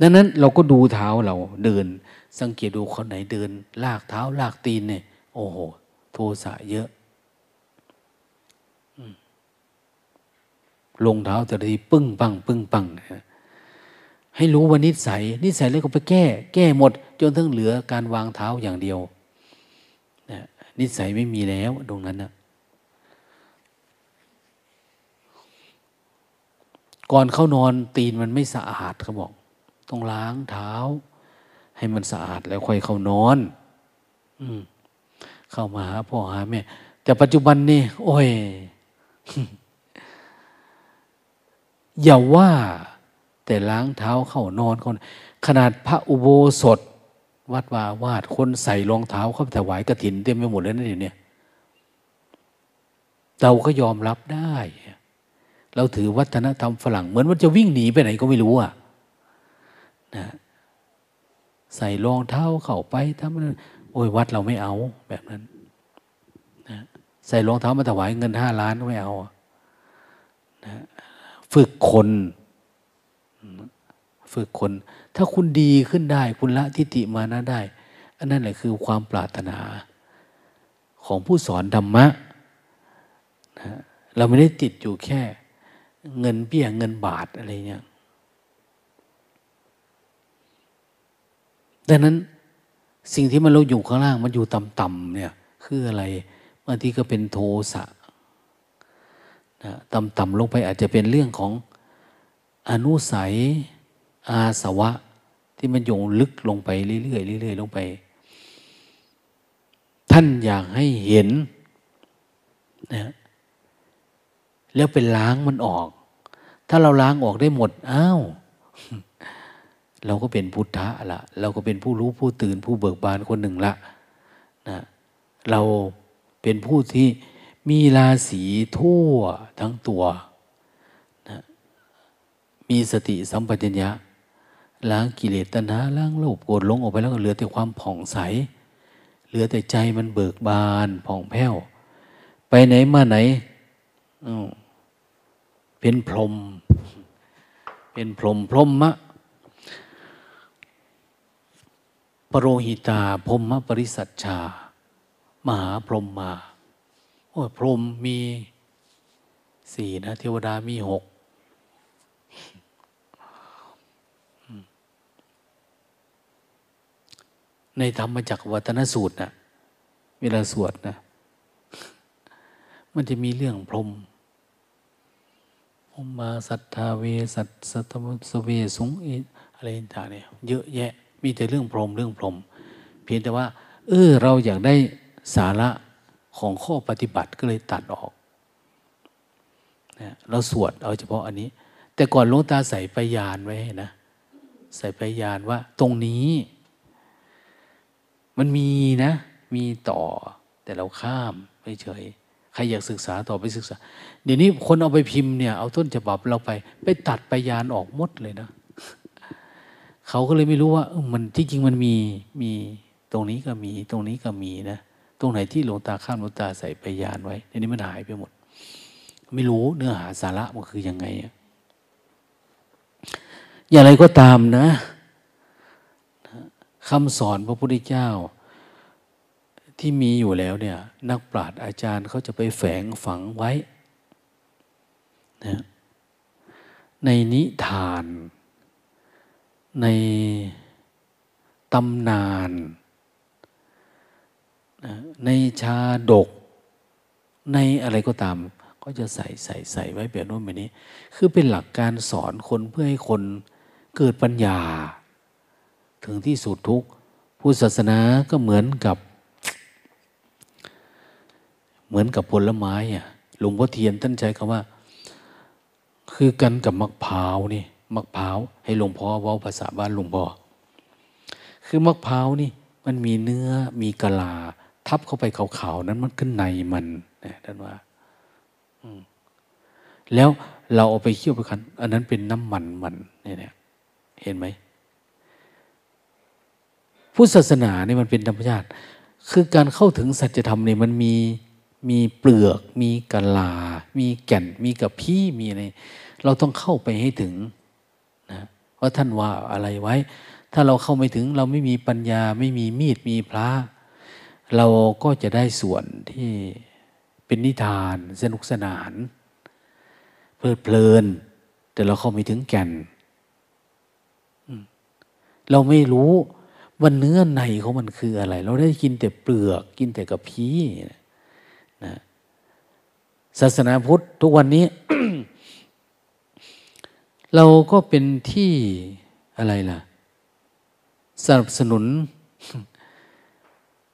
ดังนั้นเราก็ดูเท้าเราเดิน สังเกตดูคนไหนเดิน ลากเท้าลากตีนเนี่ย โอ้โห โทสะเยอะลงเท้าแต่ทีปึ้งปังปึ้งปังนะ ให้รู้ว่านิสัย นิสัยแล้วก็ไปแก้ แก้หมด จนทั้งเหลือการวางเท้าอย่างเดียวนะนิสัยไม่มีแล้วตรงนั้นนะก่อนเข้านอนตีนมันไม่สะอาดเขาบอกต้องล้างเท้า ให้มันสะอาดแล้วค่อยเข้านอน อืมเข้ามาหาพ่อหาแม่แต่ปัจจุบันนี่โอ้ยอย่าว่า แต่ล้างเท้าเข้านอนคนขนาดพระอุโบสถ วัดวาวาดคนใส่รองเท้าเข้าไปถวายกระถินเต็มไปหมดเลยนะเดี๋ยวนี้เราก็ยอมรับได้ เราถือวัฒนธรรมฝรั่ง เหมือนมันจะวิ่งหนีไปไหนก็ไม่รู้อะนะใส่รองเท้าเข้าไปทำนั้นโอ้ยวัดเราไม่เอาแบบนั้นนะใส่รองเท้ามาถวายเงินห้าล้านก็ไม่เอานะฝึกคน ฝึกคน ถ้าคุณดีขึ้นได้ คุณละทิฏฐิมานะได้ อันนั้นแหละคือความปรารถนาของผู้สอนธรรมะนะเราไม่ได้ติดอยู่แค่ เงินเบี้ยเงินบาทอะไรเนี่ยดังนั้นสิ่งที่มันเราอยู่ข้างล่างมันอยู่ต่ำๆเนี่ยคืออะไรบางทีก็เป็นโทสะนะต่ำๆลงไปอาจจะเป็นเรื่องของอนุสัย อาสวะ ที่มันโยงลึกลงไปเรื่อยๆเรื่อยๆลงไป ท่านอยากให้เห็นนะแล้วเป็นล้างมันออก ถ้าเราล้างออกได้หมดอ้าวเราก็เป็นพุทธะละเราก็เป็นผู้รู้ผู้ตื่นผู้เบิกบานคนหนึ่งละนะเราเป็นผู้ที่มีราศีทั่วทั้งตัวนะมีสติสัมปชัญญะ ล้างกิเลสตัณหาล้างโลภโกรธลงออกไปแล้วก็เหลือแต่ความผ่องใส เหลือแต่ใจมันเบิกบานผ่องแผ้ว ไปไหนมาไหนเป็นพรหมเป็นพรหมพรหมะปรโรหิตาพรหมปริสัชชา มหาพรหมมาโอ้พรหมมีสี่นะ เทวดามีหก ในธรรมจักรวัตนสูตรนะเวลาสวดนะมันจะมีเรื่องพรมพรหมาสัทธาเวสัตสัตมสเวสุงอะไรต่างเนี่ยเยอะแยะ มีแต่เรื่องพรมเรื่องพรม เพียงแต่ว่า เออเราอยากได้สาระของข้อปฏิบัติก็เลยตัดออกนะเราสวดเอาเฉพาะอันนี้ แต่ก่อนลงตาใส่ปยานไว้นะ ใส่ปยานว่า ตรงนี้ มันมีนะ มีต่อแต่เราข้ามไม่เฉยใครอยากศึกษาต่อไปศึกษา เดี๋ยวนี้คนเอาไปพิมพ์เนี่ย เอาต้นฉบับเราไป ไปตัดไปยานออกหมดเลยนะเขาก็เลยไม่รู้ว่ามันที่จริงมันมีมีตรงนี้ก็มี ตรงนี้ก็มีนะตรงไหนที่หลวงตาข้ามหลวงตาใส่ไปยานไว้เดี๋ยวนี้มันหายไปหมด ไม่รู้เนื้อหาสาระมันคือยังไงอย่างไรก็ตามนะ คำสอนพระพุทธเจ้าที่มีอยู่แล้วเนี่ย นักปราชญ์อาจารย์เขาจะไปแฝงฝังไว้นะในนิทาน ในตำนานนะในชาดก ในอะไรก็ตาม ก็จะใส่ใส่ใส่ไว้แบบโน้นแบบนี้ คือเป็นหลักการสอนคนเพื่อให้คนเกิดปัญญา ถึงที่สุดทุกพุทธศาสนาก็เหมือนกับ เหมือนกับผลไม้อะหลวงพ่อเทียนท่านใช้คำว่า คือกันกับมะพร้าวนี่มะพร้าวให้หลวงพ่อว่าภาษาบ้านหลวงพ่อคือมะพร้าวนี่ มันมีเนื้อมีกะลา ทับเข้าไปขาวๆนั้นมันขึ้นในมันนะท่านว่าแล้วเราเอาไปเคี่ยวไปคันอันนั้นเป็นน้ำมันมันเนี่ยเห็นไหม พุทธศาสนาเนี่ยมันเป็นธรรมชาติ คือการเข้าถึงสัจธรรมเนี่ยมันมีมีเปลือก มีกะลา มีแก่น มีกับพี่มีอะไรเราต้องเข้าไปให้ถึงนะว่าท่านว่าอะไรไว้ ถ้าเราเข้าไม่ถึงเราไม่มีปัญญาไม่มีมีดมีพระเราก็จะได้ส่วนที่เป็นนิทานสนุกสนาน เพลิดเพลิน แต่เราเข้าไม่ถึงแก่น เราไม่รู้ ว่าเนื้อในของมันคืออะไร เราได้กินแต่เปลือกกินแต่กับพีนะศาสนาพุทธทุกวันนี้ เราก็เป็นที่อะไรล่ะ สนับสนุน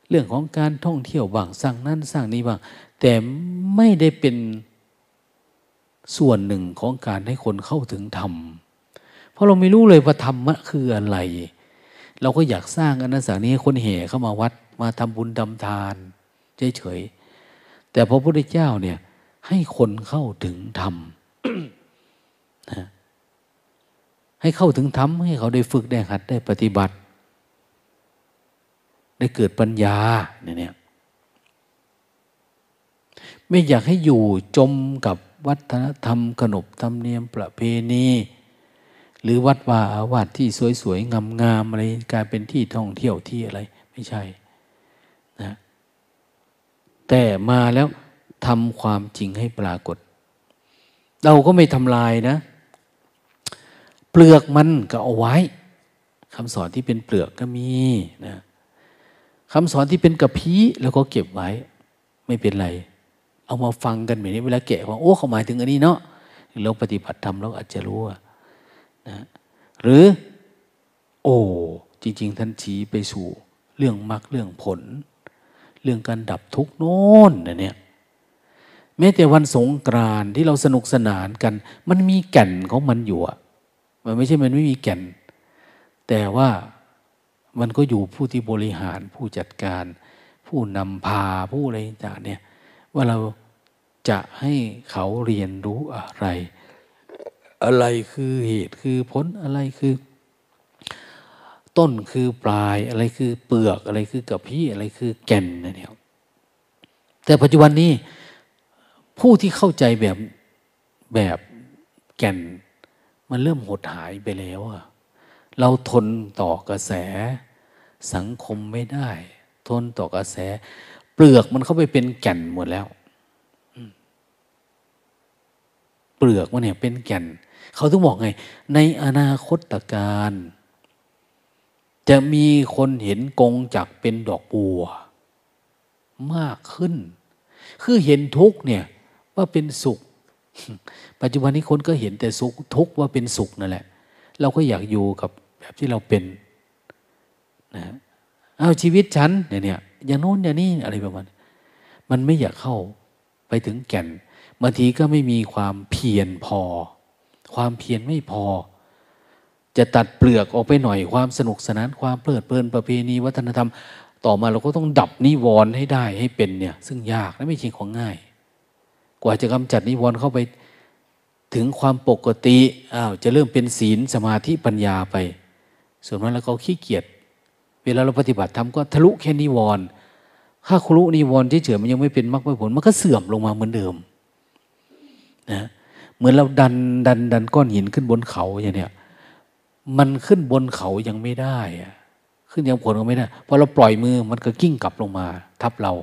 เรื่องของการท่องเที่ยวบางสร้างนั้นสร้างนี้บาง แต่ไม่ได้เป็นส่วนหนึ่งของการให้คนเข้าถึงธรรม เพราะเราไม่รู้เลยว่าธรรมะคืออะไร เราก็อยากสร้างอนันสานี้คนแห่เข้ามาวัดมาทำบุญทำทานเฉยๆแต่พระพุทธเจ้าเนี่ย ให้คนเข้าถึงธรรมนะให้เข้าถึงธรรมให้เขาได้ฝึกได้หัดได้ปฏิบัติ ได้เกิดปัญญาเนี่ยไม่อยากให้อยู่จมกับวัฒนธรรมขนบธรรมเนียมประเพณี หรือวัดว่าอาวาสที่สวยๆ งามๆอะไรกลายเป็นที่ท่องเที่ยวที่อะไร ไม่ใช่นะแต่มาแล้วทำความจริงให้ปรากฏ เราก็ไม่ทำลายนะ เปลือกมันก็เอาไว้คำสอนที่เป็นเปลือกก็มีนะคำสอนที่เป็นกระพี้แล้วก็เก็บไว้ ไม่เป็นไร เอามาฟังกันแบบนี้เวลาแกะว่าโอ้เขาหมายถึงอันนี้เนาะเราปฏิบัติธรรมเราอาจจะรู้ว่า นะหรือโอ้จริง ๆ ท่านชี้ไปสู่ เรื่องมรรคเรื่องผล เรื่องการดับทุกโน้นนะเนี่ยแม้แต่วันสงกรานที่เราสนุกสนานกัน มันมีแก่นของมันอยู่อะมันไม่ใช่มันไม่มีแก่น แต่ว่ามันก็อยู่ผู้ที่บริหารผู้จัดการ ผู้นำพาผู้อะไรต่างเนี่ยว่าเราจะให้เขาเรียนรู้อะไร อะไรคือเหตุคือผลอะไรคือ ต้นคือปลายอะไรคือเปลือกอะไรคือกับพี่อะไรคือแก่นนะเนี่ยแต่ปัจจุบันนี้ผู้ที่เข้าใจแบบแบบแก่น มันเริ่มหดหายไปแล้วอะเราทนต่อกระแสสังคมไม่ได้ ทนต่อกระแส เปลือกมันเข้าไปเป็นแก่นหมดแล้วเปลือกมันเนี่ยเป็นแก่น เขาต้องบอกไง ในอนาคตการ จะมีคนเห็นกงจักเป็นดอกบัว มากขึ้น คือเห็นทุกเนี่ยว่าเป็นสุข ปัจจุบันนี้คนก็เห็นแต่สุขทุกว่าเป็นสุขนั่นแหละ เราก็อยากอยู่กับแบบที่เราเป็นนะเอาชีวิตฉันเนี่ยเนี่ยอย่างโน้นอย่างนี้อะไรประมาณมันไม่อยากเข้าไปถึงแก่นบางทีก็ไม่มีความเพียรพอ ความเพียรไม่พอ จะตัดเปลือกออกไปหน่อยความสนุกสนานความเพลิดเพลินประเพณีวัฒนธรรม ต่อมาเราก็ต้องดับนิวรณ์ให้ได้ให้เป็นเนี่ย ซึ่งยากและไม่ใช่ของง่าย กว่าจะกำจัดนิวรณ์เข้าไปถึงความปกติอ้าวจะเริ่มเป็นศีลสมาธิปัญญาไป ส่วนนั้นแล้วก็ขี้เกียจเวลาเราปฏิบัติทำก็ทะลุแค่นิวรณ์ถ้าครุนิวรณ์เฉยๆมันยังไม่เป็นมรรคผลมันก็เสื่อมลงมาเหมือนเดิมนะ เหมือนเราดันดันดันก้อนหินขึ้นบนเขาอย่างเนี้ยมันขึ้นบนเขายังไม่ได้อะขึ้นยังผลก็ไม่ได้พอเราปล่อยมือมันก็กิ้งกลับลงมา ทับเรา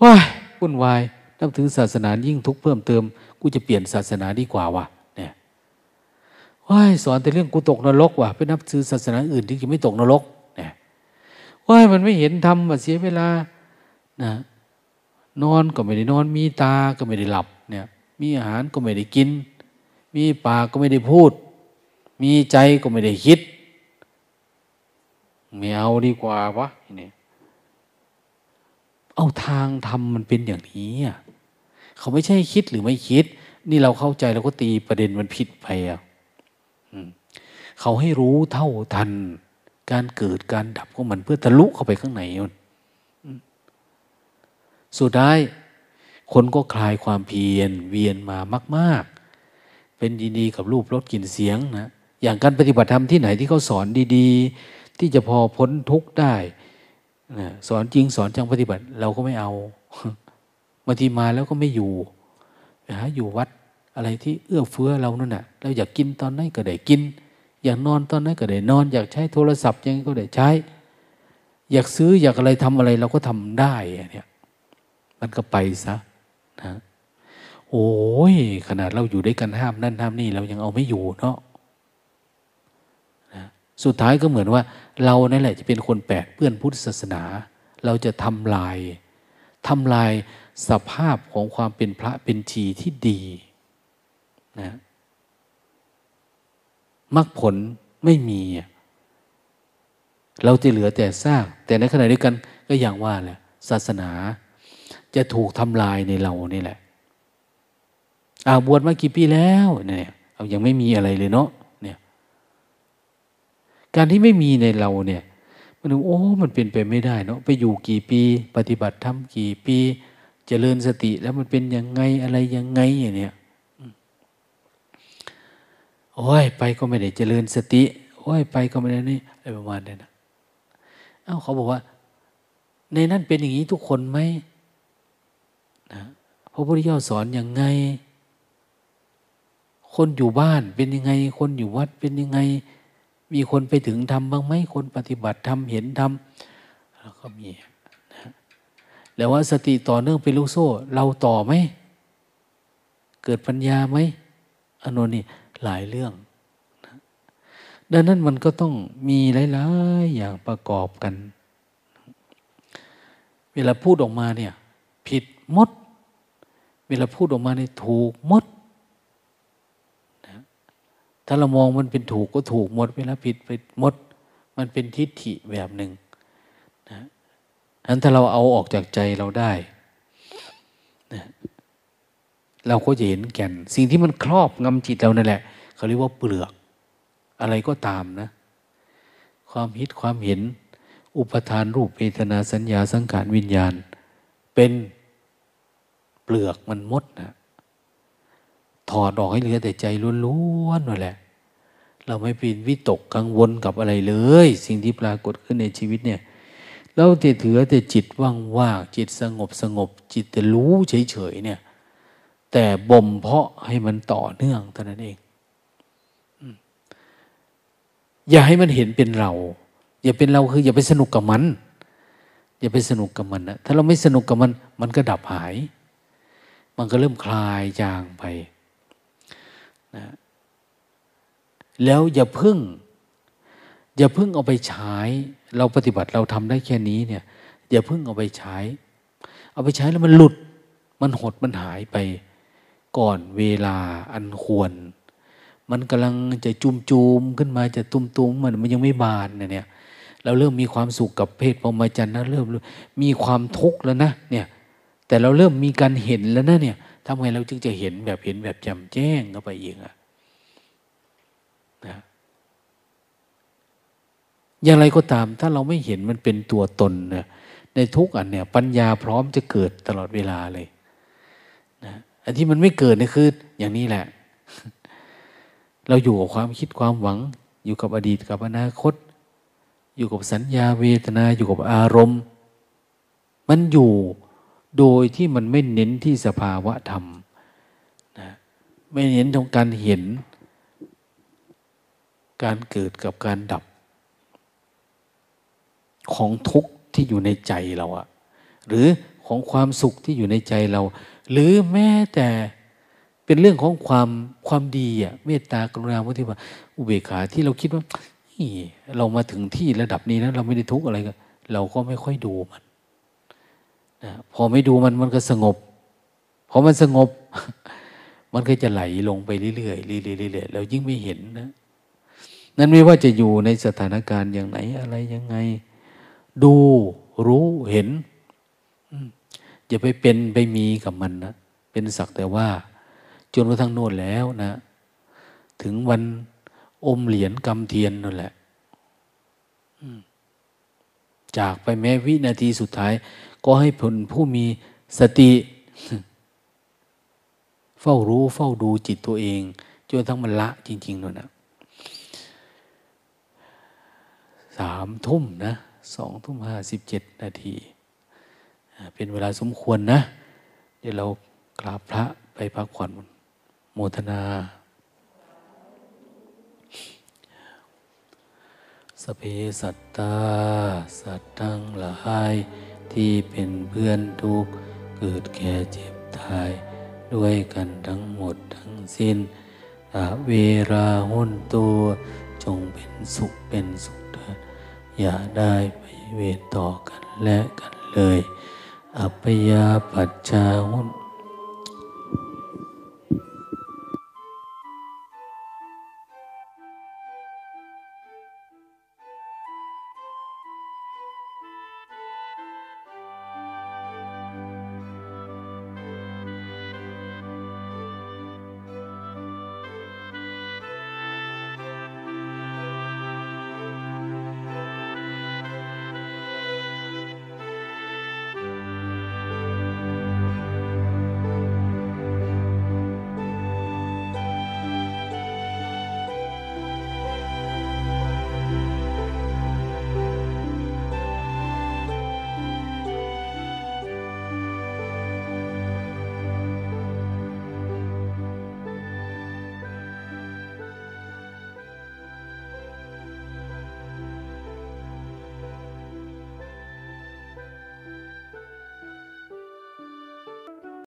ว้ายวุ่นวายนับถือศาสนายิ่งทุกข์เพิ่มเติม กูจะเปลี่ยนศาสนาดีกว่าวะเนี่ยว้ายสอนแต่เรื่องกูตกนรกว่ะไปนับถือศาสนาอื่นที่จะไม่ตกนรกเนี่ยว้ายมันไม่เห็นทำเสียเวลานะนอนก็ไม่ได้นอนมีตาก็ไม่ได้หลับเนี่ย มีอาหารก็ไม่ได้กิน มีปากก็ไม่ได้พูด มีใจก็ไม่ได้คิด ไม่เอาดีกว่าวะนี่เอาทางทำมันเป็นอย่างนี้อะเขาไม่ใช่คิดหรือไม่คิด นี่เราเข้าใจเราก็ตีประเด็นมันผิดไปอะเขาให้รู้เท่าทัน การเกิดการดับของมันเพื่อทะลุเข้าไปข้างในมันสุดท้าย คนก็คลายความเพียรเวียนมามาก ๆ เป็นดีๆกับรูปรสกลิ่นเสียงนะอย่างการปฏิบัติธรรมที่ไหนที่เขาสอนดีๆ ที่จะพอพ้นทุกข์ได้นะสอนจริงสอนจังปฏิบัติเราก็ไม่เอาบางทีมาแล้วก็ไม่อยู่หาอยู่วัดอะไรที่เอื้อเฟื้อเรานั่นแหะเราอยากกินตอนนั้นก็ได้กิน อยากนอนตอนนั้นก็ได้นอน อยากใช้โทรศัพท์ยังก็ได้ใช้ อยากซื้ออยากอะไรทำอะไรเราก็ทำได้เนี่ยมันก็ไปซะ นะโอ้ยขนาดเราอยู่ด้วยกันห้ามนั่นห้ามนี่เรายังเอาไม่อยู่เนาะนะสุดท้ายก็เหมือนว่า เรานั่นแหละจะเป็นคนแปดเปื้อนพุทธศาสนา เราจะทำลายทำลายสภาพของความเป็นพระเป็นชีที่ดีนะมรรคผลไม่มี เราจะเหลือแต่ซาก แต่ในขณะเดียวกันก็อย่างว่าแหละศาสนา จะถูกทำลายในเรานี่แหละอาบวชมากี่ปีแล้วเนี่ยเอายังไม่มีอะไรเลยเนาะเนี่ย การที่ไม่มีในเราเนี่ยมันโอ้มันเป็นไปไม่ได้เนาะไปอยู่กี่ปี ปฏิบัติทำกี่ปีจเจริญสติแล้วมันเป็นยังไงอะไรยังไงอย่างเนี้ยโอ้ยไปก็ไม่ได้เจริญสติ โอ้ยไปก็ไม่ได้นี่อะไรประมาณนี้นะเอ้าเขาบอกว่า ในนั้นเป็นอย่างนี้ทุกคนไหม พระพุทธเจ้าสอนอย่างไง คนอยู่บ้านเป็นยังไง คนอยู่วัดเป็นยังไง มีคนไปถึงทำบ้างไหมคนปฏิบัติทำเห็นทำแล้วก็มีนะแล้วว่าสติต่อเนื่องเป็นลูกโซ่ เราต่อไหม เกิดปัญญาไหมอันนี้หลายเรื่องนะดังนั้นมันก็ต้องมีหลายๆอย่างประกอบกัน เวลาพูดออกมาเนี่ย ผิดมด วลาพูดออกมาในถูกมดนะถ้าเรามองมันเป็นถูกก็ถูกหมด เวลาผิดไปมด มันเป็นทิฏฐิแบบหนึ่งนะนั้นถ้าเราเอาออกจากใจเราได้นะเราก็จะเห็นแก่น สิ่งที่มันครอบงำจิตเรานั่นแหละ เขาเรียกว่าเปลือก อะไรก็ตามนะ ความคิดความเห็น อุปทานรูปเวทนาสัญญาสังขารวิญญาณ เป็น ลือกมันมดนะถอดออกให้เหลือแต่ใจล้วนๆนั่นแหละ เราไม่เป็นวิตกกังวลกับอะไรเลย สิ่งที่ปรากฏขึ้นในชีวิตเนี่ย เราแต่ถือแต่จิตว่างว่างจิตสงบสงบ จิตแต่รู้เฉยๆเนี่ย แต่บ่มเพาะให้มันต่อเนื่องเท่านั้นเอง อย่าให้มันเห็นเป็นเรา อย่าเป็นเราคือ อย่าไปสนุกกับมัน อย่าไปสนุกกับมันนะถ้าเราไม่สนุกกับมัน มันก็ดับหาย มันก็เริ่มคลายจางไปนะแล้วอย่าพึ่ง อย่าพึ่งเอาไปใช้เราปฏิบัติเราทำได้แค่นี้เนี่ย อย่าพึ่งเอาไปใช้ เอาไปใช้แล้วมันหลุด มันหดมันหายไป ก่อนเวลาอันควร มันกำลังจะจุมจูมขึ้นมาจะตุ้มตุ้มมันมันยังไม่บานเนี่ยเราเริ่มมีความสุขกับเพศพรหมจรรย์นะเริ่มมีความทุกข์แล้วนะเนี่ย แต่เราเริ่มมีการเห็นแล้วนะเนี่ยทำไงเราจึงจะเห็นแบบเห็นแบบจำแจ้งเข้าไปเองอะนะอย่างไรก็ตามถ้าเราไม่เห็นมันเป็นตัวตนเนี่ยในทุกอันเนี่ย ปัญญาพร้อมจะเกิดตลอดเวลาเลยนะอันที่มันไม่เกิดเนี่ยคือ อย่างนี้แหละ เราอยู่กับความคิดความหวัง อยู่กับอดีตกับอนาคต อยู่กับสัญญาเวทนาอยู่กับอารมณ์ มันอยู่ โดยที่มันไม่เน้นที่สภาวะธรรมนะไม่เน้นตรงการเห็น การเกิดกับการดับ ของทุกข์ที่อยู่ในใจเราอะหรือของความสุขที่อยู่ในใจเรา หรือแม้แต่เป็นเรื่องของความความดีอะเมตตากรุณาพุทธิภาอุเบกขาที่เราคิดว่าเรามาถึงที่ระดับนี้แล้วเราไม่ได้ทุกข์อะไรก็เราก็ไม่ค่อยดูมัน นะพอไม่ดูมันมันก็สงบพอมันสงบ มันก็จะไหลลงไปเรื่อยๆเรื่อยๆเรายิ่งไม่เห็นนะ นั้นไม่ว่าจะอยู่ในสถานการณ์อย่างไหนอะไรยังไง ดูรู้เห็นอย่าไปเป็นไปมีกับมันนะเป็นสักแต่ว่า จนกระทั่งโน่นแล้วนะ ถึงวันอมเหรียญกำเทียนนั่นแหละจากไปแม้วินาทีสุดท้าย ก็ให้ผลผู้มีสติ เฝ้ารู้เฝ้าดูจิตตัวเองจนทั้งมันละจริงๆนั่นนะสามทุ่มนะสองทุ่มห้าสิบเจ็ดนาที เป็นเวลาสมควรนะ เดี๋ยวเรากราบพระไปพักผ่อนโมทนาสเพสัตตา สัตว์ทั้งหลาย ที่เป็นเพื่อนทุกเกิดแก่เจ็บตาย ด้วยกันทั้งหมดทั้งสิ้นเวราหุนตัวจงเป็นสุขเป็นสุขเถิดอย่าได้ไปเวทต่อกันและกันเลย อัปยาปัจจาหุน